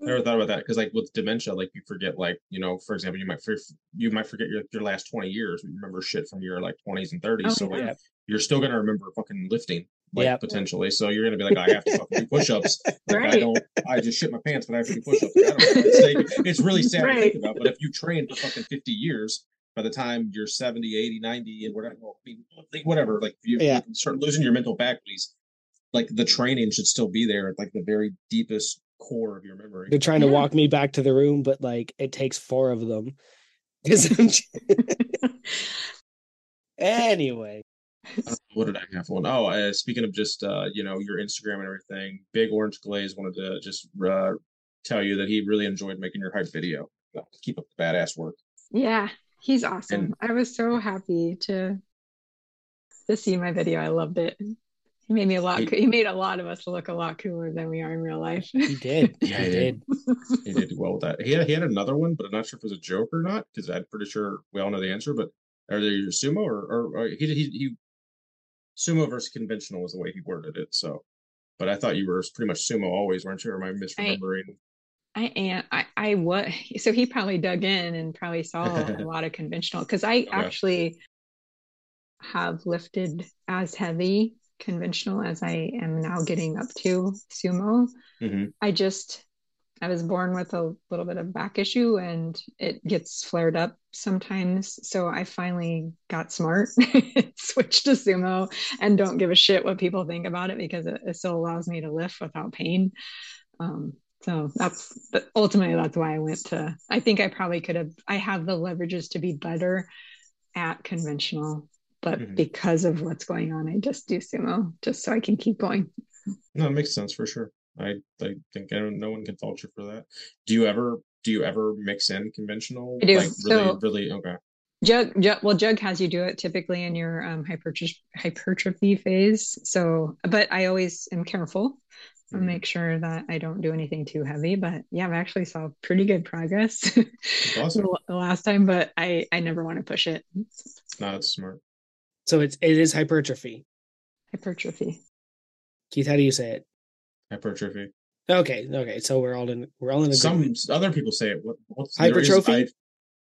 I never mm. thought about that because, like, with dementia, like you forget, like, you know, for example, you might for, you might forget your, your last twenty years. You remember shit from your like twenties and thirties. Oh, so like, you're still gonna remember fucking lifting, like Yep. potentially. So you're gonna be like, oh, I have to fucking do push-ups. Like, I don't. I just shit my pants, but I have to do push-ups. Like, I don't know. It's, like, it's really sad to think about. But if you train for fucking fifty years, by the time you're 70, 80, 90, and whatever, well, I mean, whatever, like you, Yeah. you start losing your mental faculties. Like the training should still be there at like the very deepest core of your memory. they're trying to walk me back to the room but like it takes four of them. I'm anyway Uh, what did I have one? Oh, uh, speaking of just uh, you know your Instagram and everything, Big Orange Glaze wanted to just uh, tell you that he really enjoyed making your hype video. Keep up the badass work. yeah he's awesome And- i was so happy to to see my video i loved it he made me a lot He- he made a lot of us look a lot cooler than we are in real life he did Yeah, he he did did. He did well with that. He had he had another one, but I'm not sure if it was a joke or not because I'm pretty sure we all know the answer. But are they sumo or, or, or he he he sumo versus conventional was the way he worded it. So, but I thought you were pretty much sumo always, weren't you? Or am I misremembering? I am. I, I was. So he probably dug in and probably saw a lot of conventional because I actually have lifted as heavy conventional as I am now getting up to sumo. Mhm. I just, I was born with a little bit of back issue and it gets flared up sometimes. So I finally got smart, switched to sumo, and don't give a shit what people think about it because it, it still allows me to lift without pain. Um, so that's but ultimately that's why I went to. I think I probably could have. I have the leverages to be better at conventional, but Mhm. because of what's going on, I just do sumo just so I can keep going. No, it makes sense for sure. I I think I don't, no one can fault you for that. Do you ever do you ever mix in conventional? I do. Like really, So- really okay. Jug, jug, well, Jug has you do it typically in your um, hypertrophy, hypertrophy phase. So, but I always am careful and Mhm. make sure that I don't do anything too heavy. But yeah, I've actually saw pretty good progress awesome. the the last time, but I I never want to push it. No, that's smart. So it's it is hypertrophy Hypertrophy. keith how do you say it Hypertrophy. okay okay so we're all in we're all in agreement. Some other people say it. What, what's there is- Hypertrophy? I-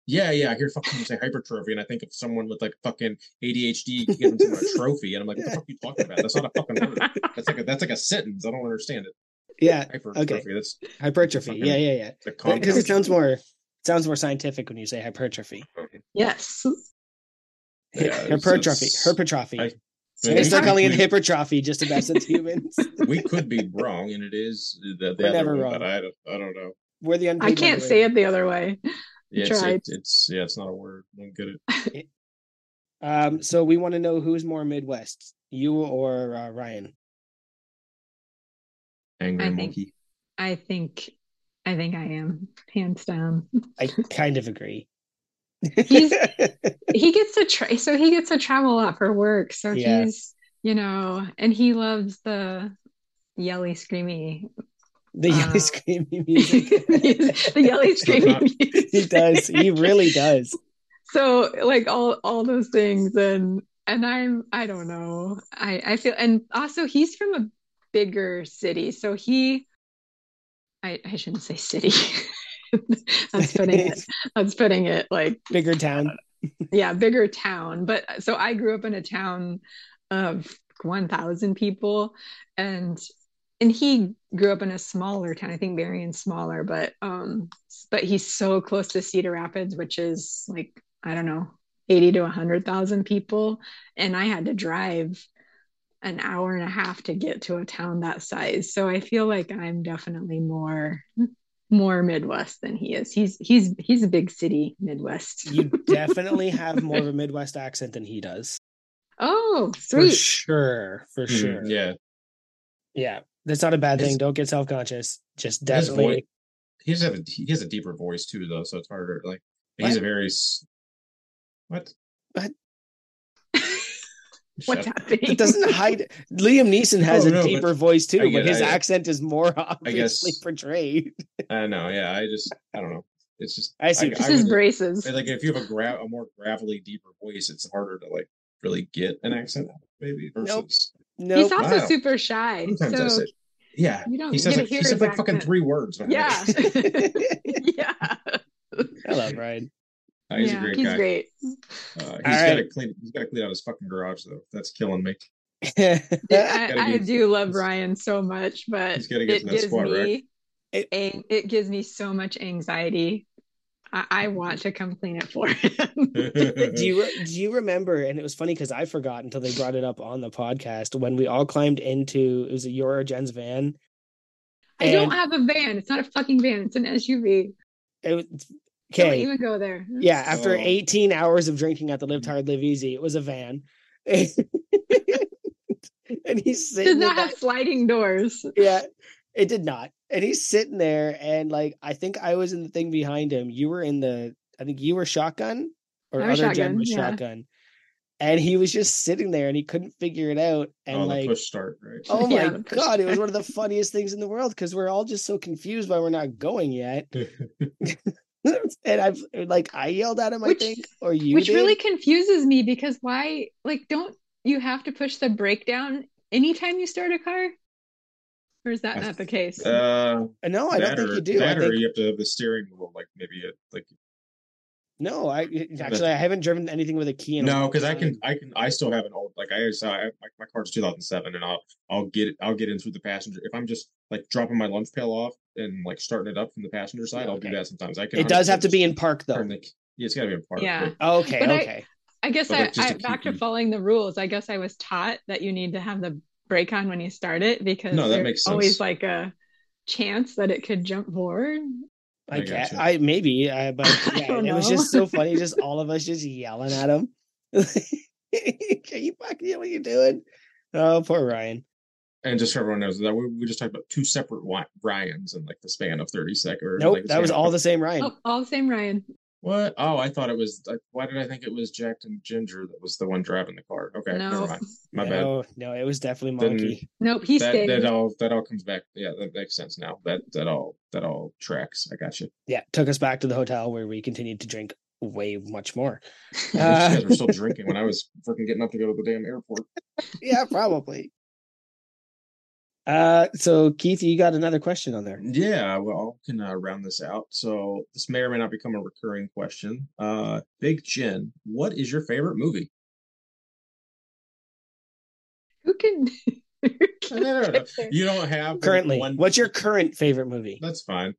yeah, yeah. I hear fucking people say hypertrophy, and I think of someone with like fucking ADHD giving someone a trophy, and I'm like, what the fuck are you talking about? That's not a fucking word. That's like a that's like a sentence. I don't understand it. yeah Hypertrophy. That's hypertrophy Fucking- yeah yeah yeah because it sounds more it sounds more scientific when you say hypertrophy yes. Yeah, it's- hypertrophy it's- hypertrophy I- they start we- calling it we- hypertrophy just to mess with humans We could be wrong, and it is the, the We're other never way, wrong. but I don't, I don't know. we're the I can't say it the other way. Yeah, it's, Tried. it, it's yeah, it's not a word. I don't get it. um so we want to know who's more midwest you or uh, ryan Angry I think- monkey. I think I think I am hands down. i kind of agree He's- He gets to try, so he gets to travel a lot for work. So Yeah. he's you know, and he loves the yelly, screamy, the yelly Uh, screaming music the yelly, screamy. music. he does he really does so like all all those things and and i'm i don't know i i feel and also he's from a bigger city so he i i shouldn't say city that's putting it. That's putting it like bigger town. Yeah bigger town. But so i grew up in a town of 1000 people and and he grew up in a smaller town i think Marion's smaller but um but he's so close to cedar rapids which is like i don't know 80 to 100000 people. And i had to drive an hour and a half to get to a town that size. So i feel like i'm definitely more more Midwest than he is. He's he's he's a big city Midwest. You definitely have more of a Midwest accent than he does. oh, For sure. For Mhm, sure. Yeah, Yeah. That's not a bad His- thing. Don't get self conscious. Just His definitely. voice- he has a he has a deeper voice too, though, so it's harder. Like he's What? a very what? What? What's Shut- happening? It doesn't hide. Liam Neeson has Oh, a no, deeper voice too, I but his I- accent is more obviously guess- portrayed. I know. Yeah, I just I don't know. It's just I see. This is would- braces. like if you have a gra- a more gravelly, deeper voice, it's harder to like really get an accent, maybe Nope. versus. No, He's also Wow. super shy. Sometimes So yeah, you don't he says like, he says his like fucking three words. man. yeah. yeah. I love Ryan. Uh, he's yeah, a great he's guy. great. Uh, he's All got right. to clean. He's got to clean out his fucking garage though. That's killing me. I, Gotta I do love Ryan so much, but He's gotta get it to that gives squat rack. me It- it gives me so much anxiety. I, I want to come clean it for him. do you re- do you remember? And it was funny because I forgot until they brought it up on the podcast when we all climbed into it was a your or Jen's van. I don't have a van. It's not a fucking van. It's an SUV. it was Don't okay. even go there. Hmm? Yeah, after Oh. 18 hours of drinking at the Lift Hard Live Easy, it was a van. and he's sitting does not have that- sliding doors. yeah, it did not. And he's sitting there and like I think I was in the thing behind him. You were in the I think you were shotgun or I other Jen shotgun, was yeah. shotgun. And he was just sitting there and he couldn't figure it out. And oh, like push start, right? Oh my Yeah, the push god, it was one of the funniest things in the world because we're all just so confused why we're not going yet. and I've like I yelled at him, Which- I think, or you Which did. really confuses me because why like don't you have to push the brake down anytime you start a car? Or is that I- not the case? uh, Uh, no, I don't that think you do. I or think you have to have the steering wheel, like maybe it, like no. I actually I haven't driven anything with a key in a no, because I can. I can, I still have an old, like I saw, I, my, my car's 2007, and I'll, I'll get, I'll get in through the passenger. If I'm just like dropping my lunch pail off and like starting it up from the passenger side, I'll do that sometimes. I can. It does have to be in park though. the- yeah, it's got to be in park. Yeah. but- Okay, But okay. I guess But, I, like, just I to back keep to following the rules. I guess I was taught that you need to have the brake on when you start it because No, that there's makes always like a chance that it could jump forward. I I guess gotcha. I maybe, I, but yeah, don't it was just so funny, just all of us just yelling at him. Can you fucking what are you doing? Oh, poor Ryan. And just so everyone knows that we, we just talked about two separate Wy- Ryans in like the span of 30 seconds. Nope, like, that was span of- all the same Ryan. Oh, all the same, Ryan. What? Oh, I thought it was. Like, why did I think it was Jack and Ginger that was the one driving the car? Okay, no, never mind. My bad. no, no, it was definitely Didn't- Monkey. nope. he's that stayed. that all that all comes back. Yeah, that makes sense now. That that all that all tracks. I got you. Yeah, took us back to the hotel where we continued to drink way much more. you Uh, guys were still drinking when I was freaking getting up to go to the damn airport. yeah, probably. Uh, so Keith, you got another question on there. Yeah, well, can uh, round this out. So this may or may not become a recurring question. Uh, Big Jen, what is your favorite movie? Who can? who No, no, no, no. You don't have Currently, one. what's your current favorite movie? That's fine.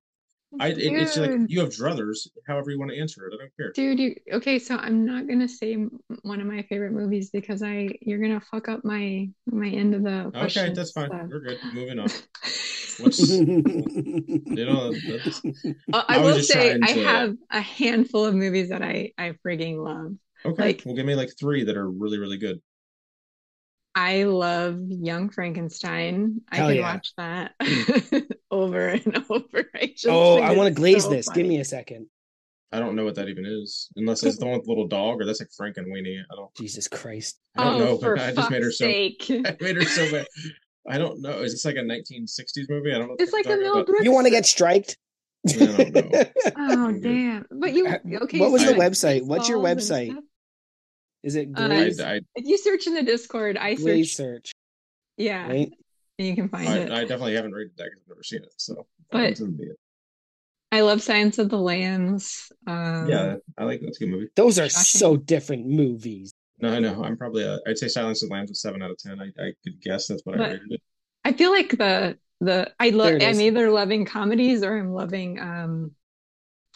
I it, it's like you have druthers. However you want to answer it, I don't care. Dude, you okay? So I'm not gonna say one of my favorite movies because I you're gonna fuck up my my end of the Okay, that's fine. so. We're good. Moving on. What's you know? That's, Uh, I I will say trying I to- have a handful of movies that I I frigging love. okay. Like- well, give me like three that are really really good. I love Young Frankenstein. I can yeah. watch that over and over. I just oh, I want to glaze so this. Give me a second. I don't know what that even is, unless it's the one with the little dog, or that's like Frankenweenie. I don't. Jesus Christ. I don't oh, know. for but I just made her fuck's so. sake! I made her so bad. I don't know. Is this like a 1960s movie? I don't know. It's like fuck a you're Mel Brooks. You want to get striked? I don't know. Oh damn! But you okay? What was so the like website? What's your website? Is it Uh, Glaze? I, I, If you search in the Discord, I Glaze search. search. Yeah, Right? And you can find I, it. I definitely haven't read that because I've never seen it. So, But- that wouldn't be it. I love Silence of the Lambs. Um, yeah, I like that's a good movie. Those are Shawshank. so different movies. No, I know. I'm probably a, I'd say Silence of the Lambs is seven out of ten. I, I could guess that's what I rated it. I feel like the the I love. There it is. I'm either loving comedies or I'm loving um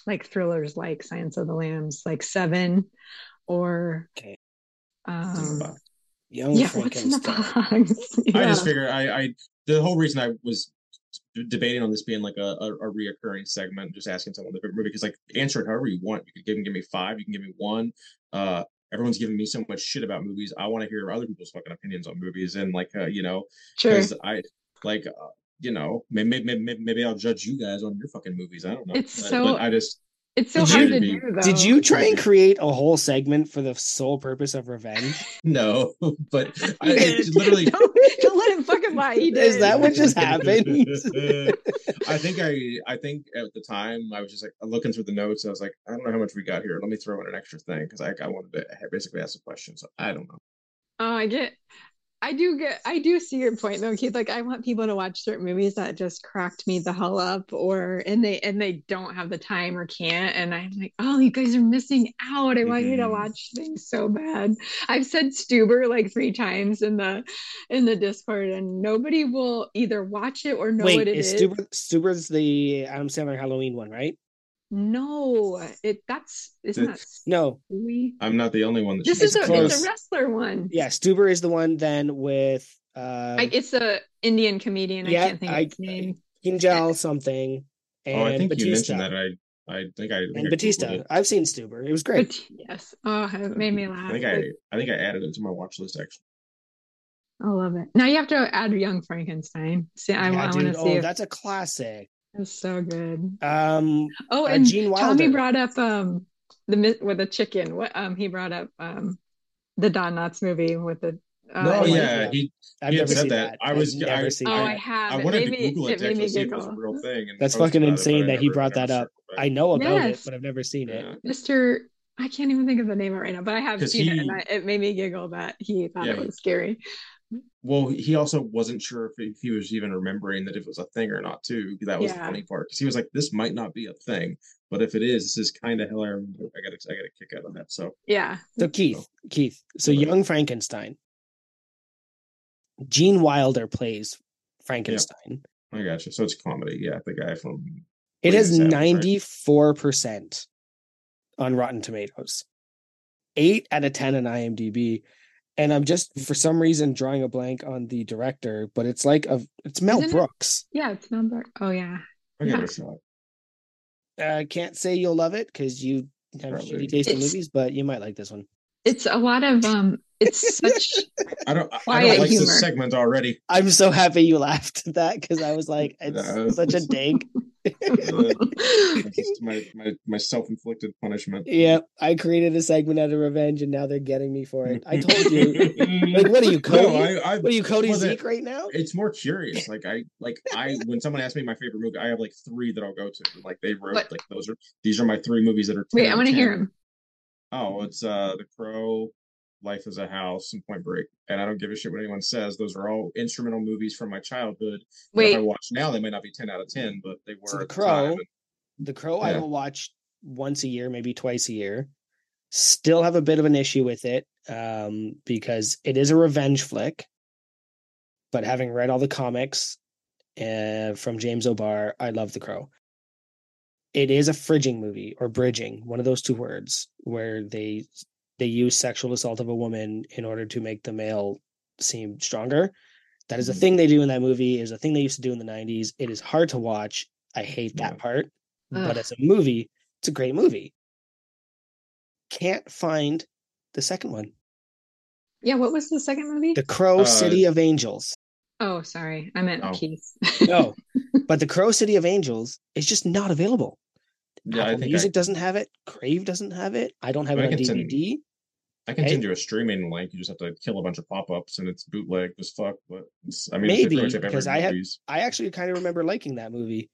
like thrillers, like Silence of the Lambs, like Seven, or Okay. um Young yeah, what's in the Frankenstein. box? I just Yeah. figure I, I the whole reason I was debating on this being like a, a, a reoccurring segment, just asking someone a different movie because like answer it however you want. You could give give me five, you can give me one. Uh, everyone's giving me so much shit about movies. I want to hear other people's fucking opinions on movies and like uh, you know Sure. because I like uh, you know maybe, maybe maybe I'll judge you guys on your fucking movies. I don't know. It's But- so- but I just It's so Did hard you- to do though. Did you try and create a whole segment for the sole purpose of revenge? no, but I, He literally don't, don't let him fucking lie. He did. Is that what just happened? I think I I think at the time I was just like looking through the notes. I was like, I don't know how much we got here. Let me throw in an extra thing because I, I wanted to basically ask a question. So I don't know. Oh, I get, I do get, I do see your point though, Keith. Like, I want people to watch certain movies that just cracked me the hell up, or and they and they don't have the time or can't, and I'm like, oh, you guys are missing out. I want you to Mhm. watch things so bad. I've said Stuber like three times in the in the Discord, and nobody will either watch it or know Wait, what it is is. Stuber, Stuber's the Adam Sandler Halloween one, right? No, it that's isn't that No, Stewie? I'm not the only one that. This is a close. it's a wrestler one. yeah, Stuber is the one then with uh, I, it's a Indian comedian. Yeah, I can't think I- of his name. Kinjal something, and Oh, I think Batista. you mentioned that. I I think I I think and Googled Batista. it. I've seen Stuber. It was great. But yes, oh, it made me laugh. I think I I think I added it to my watch list actually. I love it. Now you have to add Young Frankenstein. See, I, yeah, want dude. to see oh, if that's a classic. It's so good. Um, Oh, uh, and Gene Wilder. Tommy brought up um the with the chicken. What um he brought up um the Don Knotts movie with the uh, No, Oh yeah, he I've he never said seen that. that. I was- I've never I- seen Oh, that. I have. I It wanted made to me Google it it to me actually see if it was a real thing. And That's fucking about it, insane but I that he brought that up. circled. I know about it, but I've never seen it. Mr. I can't even think of the name of it right now, but I have seen it and I, it made me giggle that he thought Yeah, it was scary. Well, he also wasn't sure if, if he was even remembering that it was a thing or not, too. That was the funny part because he was like, "This might not be a thing, but if it is, this is kind of hilarious." I got I got a kick out of that. So Yeah. So Keith, Keith. So Okay. Young Frankenstein. Gene Wilder plays Frankenstein. I got you. So it's comedy. Yeah, the guy from It has ninety four percent on Rotten Tomatoes, eight out of ten on IMDb, and I'm just for some reason drawing a blank on the director, but it's like a it's Mel Isn't it- Brooks. Yeah, it's number. Oh yeah. I Yeah. it. I can't say you'll love it because you have Probably. shitty taste in movies, but you might like this one. It's a lot of um it's such I don't. I don't like humor. this segment already. I'm so happy you laughed at that because I was like, it's No. such a dig. It's just my my, my self inflicted punishment. Yeah, I created a segment out of revenge, and now they're getting me for it. I told you. Like, what are you, Cody? No, I, I, What are you, Cody was it- Zeke, right now? It's more curious. Like I like I when someone asks me my favorite movie, I have like three that I'll go to. Like they wrote What? like those are these are my three movies that are. 10 Wait, I want to hear them. Oh, it's uh The Crow, Life is a House, and Point Break. And I don't give a shit what anyone says. Those are all instrumental movies from my childhood. that If I watch now, they might not be ten out of ten, but they were So The at the Crow. The Crow, I will watch once a year, maybe twice a year. Still have a bit of an issue with it um, because it is a revenge flick. But having read all the comics uh, from James O'Barr, I love The Crow. It is a fridging movie or bridging, one of those two words, where they they use sexual assault of a woman in order to make the male seem stronger. That is a Mhm. thing they do in that movie. Is a thing they used to do in the '90s. It is hard to watch. I hate that Yeah. part, but as a movie, it's a great movie. Can't find the second one, yeah, what was the second movie? The Crow Uh, City of Angels. Oh, sorry. I meant Oh. Keith. No, but The Crow City of Angels is just not available. Yeah, I Apple think Music I, doesn't have it. Crave doesn't have it. I don't have I it on think it's in- DVD. I can send you a streaming link. You just have to kill a bunch of pop ups, and it's bootleg as fuck. But I mean, Maybe, pretty much every because I movies. I actually kind of remember liking that movie.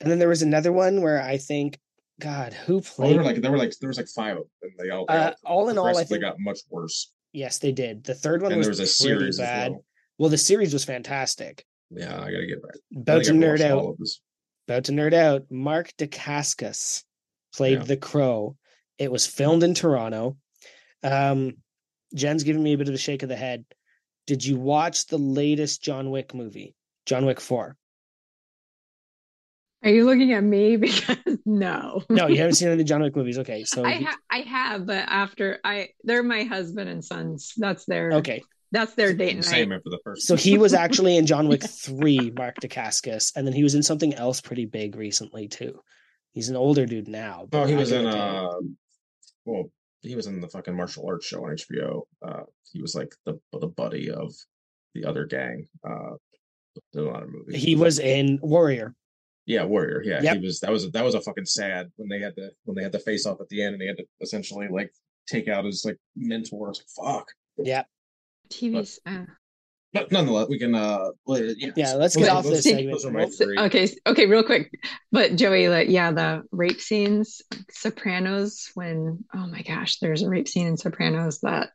And then there was another one where I think, God, who played? there were like there were like there was like five of them. They all, they Uh, all in all, I think got much worse. yes, they did. The third one And was, was a series bad. well. well, the series was fantastic. Yeah, I gotta get back. About to nerd out. all of this. about to nerd out. Mark Dacascos played Yeah. the Crow. It was filmed in Toronto. Um, Jen's giving me a bit of a shake of the head. Did you watch the latest John Wick movie, John Wick Four? Are you looking at me? Because no. No, you haven't seen any of the John Wick movies. Okay, so I ha- I have, but after I they're my husband and sons. That's their okay, That's their date night. Same after the first. So he was actually in John Wick 3, Mark Dacascos, and then he was in something else pretty big recently too. He's an older dude now. but Oh, he was in the day- uh, well, he was in the fucking martial arts show on HBO. Uh, he was like the the buddy of the other gang. Uh, there's a lot of movies. he was in Warrior. yeah, warrior. Yeah, Yep. he was. That was that was a fucking sad when they had to when they had the face off at the end and they had to essentially like take out his like mentor. I like, fuck. Yeah. TV's. Uh, But nonetheless, we can. uh yeah, Yeah, let's get those- off this segment. Those are my three. okay, okay, real quick. But Joey, like, yeah, the rape scenes, Sopranos. When oh my gosh, there's a rape scene in Sopranos that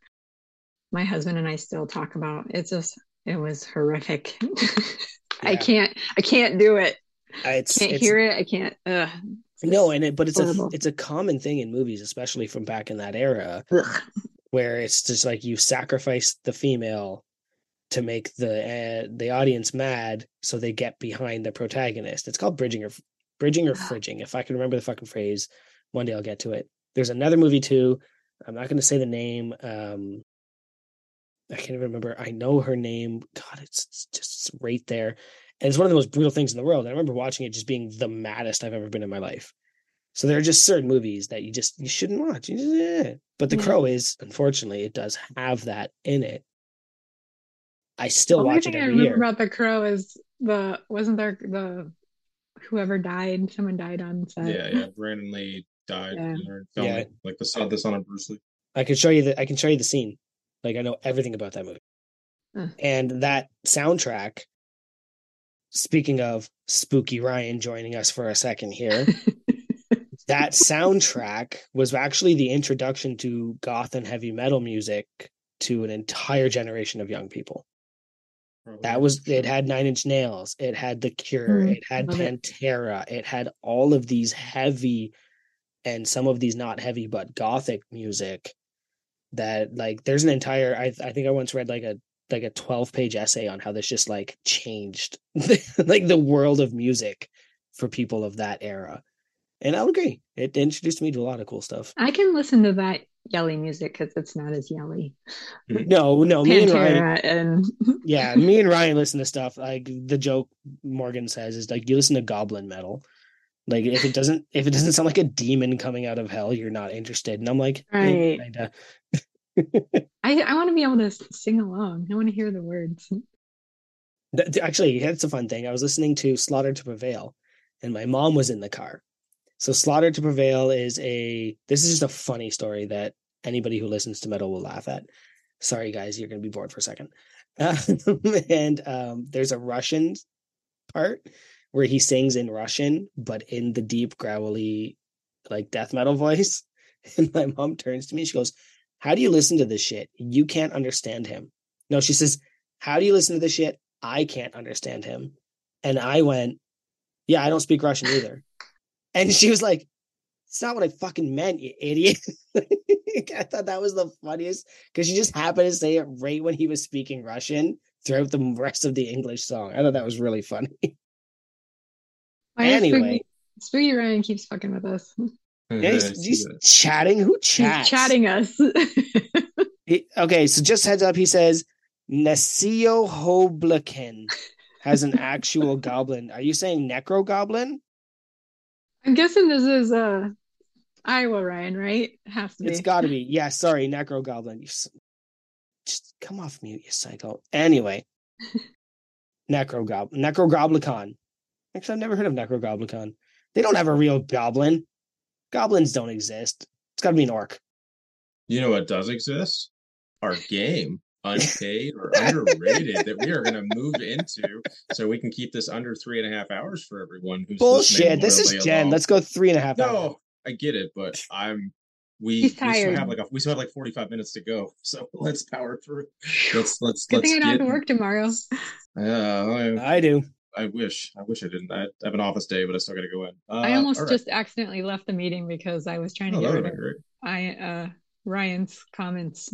my husband and I still talk about. It's just, it was horrific. I can't, I can't do it. Uh, It's Can't it's hear it. I can't. Ugh. no, and it but it's a it's a common thing in movies, especially from back in that era, where it's just like you sacrifice the female to make the uh, the audience mad, so they get behind the protagonist. It's called bridging or bridging or fridging. If I can remember the fucking phrase, one day I'll get to it. There's another movie too. I'm not going to say the name. Um, I can't even remember. I know her name. God, it's, it's just right there. And it's one of the most brutal things in the world. I remember watching it just being the maddest I've ever been in my life. So there are just certain movies that you just you shouldn't watch. Eh. But The. Crow is unfortunately it does have that in it. I still The only watch it thing I every remember year. about The Crow is the wasn't there the whoever died, someone died on set. Yeah, yeah. Brandon Lee died Yeah. during filming, Yeah. like the son, the son of Bruce Lee. I can show you the I can show you the scene. Like I know everything about that movie. Huh. And that soundtrack. Speaking of Spooky Ryan joining us for a second here, that soundtrack was actually the introduction to goth and heavy metal music to an entire generation of young people. Probably. That was it had Nine Inch Nails, it had The Cure, Mm, it had love it. Pantera, it had all of these heavy and some of these not heavy but gothic music that like there's an entire I I think I once read like a like a 12 page essay on how this just like changed like the world of music for people of that era. And I'll agree. It introduced me to a lot of cool stuff. I can listen to that yelly music because it's not as yelly. No, no, me and Ryan and yeah, me and Ryan listen to stuff like the joke Morgan says is like you listen to goblin metal. Like if it doesn't if it doesn't sound like a demon coming out of hell, you're not interested. And I'm like, eh, Right. I, I want to be able to sing along. I want to hear the words. Actually, that's a fun thing. I was listening to Slaughter to Prevail, and my mom was in the car. So Slaughter to Prevail is a this is just a funny story that anybody who listens to metal will laugh at. Sorry guys, you're gonna be bored for a second. Uh, and um, there's a Russian part where he sings in Russian, but in the deep, growly, like death metal voice. And my mom turns to me, she goes, How do you listen to this shit? You can't understand him. No, she says, How do you listen to this shit? I can't understand him. And I went, Yeah, I don't speak Russian either. And she was like, It's not what I fucking meant, you idiot. I thought that was the funniest because she just happened to say it right when he was speaking Russian throughout the rest of the English song. I thought that was really funny. Why Anyway. Spooky, Spooky Ryan keeps fucking with us. Yeah, he's, he's chatting. Who He's chats? chatting us. He- okay, so just heads up, he says Nesio Hoblakin has an actual goblin. Are you saying necro goblin? I'm guessing this is uh Iowa Ryan, right? Has to be. It's got to be. Yeah, sorry, necro goblin. You s- just come off mute, you psycho. Anyway, necro goblin, Necrogoblikon. Actually, I've never heard of Necrogoblikon. They don't have a real goblin. Goblins don't exist. It's got to be an orc. You know what does exist? Our game, unpaid or underrated, that we are going to move into, so we can keep this under three and a half hours for everyone who's Bullshit. This is Jen. along. Let's go three and a half hours. No, I get it, but I'm. We, we still have like a, we still have like 45 minutes to go, so let's power through. Let's let's Good let's thing I don't have to work tomorrow. Uh, I, I do. I wish I wish I didn't. I have an office day, but I still got to go in. Uh, I almost all right. just accidentally left the meeting because I was trying to Oh, get rid of. I uh Ryan's comments.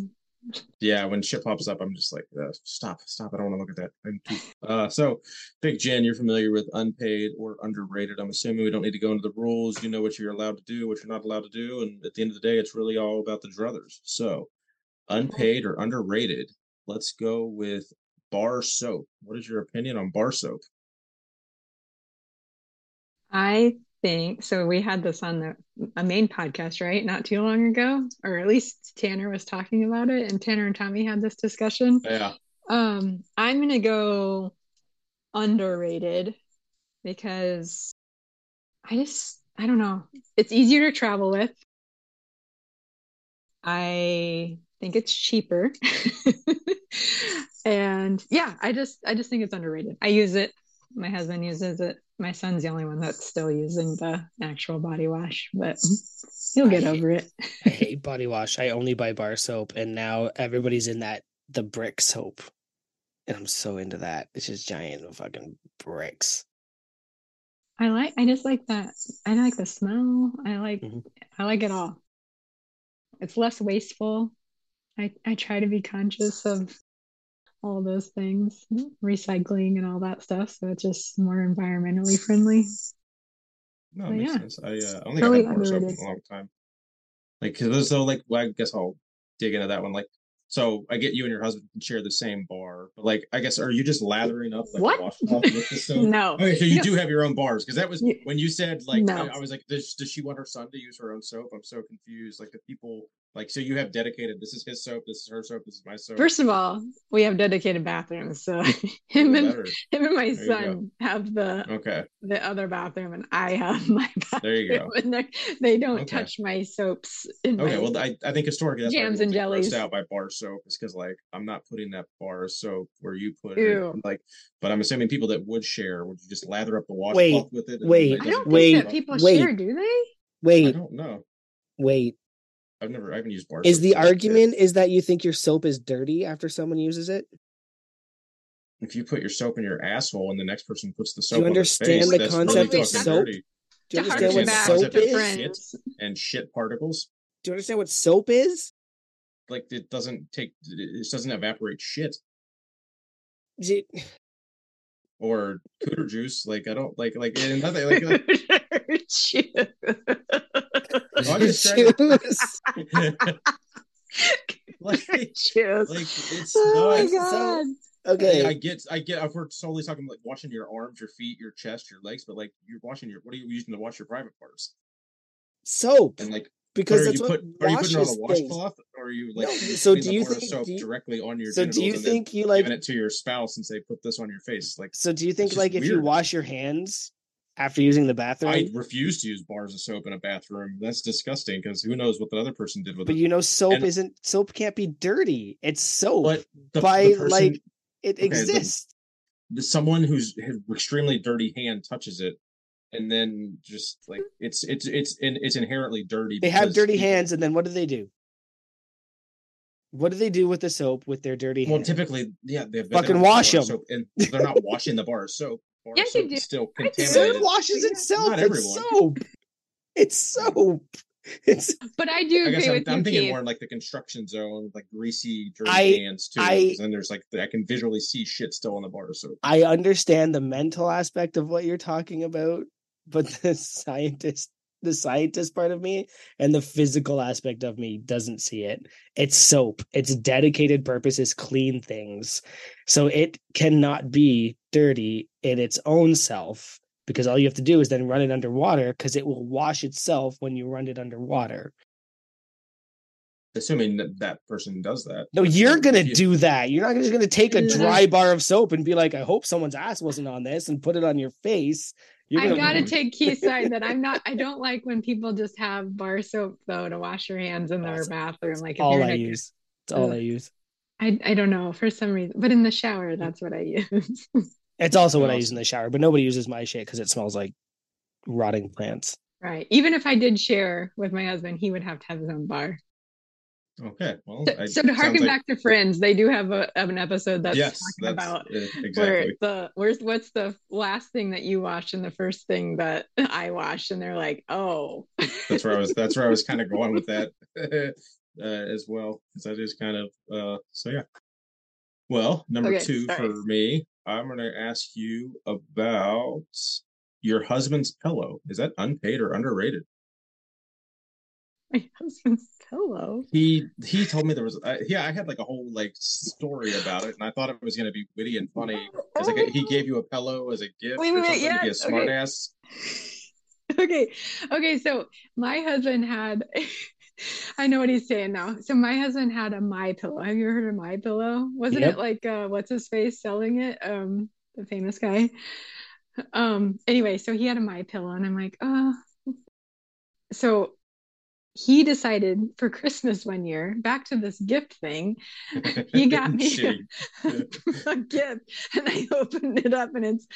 Yeah, when shit pops up, I'm just like, uh, stop, stop. I don't want to look at that. I'm too... Uh, so, Big Jen, you're familiar with unpaid or underrated. I'm assuming we don't need to go into the rules. You know what you're allowed to do, what you're not allowed to do, and at the end of the day, it's really all about the druthers. So, unpaid or underrated let's go with bar soap. What is your opinion on bar soap? I so. We had this on the a main podcast, right? Not too long ago, or at least Tanner was talking about it, and Tanner and Tommy had this discussion. Yeah. Um, I'm gonna go underrated because I just I don't know. It's easier to travel with. I think it's cheaper. and yeah, I just I just think it's underrated. I use it. My husband uses it. My son's the only one that's still using the actual body wash, but he'll get I- over it. I hate body wash. I only buy bar soap, and now everybody's in that the brick soap, and I'm so into that. It's just giant fucking bricks. I like I just like that. I like the smell. I like Mhm. I like it all. It's less wasteful. I I try to be conscious of all those things, recycling and all that stuff, so it's just more environmentally friendly. No, makes yeah. sense. I uh, I don't think Really I've had bar soap in a long time. Like, cause so like, well, I guess I'll dig into that one. Like, so I get you and your husband can share the same bar, but like, I guess are you just lathering up like What? washcloth with the soap? No. Okay, so you No. do have your own bars because that was when you said like No. I, I was like, does, does she want her son to use her own soap? I'm so confused. Like the people like so you have dedicated. This is his soap. This is her soap. This is my soap. First of all, we have dedicated bathrooms, so him and him and my go. son have the Okay, the other bathroom, and I have my bathroom. there you go. And they're- don't Okay. touch my soaps. In Okay, my, well, I, I think historically that's Jams and jellies. out by bar soap is because like I'm not putting that bar of soap where you put Ew. it. Like, but I'm assuming people that would share would you just lather up the washcloth with it? and wait, I don't go wait, think that people wait. share, do they? Wait, I Wait, don't know. wait. I've never. I haven't used bar. Is soap the since I was a kid. argument is that you think your soap is dirty after someone uses it? if you put your soap in your asshole and the next person puts the soap do you on their understand face, the concept really of soap? dirty. Do you understand what harken back soap is? friends. and shit particles. Do you understand what soap is? Like it doesn't take. It doesn't evaporate shit Do you- or cooter juice. Like I don't like like and nothing like. like Cheers. I'm to- Juice. like, Cheers. like it's oh no, my it's- god. okay. I get, I get. If we're solely talking like washing your arms, your feet, your chest, your legs, but like you're washing your, what are you using to wash your private parts? soap. And like, but Because are that's you what put, are you putting it on a washcloth, or are you like, No, so do you think- soap do you- directly on your So do you think you like giving it to your spouse and say, put this on your face? Like, so do you think like if you wash your hands after using the bathroom I refuse to use bars of soap in a bathroom. That's disgusting because who knows what the other person did with it. but you know soap And- isn't soap can't be dirty. It's soap. But the, by, the person, like, it the- exists. the- someone who's extremely dirty hand touches it and then just like it's it's it's in, it's inherently dirty They have dirty people- hands and then what do they do? What do they do with the soap with their dirty well hands? typically yeah they've Fucking wash bar 'em. of soap, and they're not washing the bar of soap bar Yeah, of you do. still contaminated Soap washes itself. Not It's soap. It's soap. It's But I do I guess agree I'm, with I'm you, thinking Keith. more in like the construction zone, like greasy, dirty I- hands too. I- 'cause then there's like I can visually see shit still on the bar of soap. I understand the mental aspect of what you're talking about, but the scientist the scientist part of me and the physical aspect of me doesn't see it. It's soap. Its dedicated purpose is clean things. So it cannot be dirty in its own self because all you have to do is then run it underwater because it will wash itself when you run it underwater. Assuming that that person does that. No, you're gonna you- do that. You're not just gonna take a dry bar of soap and be like, "I hope someone's ass wasn't on this," and put it on your face. I gotta take Keith's side that I'm not. I don't like when people just have bar soap though to wash your hands in their That's bathroom. Like all I use. It's all I use. I I don't know for some reason, but in the shower, mm. that's what I use. It's also what I use in the shower, but nobody uses my shit because it smells like rotting plants. right. Even if I did share with my husband, he would have to have his own bar. Okay, well, So, I- so to harken like- back to Friends, they do have a have an episode that's yes, talking that's about uh, where the where's what's the last thing that you wash and the first thing that I wash, and they're like, oh, That's where I was. That's where I was kind of going with that uh, as well, because that is kind of uh, so yeah. Well, number Okay, two sorry. for me, I'm going to ask you about your husband's pillow. Is that unpaid or underrated? My husband's pillow. He he told me there was uh, yeah I had like a whole like story about it and I thought it was gonna be witty and funny. It's like he gave you a pillow as a gift Wait, or wait, yeah, to be a okay. ass. okay okay so my husband had i know what he's saying now so my husband had a my pillow have you heard of my pillow wasn't Yep. it like uh what's his face selling it um the famous guy um anyway so he had a my pillow and i'm like oh so he decided for christmas one year back to this gift thing. He got me Shitty. a gift and I opened it up and it's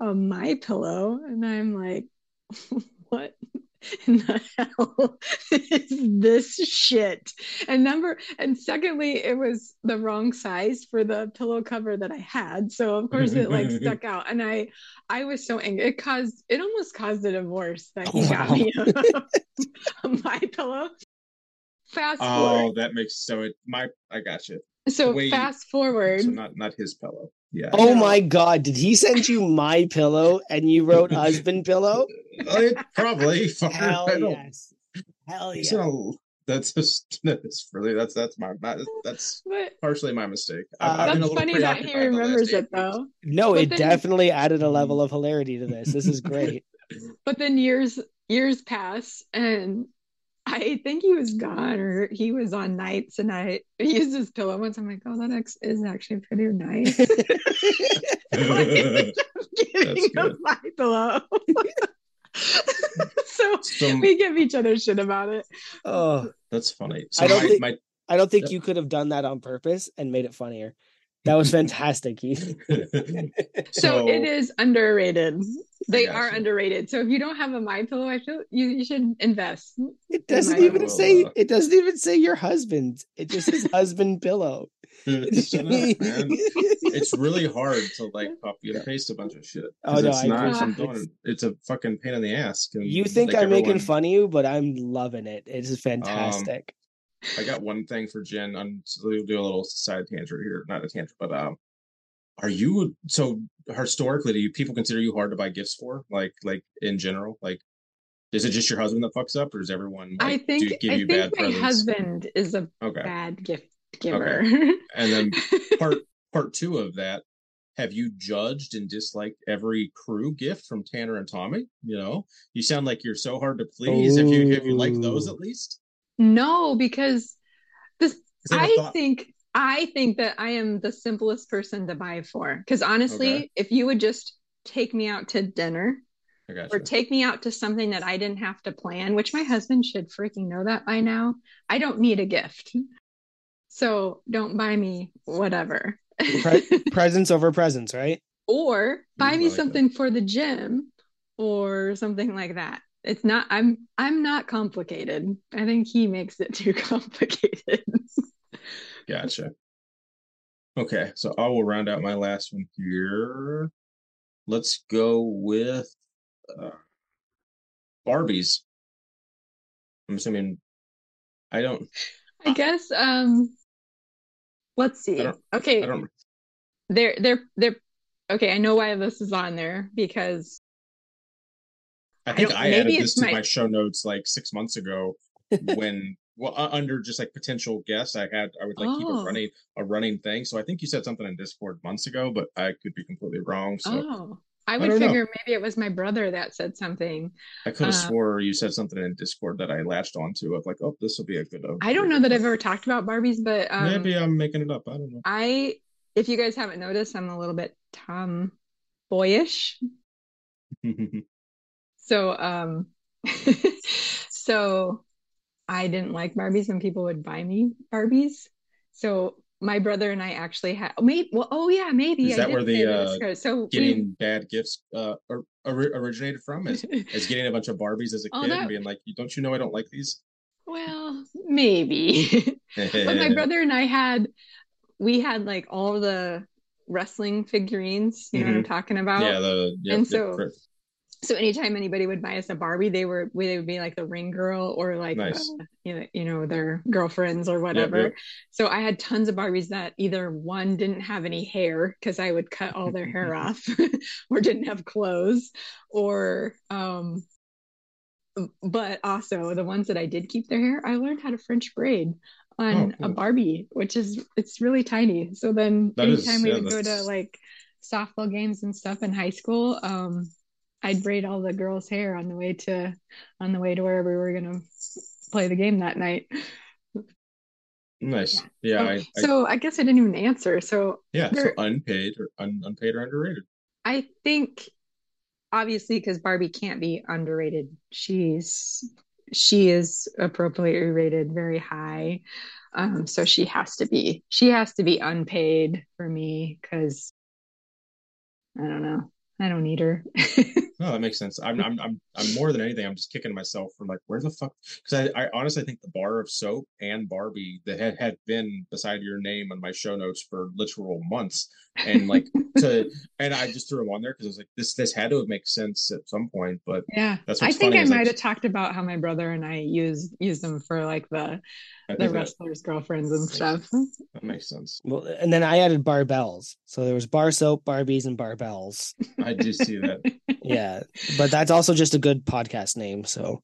a my pillow. And I'm like what in the hell is this shit? And number and secondly it was the wrong size for the pillow cover that I had. So of course it like stuck out. And I I was so angry. It caused it almost caused a divorce that he oh, got Wow. me a my pillow. Fast oh, forward. Oh, that makes so it my I got you. So wait, fast forward So not not his pillow. Yeah. Oh No. my god, did he send you my pillow and you wrote husband pillow? It probably. Hell yes. Hell it's yeah. not- that's just that's really that's that's my, my that's but partially my mistake. Uh, I've been a That's little funny that he preoccupied the last remembers it though. No, But it then- definitely added a level of hilarity to this. This is great. But then years years pass and I think he was gone or he was on nights and I used his pillow once. I'm like, oh, that ex- is actually pretty nice. Giving him my pillow. so So we give each other shit about it. oh, that's funny. So I don't my, think- my I don't think Yep. you could have done that on purpose and made it funnier. That was fantastic, Keith. So, it is underrated. They are gotcha. underrated. So if you don't have a my pillow, I feel you, you should invest. It doesn't might even will, say it doesn't even say your husband. It just says husband pillow. Shut up, man. It's really hard to like copy and paste a bunch of shit. Oh, no, it's I not agree. some It's- it's a fucking pain in the ass. You think like, I'm making fun of you, but I'm loving it. It Um, fantastic. I got one thing for Jen. On so we'll do a little side tangent here, not a tangent, but um, are you so historically? Do you people consider you hard to buy gifts for? Like, like in general, like, is it just your husband that fucks up, or is everyone? Like, I think do, give I you think bad my presents? husband is a Okay, bad gift giver. and then part part two of that. Have you judged and disliked every CRÜ gift from Tanner and Tommy? You know, you sound like you're so hard to please. If you if you like those at least, no, because this I never I thought- think I think that I am the simplest person to buy for. Because honestly, Okay. if you would just take me out to dinner or take me out to something that I didn't have to plan, which my husband should freaking know that by now, I don't need a gift. So don't buy me whatever. Pre- presents over presents, right? or buy mm, me something for the gym or something like that. It's not I'm I'm not complicated. I think he makes it too complicated. Gotcha. Okay, so I will round out my last one here. Let's go with uh, Barbies. I'm assuming I don't. I guess um let's see. I Okay, I don't. they're they're they're okay, I know why this is on there because I I think I, maybe added this to my- my show notes like six months ago when well uh, under just like potential guests I had I would like keep a Oh. running a running thing. So I think you said something in Discord months ago, but I could be completely wrong. So oh I I would know. figure maybe it was my brother that said something. I could have uh, swore you said something in Discord that I latched onto of like, oh, this will be a good. uh, I don't know that I've ever talked about Barbies, but um Maybe I'm making it up. I don't know. I if you guys haven't noticed, I'm a little bit tomboyish. So um so I didn't like Barbies when people would buy me Barbies. So my brother and I actually had maybe well oh yeah maybe Is that where the, uh, so we- getting bad gifts uh or, ori- originated from is is getting a bunch of Barbies as a Oh, kid that- and being like, don't you know I don't like these? well maybe but my brother and I had we had like all the wrestling figurines you know what I'm talking about yeah, the yep, and so- correct. So anytime anybody would buy us a Barbie, they were they would be like the ring girl or like Nice. uh, you know you know their girlfriends or whatever. yep. So I had tons of Barbies that either one didn't have any hair because I would cut all their hair off, or didn't have clothes, or um, but also the ones that I did keep their hair, I learned how to French braid on Oh, a. Barbie, which is it's really tiny. So then That is- anytime we yeah, would go to like softball games and stuff in high school, um, I'd braid all the girls' hair on the way to on the way to wherever we were gonna play the game that night. Nice. Yeah. Yeah. so, I, I, so I guess I didn't even answer. So yeah. So unpaid or un, unpaid or underrated. I think obviously because Barbie can't be underrated. She's she is appropriately rated very high. Um, so she has to be she has to be unpaid for me because I don't know. I don't need her. No, that makes sense. I'm, I'm, I'm, I'm more than anything. I'm just kicking myself for like, where the fuck? Because I, I honestly think the bar of soap and Barbie that had, had been beside your name on my show notes for literal months, and like to, and I just threw them on there because I was like, this, this had to make sense at some point. But yeah. That's I what's think funny I is, like- might have talked about how my brother and I use use them for like the the think that, wrestlers' girlfriends and stuff. that makes sense. Well, and then I added barbells. So there was bar soap, Barbies, and barbells. I do see that. Yeah, but that's also just a good podcast name. So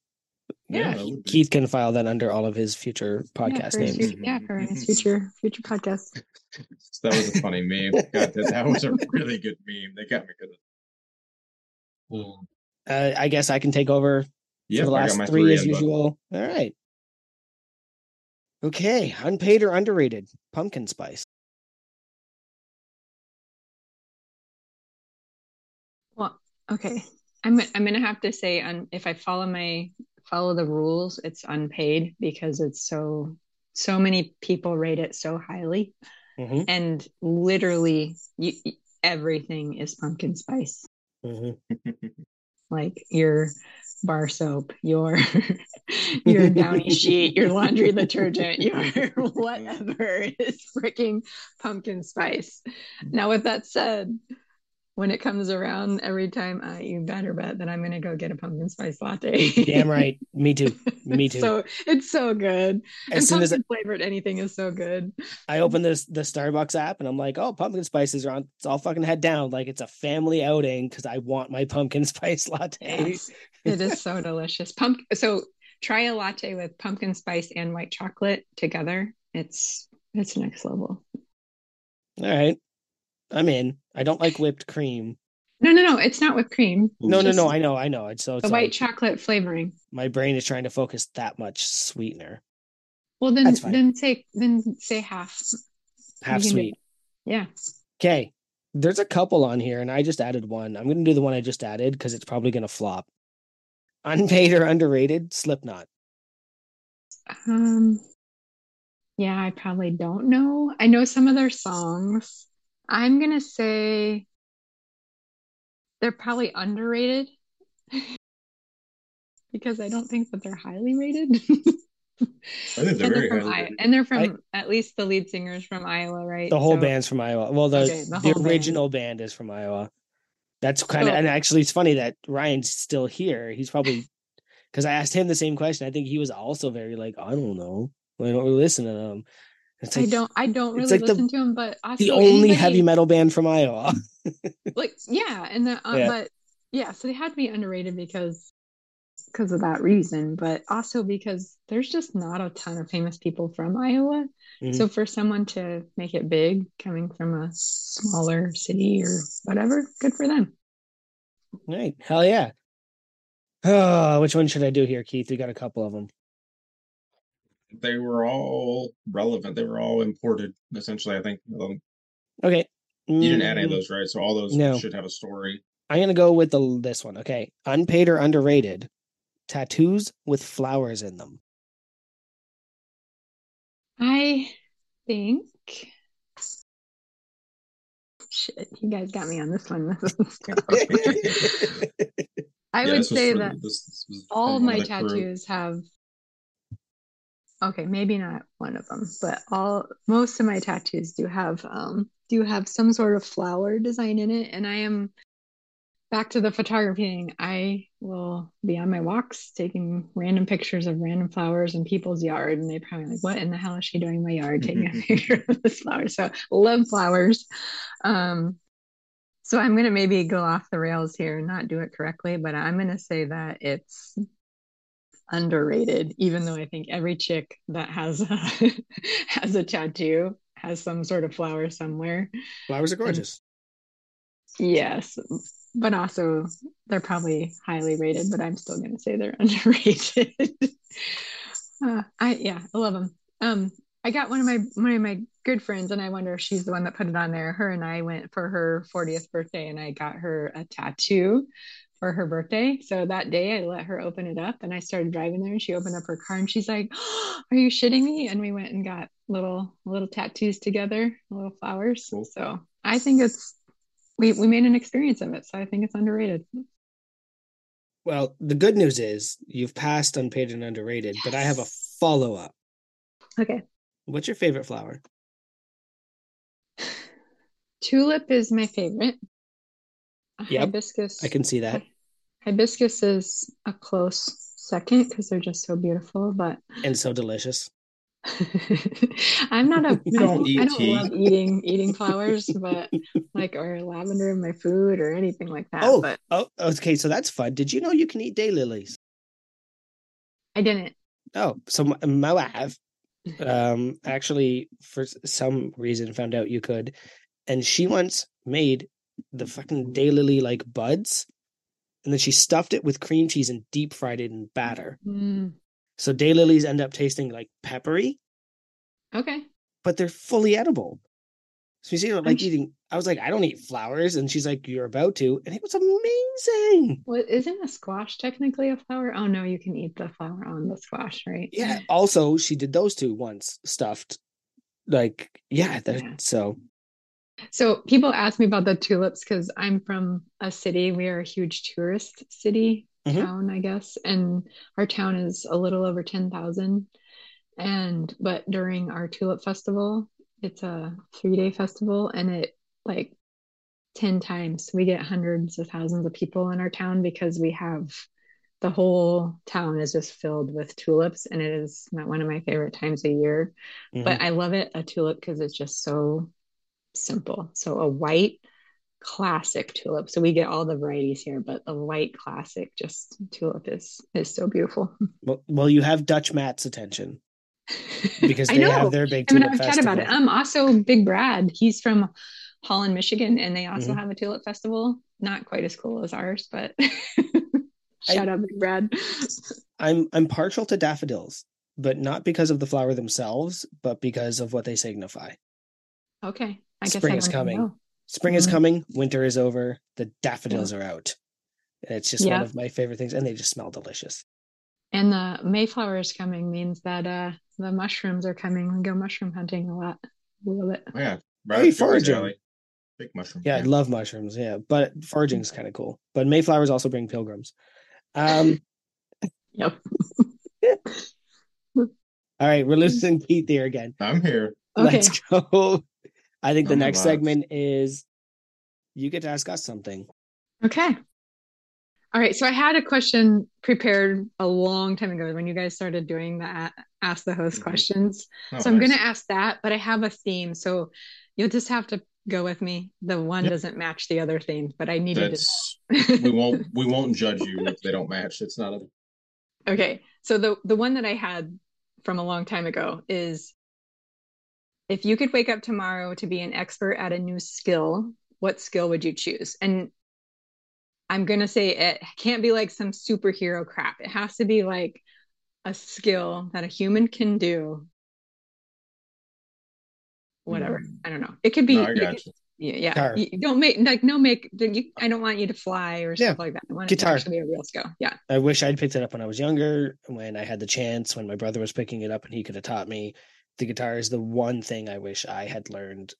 Yeah, that. Keith can file that under all of his future podcast for his names. future, yeah, for his future future podcast. That was a funny meme. God, that, that was a really good meme. They got me good. Uh, I guess I can take over Yeah, for the last three, three as in, but- usual. All right. Okay, unpaid or underrated? Pumpkin spice. Well, okay. I'm I'm gonna have to say un, if I follow my follow the rules, it's unpaid because it's so so many people rate it so highly, Mhm, and literally you, everything is pumpkin spice. mhm. Like your bar soap, your your downy sheet, your laundry detergent, your whatever is freaking pumpkin spice. Now, with that said, when it comes around every time, uh, you better bet that I'm gonna go get a pumpkin spice latte. Damn right. Me too. Me too. so it's so good. as and soon as pumpkin flavored anything is so good. I open this the Starbucks app and I'm like, oh, pumpkin spices are on. It's all fucking head down. Like it's a family outing because I want my pumpkin spice latte. Yes, it is so delicious. Pump. So try a latte with pumpkin spice and white chocolate together. It's it's next level. All right, I'm in. I don't like whipped cream. No, no, no. It's not whipped cream. No, no, no. I know, I know. It's so The white like, chocolate flavoring. my brain is trying to focus that much sweetener, Well, then then say then say half. half You can do- sweet. Yeah. Okay, there's a couple on here, and I just added one. I'm gonna do the one I just added because it's probably gonna flop. Unpaid or underrated? Slipknot. Um. Yeah, I probably don't know. I know some of their songs. I'm gonna say they're probably underrated because I don't think that they're highly rated. I think they're And very they're from I- and they're from at least the lead singer's from Iowa, right? The whole So- band's from Iowa. Well, the Okay, the the, whole band. original band. is from Iowa. That's kind of So- and actually it's funny that Ryan's still here. He's probably because I asked him the same question. I think he was also very like, I don't know. I don't really listen to them. It's I don't I don't really like the- listen to them, but also the only anybody- heavy metal band from Iowa. like yeah and the uh, Yeah. but yeah so they had to be underrated because because of that reason but also because there's just not a ton of famous people from iowa Mhm. so for someone to make it big coming from a smaller city or whatever good for them Right. Hell yeah. Oh, which one should I do here, Keith? We got a couple of them. They were all relevant. They were all imported, essentially. I think um, Okay. you didn't add any of Mm, those, right? So all those No. should have a story. I'm gonna go with the this one. Okay. Unpaid or underrated? Tattoos with flowers in them. i think shit you guys got me on this one This i Yeah, would this say for- that this- this all of from one my the crew. tattoos have okay maybe not one of them but all most of my tattoos do have um do have some sort of flower design in it. And i am back to the photography thing i will be on my walks taking random pictures of random flowers in people's yard. And they probably like what in the hell is she doing in my yard taking a picture of this flower? So love flowers. Um so i'm going to maybe go off the rails here and not do it correctly but i'm going to say that it's underrated, even though I think every chick that has a, has a tattoo has some sort of flower somewhere. Flowers are gorgeous. Yes, but also they're probably highly rated, but I'm still going to say they're underrated. uh, I yeah, I love them. Um, I got one of my one of my good friends, and I wonder if she's the one that put it on there. Her and I went for her 40th birthday, and I got her a tattoo for her birthday. So that day, I let her open it up, and I started driving there. And she opened up her car, and she's like, oh, "Are you shitting me?" And we went and got little little tattoos together, little flowers. Cool. So I think it's we we made an experience of it. So I think it's underrated. Well, the good news is you've passed unpaid and underrated, but I have a follow up. Okay. What's your favorite flower? Tulip is my favorite. Yep, Hibiscus. I can see that. Hibiscus is a close second because they're just so beautiful, but And so delicious. I'm not a You don't don't, eat I don't tea. love eating eating flowers, but like or lavender in my food or anything like that. Oh, But oh, okay. So that's fun. Did you know you can eat daylilies? I didn't. Oh, so my, my wife, um, actually for some reason found out you could, and she once made the fucking daylily like buds, and then she stuffed it with cream cheese and deep fried it in batter. Mm, So daylilies end up tasting like peppery, okay. but they're fully edible. So you see, like sh- eating. I was like, I don't eat flowers, and she's like, you're about to, and it was amazing. Well, isn't a squash technically a flower? Oh no, you can eat the flower on the squash, right? Yeah. Also, she did those two once stuffed. Like, yeah. Yeah. So So people ask me about the tulips because I'm from a city. We are a huge tourist city Mhm. town, I guess, and our town is a little over 10,000. And but during our tulip festival, it's a three-day festival and it like 10 times we get hundreds of thousands of people in our town because we have the whole town is just filled with tulips and it is not one of my favorite times a year. mhm. But I love it a tulip because it's just so simple. So a white classic tulip. So we get all the varieties here, but the white classic just tulip is is so beautiful. well, well, you have Dutch Matt's attention because I they have their big I'm tulip gonna have a chat about it. Um, also Big Brad. He's from Holland, Michigan, and they also Mhm. have a tulip festival. Not quite as cool as ours, but shout out Big Brad. I'm I'm partial to daffodils, but not because of the flower themselves, but because of what they signify. Okay, I guess Spring I is coming. know. Spring is Mhm. coming, winter is over, the daffodils are out. And it's just one of my favorite things, and they just smell delicious. And the Mayflower is coming means that uh the mushrooms are coming. We go mushroom hunting a lot. We love it. Oh yeah, Hey, right up foraging. Big mushroom. Yeah, I love mushrooms. Yeah, but foraging is kind of cool. But Mayflowers also bring pilgrims. Um, Yep. all right, we're losing Keith here again. I'm here. Okay. Let's go. I think the Oh next God. segment is you get to ask us something. Okay. All right. So I had a question prepared a long time ago when you guys started doing the ask the host Mhm. questions. Oh, so I'm nice. going to ask that, but I have a theme. So you'll just have to go with me. The one Yep. doesn't match the other theme, but I needed That's to. we won't we won't judge you if they don't match. It's not a Okay. So the the one that I had from a long time ago is if you could wake up tomorrow to be an expert at a new skill, what skill would you choose? And I'm going to say it can't be like some superhero crap. It has to be like a skill that a human can do. Whatever. Hmm. I don't know. It could be no, I you could- yeah, yeah. Guitar. You don't make like no make you, I don't want you to fly or Yeah. stuff like that. I want it to Guitar. be a real skill. Yeah. I wish I'd picked it up when I was younger, when I had the chance, when my brother was picking it up and he could have taught me. The guitar is the one thing I wish I had learned.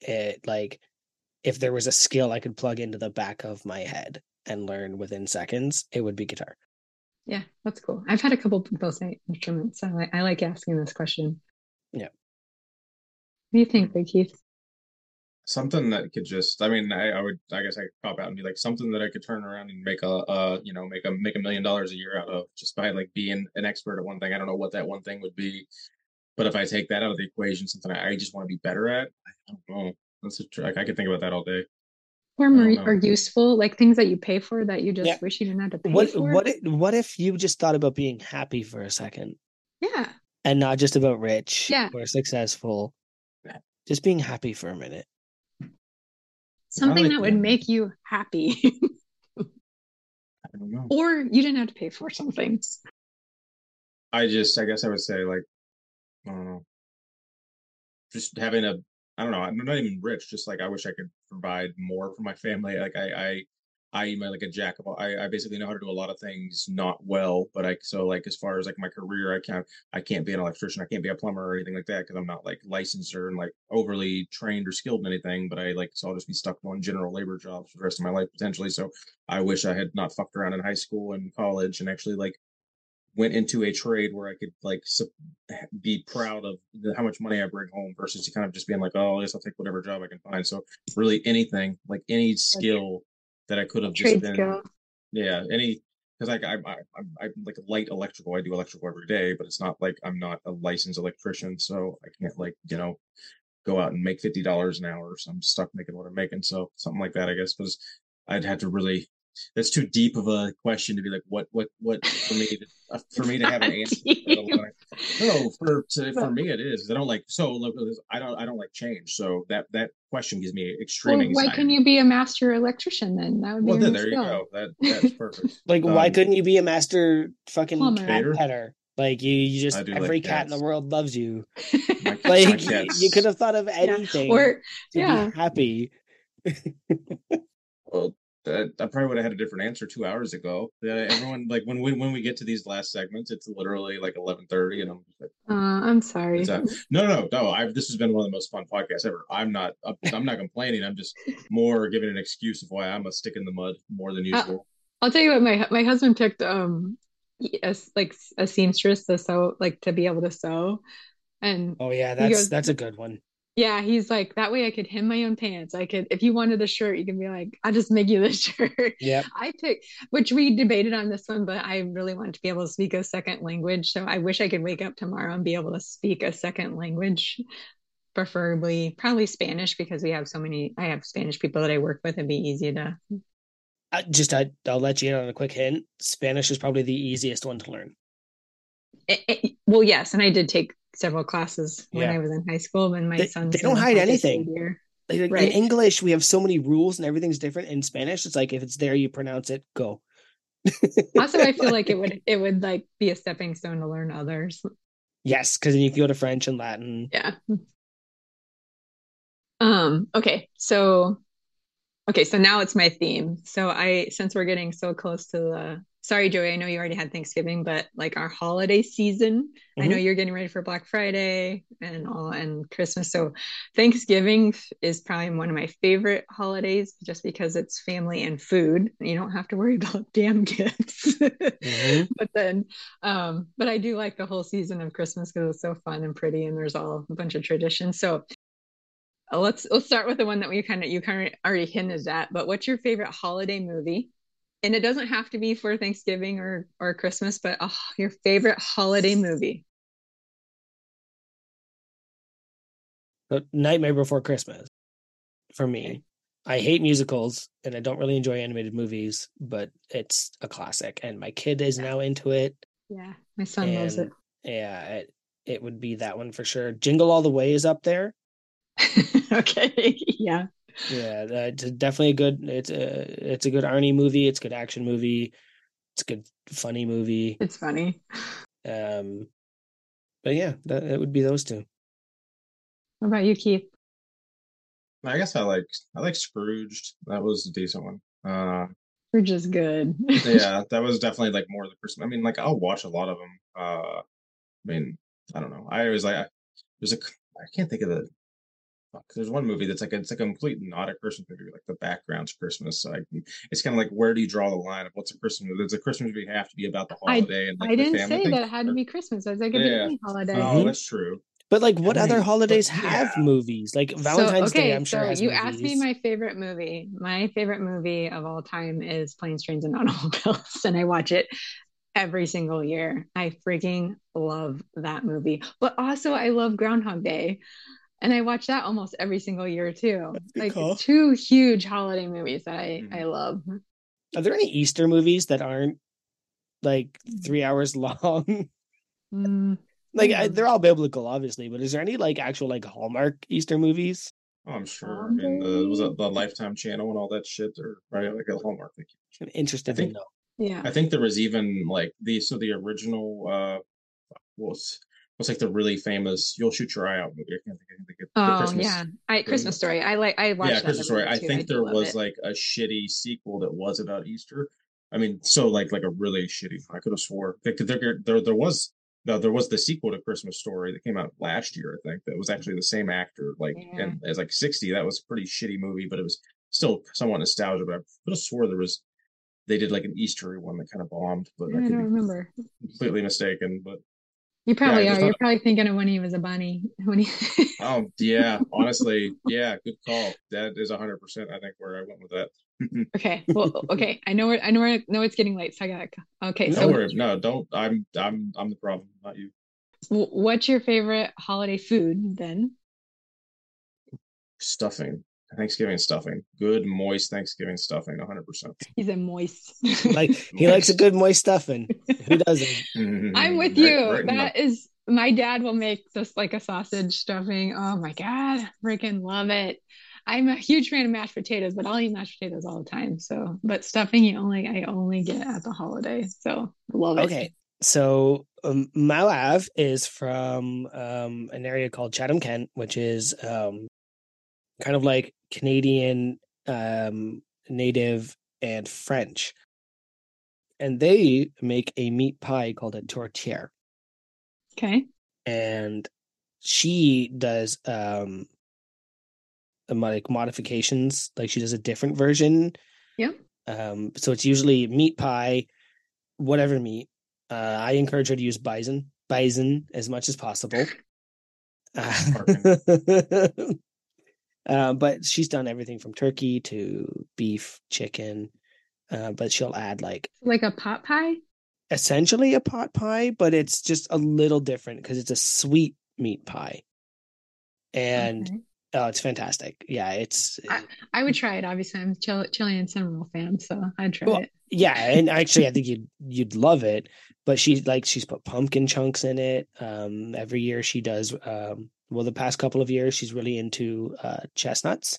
It like if there was a skill I could plug into the back of my head and learn within seconds, it would be guitar. Yeah, that's cool. I've had a couple of those instruments. I like, I like asking this question. Yeah. What do you think, Big Keith? Something that could just I mean, I, I would I guess I could pop out and be like something that I could turn around and make a uh you know, make a make a million dollars a year out of just by like being an expert at one thing. I don't know what that one thing would be. But if I take that out of the equation, something I, I just want to be better at, I don't know. That's a tr- like I could think about that all day. Or I don't more or useful, like things that you pay for that you just Yeah. wish you didn't have to pay What for. what if- what if you just thought about being happy for a second Yeah. and not just about rich Yeah. or successful? Just being happy for a minute. Something like that would that. make you happy. I don't know. or you didn't have to pay for some things. I just, I guess I would say like, I just having a, I don't know, I'm not even rich. Just like I wish I could provide more for my family. Like I, I, I am like a jack of all. I, I basically know how to do a lot of things not well, but I so like as far as like my career, I can't, I can't be an electrician. I can't be a plumber or anything like that because I'm not like licensed or and like overly trained or skilled in anything. But I like so I'll just be stuck on general labor jobs for the rest of my life potentially. So I wish I had not fucked around in high school and college and actually like went into a trade where I could like be proud of the, how much money I bring home versus kind of just being like, oh, I guess I'll take whatever job I can find. So really anything, like any skill that I could have just Trade been, skill. yeah, any because I, I I'm I'm like light electrical. I do electrical every day, but it's not like I'm not a licensed electrician, so I can't like you know go out and make fifty dollars an hour. So I'm stuck making what I'm making. So something like that, I guess, was I'd have to really. That's too deep of a question to be like, what, what, what for me to, uh, for me to have an answer. I don't wanna- no, for to, for me it is. I don't like so. look, I don't I don't like change. So that that question gives me extreme Well, why anxiety. couldn't you be a master electrician then? That would be Well, then, new there you go. That that's perfect. Like, why Um, couldn't you be a master fucking Plumber. cat petter? Like you, you just every like cat in the world loves you. My- my Like you, you could have thought of anything Or to yeah. be happy. Well, that, I probably would have had a different answer two hours ago. Yeah, everyone like when we when we get to these last segments, it's literally like eleven thirty, and I'm like, Uh, I'm sorry. it's a, no, no, no. I've this has been one of the most fun podcasts ever. I'm not I'm not complaining. I'm just more giving an excuse of why I'm a stick in the mud more than usual. I'll tell you what, my my husband picked um a, like a seamstress to sew, like to be able to sew, and Oh yeah, that's goes- that's a good one. Yeah, he's like that way I could hem my own pants. I could if you wanted a shirt, you can be like, I'll just make you this shirt. Yep. I picked, which we debated on this one, but I really want to be able to speak a second language. So I wish I could wake up tomorrow and be able to speak a second language, preferably probably Spanish because we have so many. I have Spanish people that I work with. It'd be easy to. I, just I, I'll let you in on a quick hint. Spanish is probably the easiest one to learn. It, it- well, yes, and I did take several classes when Yeah. I was in high school. And my son they don't hide anything. Like, Right. In English, we have so many rules and everything's different. In Spanish, it's like if it's there, you pronounce it. Go. Also, I feel like it would it would like be a stepping stone to learn others. yes, because then you can go to French and Latin. Yeah. Um, okay, so okay, so now it's my theme. So I since we're getting so close to the sorry, Joey, I know you already had Thanksgiving, but like our holiday season, I know you're getting ready for Black Friday and all and Christmas. So Thanksgiving is probably one of my favorite holidays just because it's family and food. You don't have to worry about damn gifts. Mhm. but then um but i do like the whole season of christmas because it's so fun and pretty and there's all a bunch of traditions so uh, let's let's start with the one that we kind of you kind of already hinted at but what's your favorite holiday movie and it doesn't have to be for thanksgiving or or christmas but uh, your favorite holiday movie Nightmare Before Christmas for me. Okay. I hate musicals and I don't really enjoy animated movies, but it's a classic and my kid is now into it. yeah my son loves it yeah, it, it would be that one for sure. Jingle All the Way is up there. okay yeah Yeah, uh, it's definitely a good. It's a it's a good Arnie movie. It's a good action movie. It's a good funny movie. it's funny Um, but yeah, that it would be those two. what about you keith I guess I like I like Scrooged. That was a decent one. Uh, we're just good yeah, that was definitely like more of the person. I mean, like I'll watch a lot of them. Uh, I mean, I don't know. I always like I, there's a I can't think of the. Fuck, there's one movie that's like it's like a complete not a Christmas movie, like the background's Christmas. So I, it's kind of like where do you draw the line of what's a Christmas movie? Does a Christmas movie have to be about the I- holiday and like I the didn't family say thing? that it had to be Christmas. I was like, it could Yeah. be any holiday. Oh, Mhm. that's true. But like, what other holidays but have yeah. movies? Like So, Valentine's okay, Day, I'm sure so has you movies. asked me my favorite movie. My favorite movie of all time is Planes, Trains, and Automobiles, and I watch it every single year. I freaking love that movie. But also, I love Groundhog Day. And I watch that almost every single year too. Like call. two huge holiday movies that I Mhm. I love. Are there any Easter movies that aren't like three hours long? Mm, like I, they're all biblical, obviously, but is there any like actual like Hallmark Easter movies? Oh, I'm sure. I mean, the was it the Lifetime Channel and all that shit, or right like a Hallmark. Thing. I'm I think- to know. yeah. I think there was even like the so the original uh was was like the really famous "You'll Shoot Your Eye Out" movie. I can't think of the, the Oh Christmas. yeah. I Christmas story. I like I watched yeah, Christmas Story. I think do there was it. like a shitty sequel that was about Easter. I mean, so like like a really shitty. I could have swore there there there, was no, there was the sequel to Christmas Story that came out last year. I think that was actually the same actor. Like Yeah. and as like sixty, that was a pretty shitty movie, but it was still somewhat nostalgic. But I could have swore there was they did like an Easter one that kind of bombed, but I I don't be remember. completely mistaken. But You probably there's are. You're probably thinking of when he was a bunny. When he oh yeah, honestly, yeah, good call. That is hundred percent. I think where I went with that. Okay. Well, okay. I know where I know where know it's getting late, so I gotta okay. No So worry, no, don't. I'm I'm I'm the problem, not you. what's your favorite holiday food then? Stuffing, Thanksgiving stuffing, good moist Thanksgiving stuffing, hundred percent. He's a moist. Like he likes a good moist stuffing. Who doesn't? I'm with you. That is my dad will make just like a sausage stuffing. Oh my God. Freaking love it. I'm a huge fan of mashed potatoes, but I'll eat mashed potatoes all the time. So, but stuffing you only I only get at the holiday. So love it. Okay. So um, Mao Ave is from um, an area called Chatham, Kent, which is um, kind of like Canadian um, native and French. And they make a meat pie called a tourtière. Okay. And she does um like modifications, like she does a different version. Yeah. Um, so it's usually meat pie, whatever meat. Uh, I encourage her to use bison, bison as much as possible. Uh, uh, but she's done everything from turkey to beef, chicken. Uh, but she'll add like Like a pot pie? essentially a pot pie, but it's just a little different because it's a sweet meat pie. And Okay. oh, it's fantastic. Yeah, it's I would try it. Obviously, I'm Chil- Chilean Seminole fan, so I'd try Well, it. yeah, and actually, I think you'd you'd love it. But she like she's put pumpkin chunks in it. Um, every year she does. Um, well, the past couple of years she's really into uh, chestnuts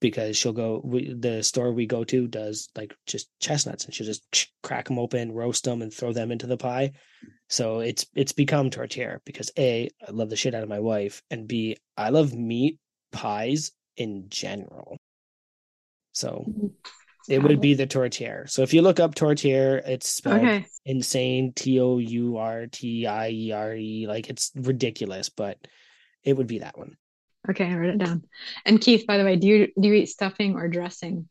because she'll go. We, the store we go to does like just chestnuts, and she'll just crack them open, roast them, and throw them into the pie. So it's it's become tourtière because a I love the shit out of my wife, and b I love meat pies in general. So it would be the tourtière. So if you look up tourtière, it's spelled Okay. insane T O U R T I E R E. Like it's ridiculous, but it would be that one. Okay, I wrote it down. And Keith, by the way, do you do you eat stuffing or dressing?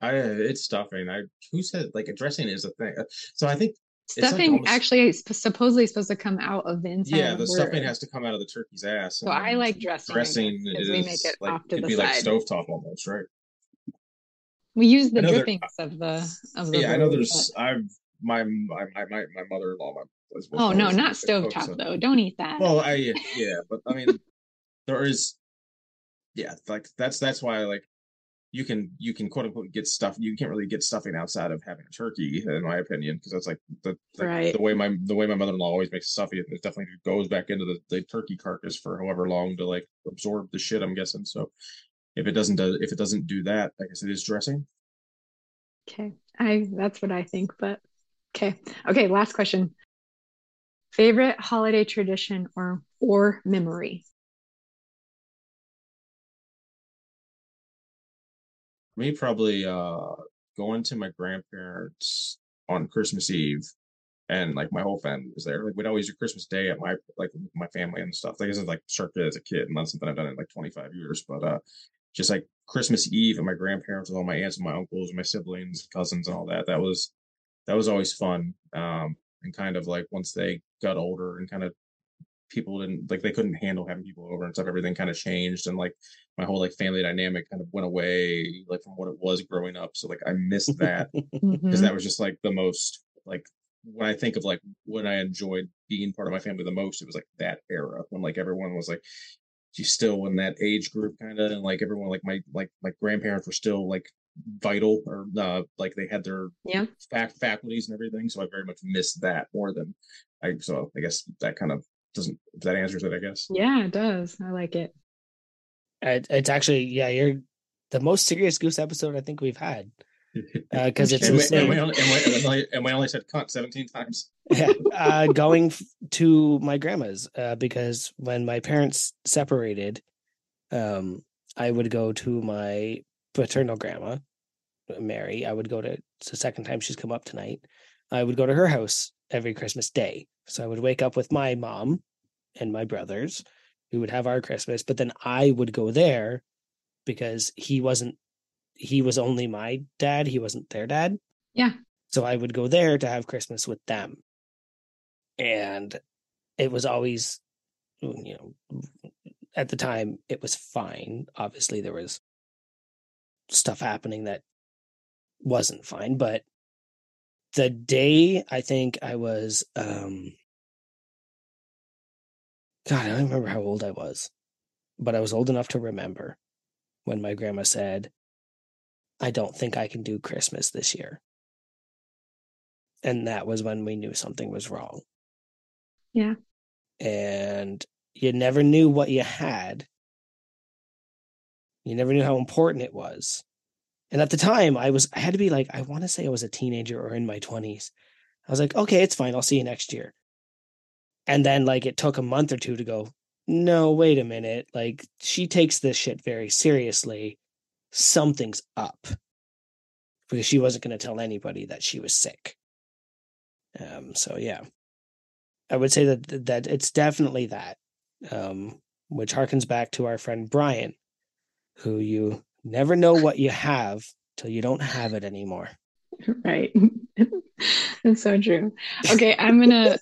I it's stuffing. I who said like a dressing is a thing. Uh, So I think like Stuffing almost- actually is supposedly supposed to come out of the inside. yeah, of the bird. stuffing has to come out of the turkey's ass. So I like dressing. Dressing is we make it like off to it'd the be like stovetop almost, right? We use the there- drippings of the of the. Yeah, I know there's I've my my my my, mother-in-law my but- Oh no, not stovetop so- though. Don't eat that. Well, I yeah, but I mean, there is, yeah, like that's that's why like you can you can quote unquote get stuff. You can't really get stuffing outside of having a turkey, in my opinion, because that's like the like, Right. the way my the way my mother in law always makes stuffing. It definitely goes back into the, the turkey carcass for however long to like absorb the shit. I'm guessing. So if it doesn't do if it doesn't do that, I guess it is dressing. Okay. I that's what I think, but okay. Okay, last question. Favorite holiday tradition or or memory? me probably uh going to my grandparents on Christmas Eve and like my whole family was there. Like we'd always do Christmas Day at my like my family and stuff. Like this is like circa as a kid, and that's something I've done in like 25 years. But uh just like Christmas Eve and my grandparents with all my aunts and my uncles and my siblings, cousins and all that. That was that was always fun. Um and kind of like once they got older and kind of people didn't like they couldn't handle having people over and stuff, everything kind of changed and like my whole like family dynamic kind of went away like from what it was growing up. So like I missed that because Mhm. that was just like the most like when I think of like when I enjoyed being part of my family the most, it was like that era when like everyone was like she's still in that age group kind of and like everyone like my like my grandparents were still like vital or uh like they had their Yeah. fac- faculties and everything so i very much miss that more than i so i guess that kind of doesn't if that answers it i guess Yeah, it does. I like it. It, it's actually yeah, you're the most serious goose episode I think we've had because it's and, we, and, we only, and, we, and, we only, and we only said cunt 17 times yeah, uh, going f- to my grandma's uh, because when my parents separated, um, I would go to my paternal grandma, Mary. I would go to it's the second time she's come up tonight. I would go to her house every Christmas day. So I would wake up with my mom and my brothers. We would have our Christmas, but then I would go there because he wasn't. He was only my dad. He wasn't their dad. Yeah. So I would go there to have Christmas with them and it was always you know at the time it was fine obviously there was stuff happening that wasn't fine but the day i think i was um god i don't remember how old i was but i was old enough to remember when my grandma said i don't think i can do christmas this year and that was when we knew something was wrong Yeah. and you never knew what you had. You never knew how important it was. And at the time, I was, I had to be like, I want to say I was a teenager or in my 20s. I was like, okay, it's fine. I'll see you next year. And then, like, it took a month or two to go, no, wait a minute. Like, she takes this shit very seriously. Something's up. Because she wasn't going to tell anybody that she was sick. Um, so yeah. I would say that that it's definitely that, um, which harkens back to our friend Brian, who you never know what you have till you don't have it anymore. Right. That's so true. Okay, I'm gonna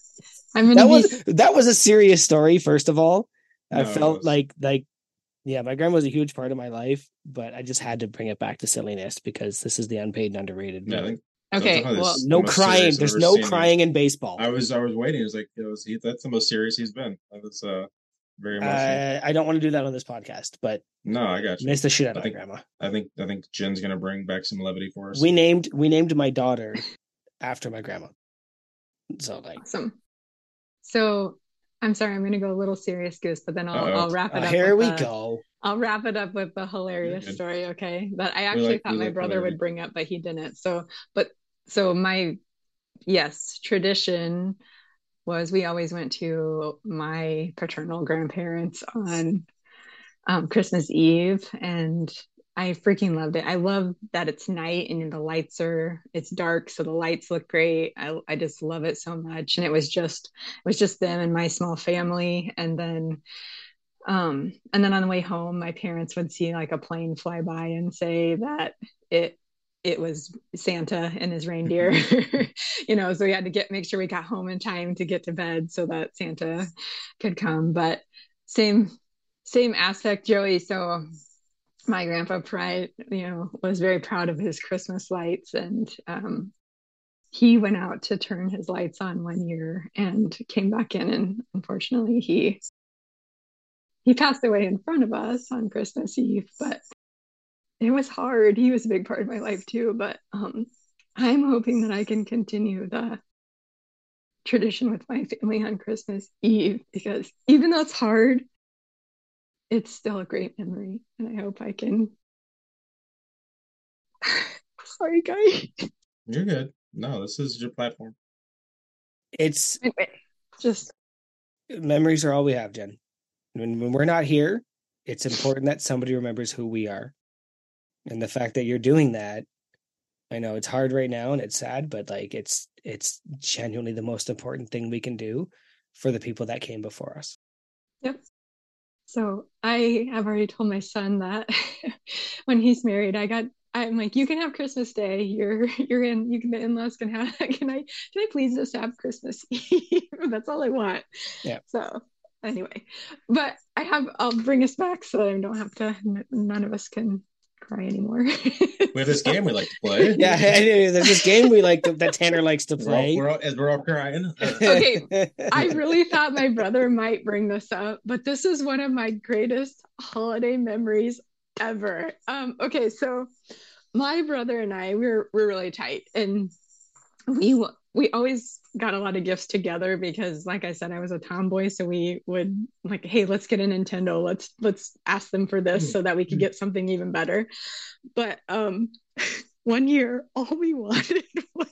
I'm gonna That be was that was a serious story. First of all, I No, it felt was- like like yeah, my grandma was a huge part of my life, but I just had to bring it back to silliness because this is the unpaid and underrated. yeah i think okay. Well, no crying. There's no crying in baseball. i was i was waiting it was like it was he, that's the most serious he's been that was uh very emotional Uh, I don't want to do that on this podcast, but no i got you miss the shit out I of my think- grandma. i think i think jen's gonna bring back some levity for us We named we named my daughter after my grandma. So like awesome. So I'm sorry, I'm gonna go a little serious goose, but then I'll Uh-oh. I'll wrap it uh, up. here we a- go. I'll wrap it up with a hilarious story, okay? That I actually like- thought my like brother hilarity. would bring up, but he didn't. So, but so my yes, tradition was we always went to my paternal grandparents on um, Christmas Eve, and I freaking loved it. I love that it's night and the lights are it's dark, so the lights look great. I I just love it so much, and it was just it was just them and my small family, and then um and then on the way home my parents would see like a plane fly by and say that it it was santa and his reindeer. You know so we had to get make sure we got home in time to get to bed so that santa could come. But same same aspect joey. So my grandpa pride you know was very proud of his christmas lights and um he went out to turn his lights on one year and came back in and unfortunately he he passed away in front of us on Christmas Eve, but it was hard. He was a big part of my life too. But um, I'm hoping that I can continue the tradition with my family on Christmas Eve because even though it's hard, it's still a great memory. And I hope I can. Sorry, guys. you're good no this is your platform It's Anyway, just memories are all we have, Jen. When when we're not here, it's important that somebody remembers who we are. And the fact that you're doing that, I know it's hard right now and it's sad, but like it's it's genuinely the most important thing we can do for the people that came before us. Yep. So I have already told my son that when he's married, I got I'm like, you can have Christmas Day. You're you're in you can the in-laws can have can I can I please just have Christmas Eve? That's all I want. Yeah. So anyway, but I have I'll bring us back so that I don't have to none of us can cry anymore. We have this game we like to play. Yeah, there's this game we like to, that Tanner likes to We're all, play. we're all, as we're all crying. Okay, I really thought my brother might bring this up, but this is one of my greatest holiday memories ever. Um, okay, so my brother and I we're we're really tight, and we we always got a lot of gifts together because, like I said, I was a tomboy, so we would like, hey, let's get a Nintendo. Let's let's ask them for this so that we could get something even better. But um, one year, all we wanted was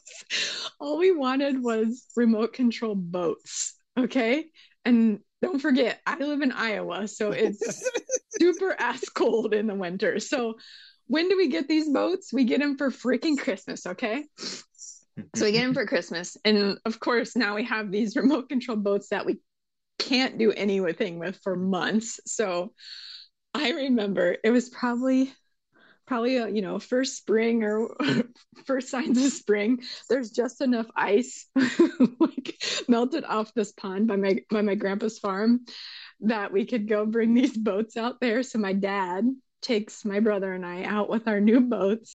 all we wanted was remote control boats. Okay. And don't forget, I live in Iowa, so it's super ass cold in the winter. So when do we get these boats? We get them for freaking Christmas, okay? So we get them for Christmas. And of course, now we have these remote control boats that we can't do anything with for months. So I remember it was probably probably a, you know first spring or first signs of spring there's just enough ice like melted off this pond by my by my grandpa's farm that we could go bring these boats out there so my dad takes my brother and I out with our new boats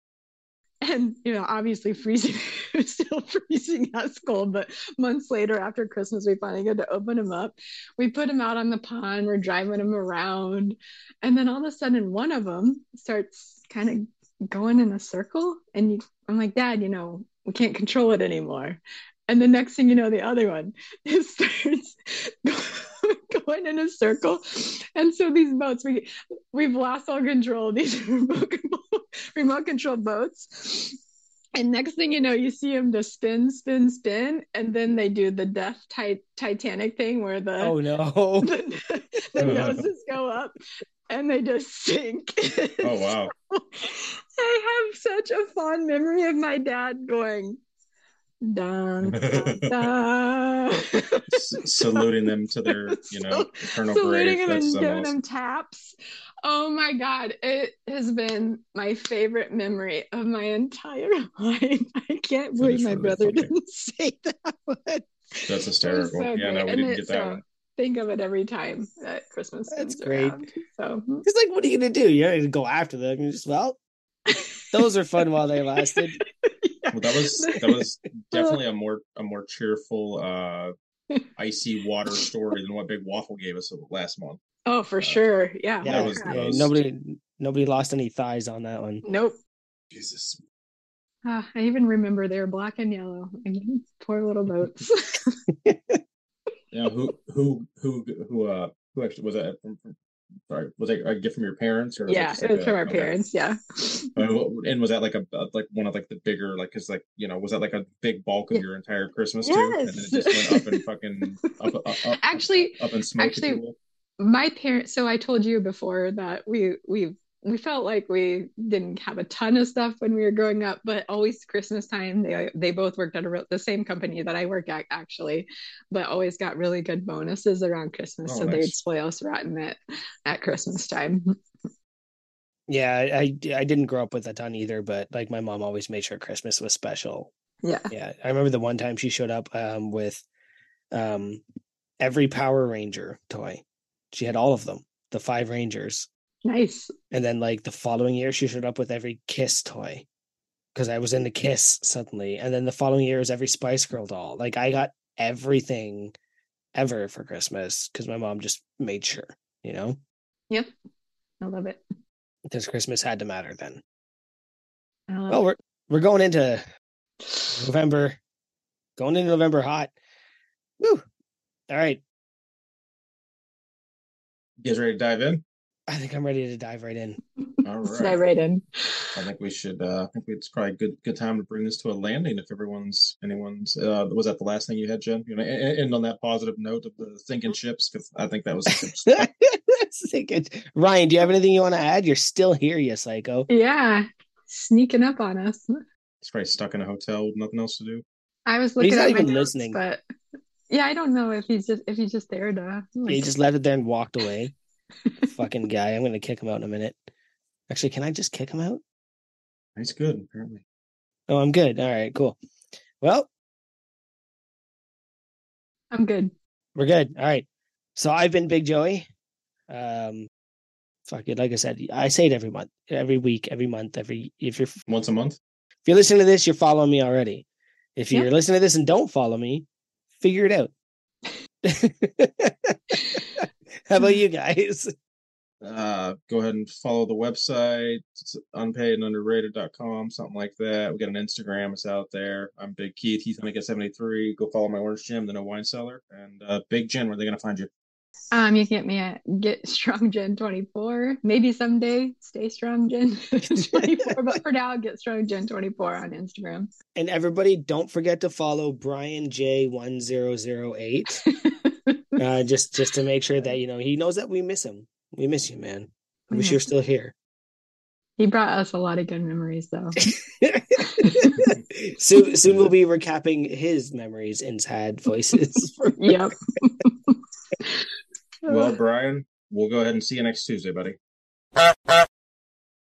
and you know obviously freezing still freezing us cold but months later after christmas we finally get to open them up. We put them out on the pond we're driving them around and then all of a sudden one of them starts kind of going in a circle and you, i'm like dad you know we can't control it anymore. And the next thing you know the other one it starts going in a circle. And so these boats we we've lost all control. These remote, remote control boats and next thing you know you see them just spin spin spin and then they do the death tit- titanic thing where the oh no. the, the noses go up and they just sink oh wow. I have such a fond memory of my dad going dun, dun, dun. S- saluting them to their, you know, eternal saluting grave. them and That's giving them taps. Oh my god, it has been my favorite memory of my entire life. I can't believe is my brother funny. didn't say that one. that's It was hysterical. so yeah, no, we And didn't it- get that so, one. Think of it every time that Christmas That's great. around. So It's like, what are you gonna do? You're not gonna go after them. You just well, those are fun while they lasted. yeah. Well, that was that was definitely a more a more cheerful uh icy water story than what Big Waffle gave us last month. Oh, for sure. Yeah. Yeah, was- yeah, was- nobody nobody lost any thighs on that one. Nope. Jesus. Ah, I even remember they were black and yellow. Again, poor little boats. Yeah, who who who who uh who actually was that from, from sorry, was that a gift from your parents or yeah, just it like was a- from our okay. parents. Yeah. I mean, what- and was that like a a- like one of like the bigger like because like you know was that like a big bulk of Yeah. your entire Christmas too, and then it just went up and fucking up, up, up, Actually, up in smoke. if you actually, will. My parents so i told you before that we we we felt like we didn't have a ton of stuff when we were growing up but always christmas time they they both worked at a real, the same company that i work at actually but always got really good bonuses around christmas Oh, so nice. they'd spoil us rotten at at christmas time Yeah, I I didn't grow up with a ton either, but like my mom always made sure Christmas was special. yeah Yeah, I remember the one time she showed up um, with um, every Power Ranger toy. She had all of them, the five Rangers, nice and then like the following year she showed up with every Kiss toy because I was into Kiss suddenly, and then the following year was every Spice Girl doll. Like I got everything ever for Christmas because my mom just made sure, you know, yep i love it because Christmas had to matter then. Well, it. we're we're going into November, going into November hot. Woo! All right, You guys ready to dive in? I think I'm ready to dive right in. All dive right in I think we should. Uh, I think it's probably a good good time to bring this to a landing. If everyone's anyone's, uh, was that the last thing you had, Jen? You know, and, and on that positive note of the sinking ships, because I think that was. Think it- Ryan, do you have anything you want to add? You're still here, you psycho. yeah sneaking up on us He's probably stuck in a hotel with nothing else to do. i was But he's looking not at my even notes, listening. but yeah i don't know if he's just if he's just there to Yeah, he just left it there and walked away. Fucking guy. I'm gonna kick him out in a minute. Actually, can I just kick him out? He's good, apparently. Oh, I'm good. All right, cool. Well, i'm good we're good. All right. So I've been Big Joey. Um, fuck it. Like I said, I say it every month, every week, every month, every if you're Once a month. If you're listening to this, you're following me already. If you're listening to this and don't follow me, figure it out. How about you guys? Uh, go ahead and follow the website. It's unpaidandunderrated.com, something like that. We got an Instagram. It's out there. I'm Big Keith. Heath Make 73. Go follow my Orange Gym, the No Whine Cellar. And uh, Big Jen, where are they going to find you? Um, you can get me at Get Strong Jen 24. Maybe someday Stay Strong Jen 24, but for now, Get Strong Jen 24 on Instagram. And everybody, don't forget to follow Brian J one zero zero eight. Uh, just just to make sure that you know he knows that we miss him. We miss you, man. I wish you're still here. He brought us a lot of good memories, though. soon, soon we'll be recapping his memories in sad voices. yep. Well, Brian, we'll go ahead and see you next Tuesday, buddy.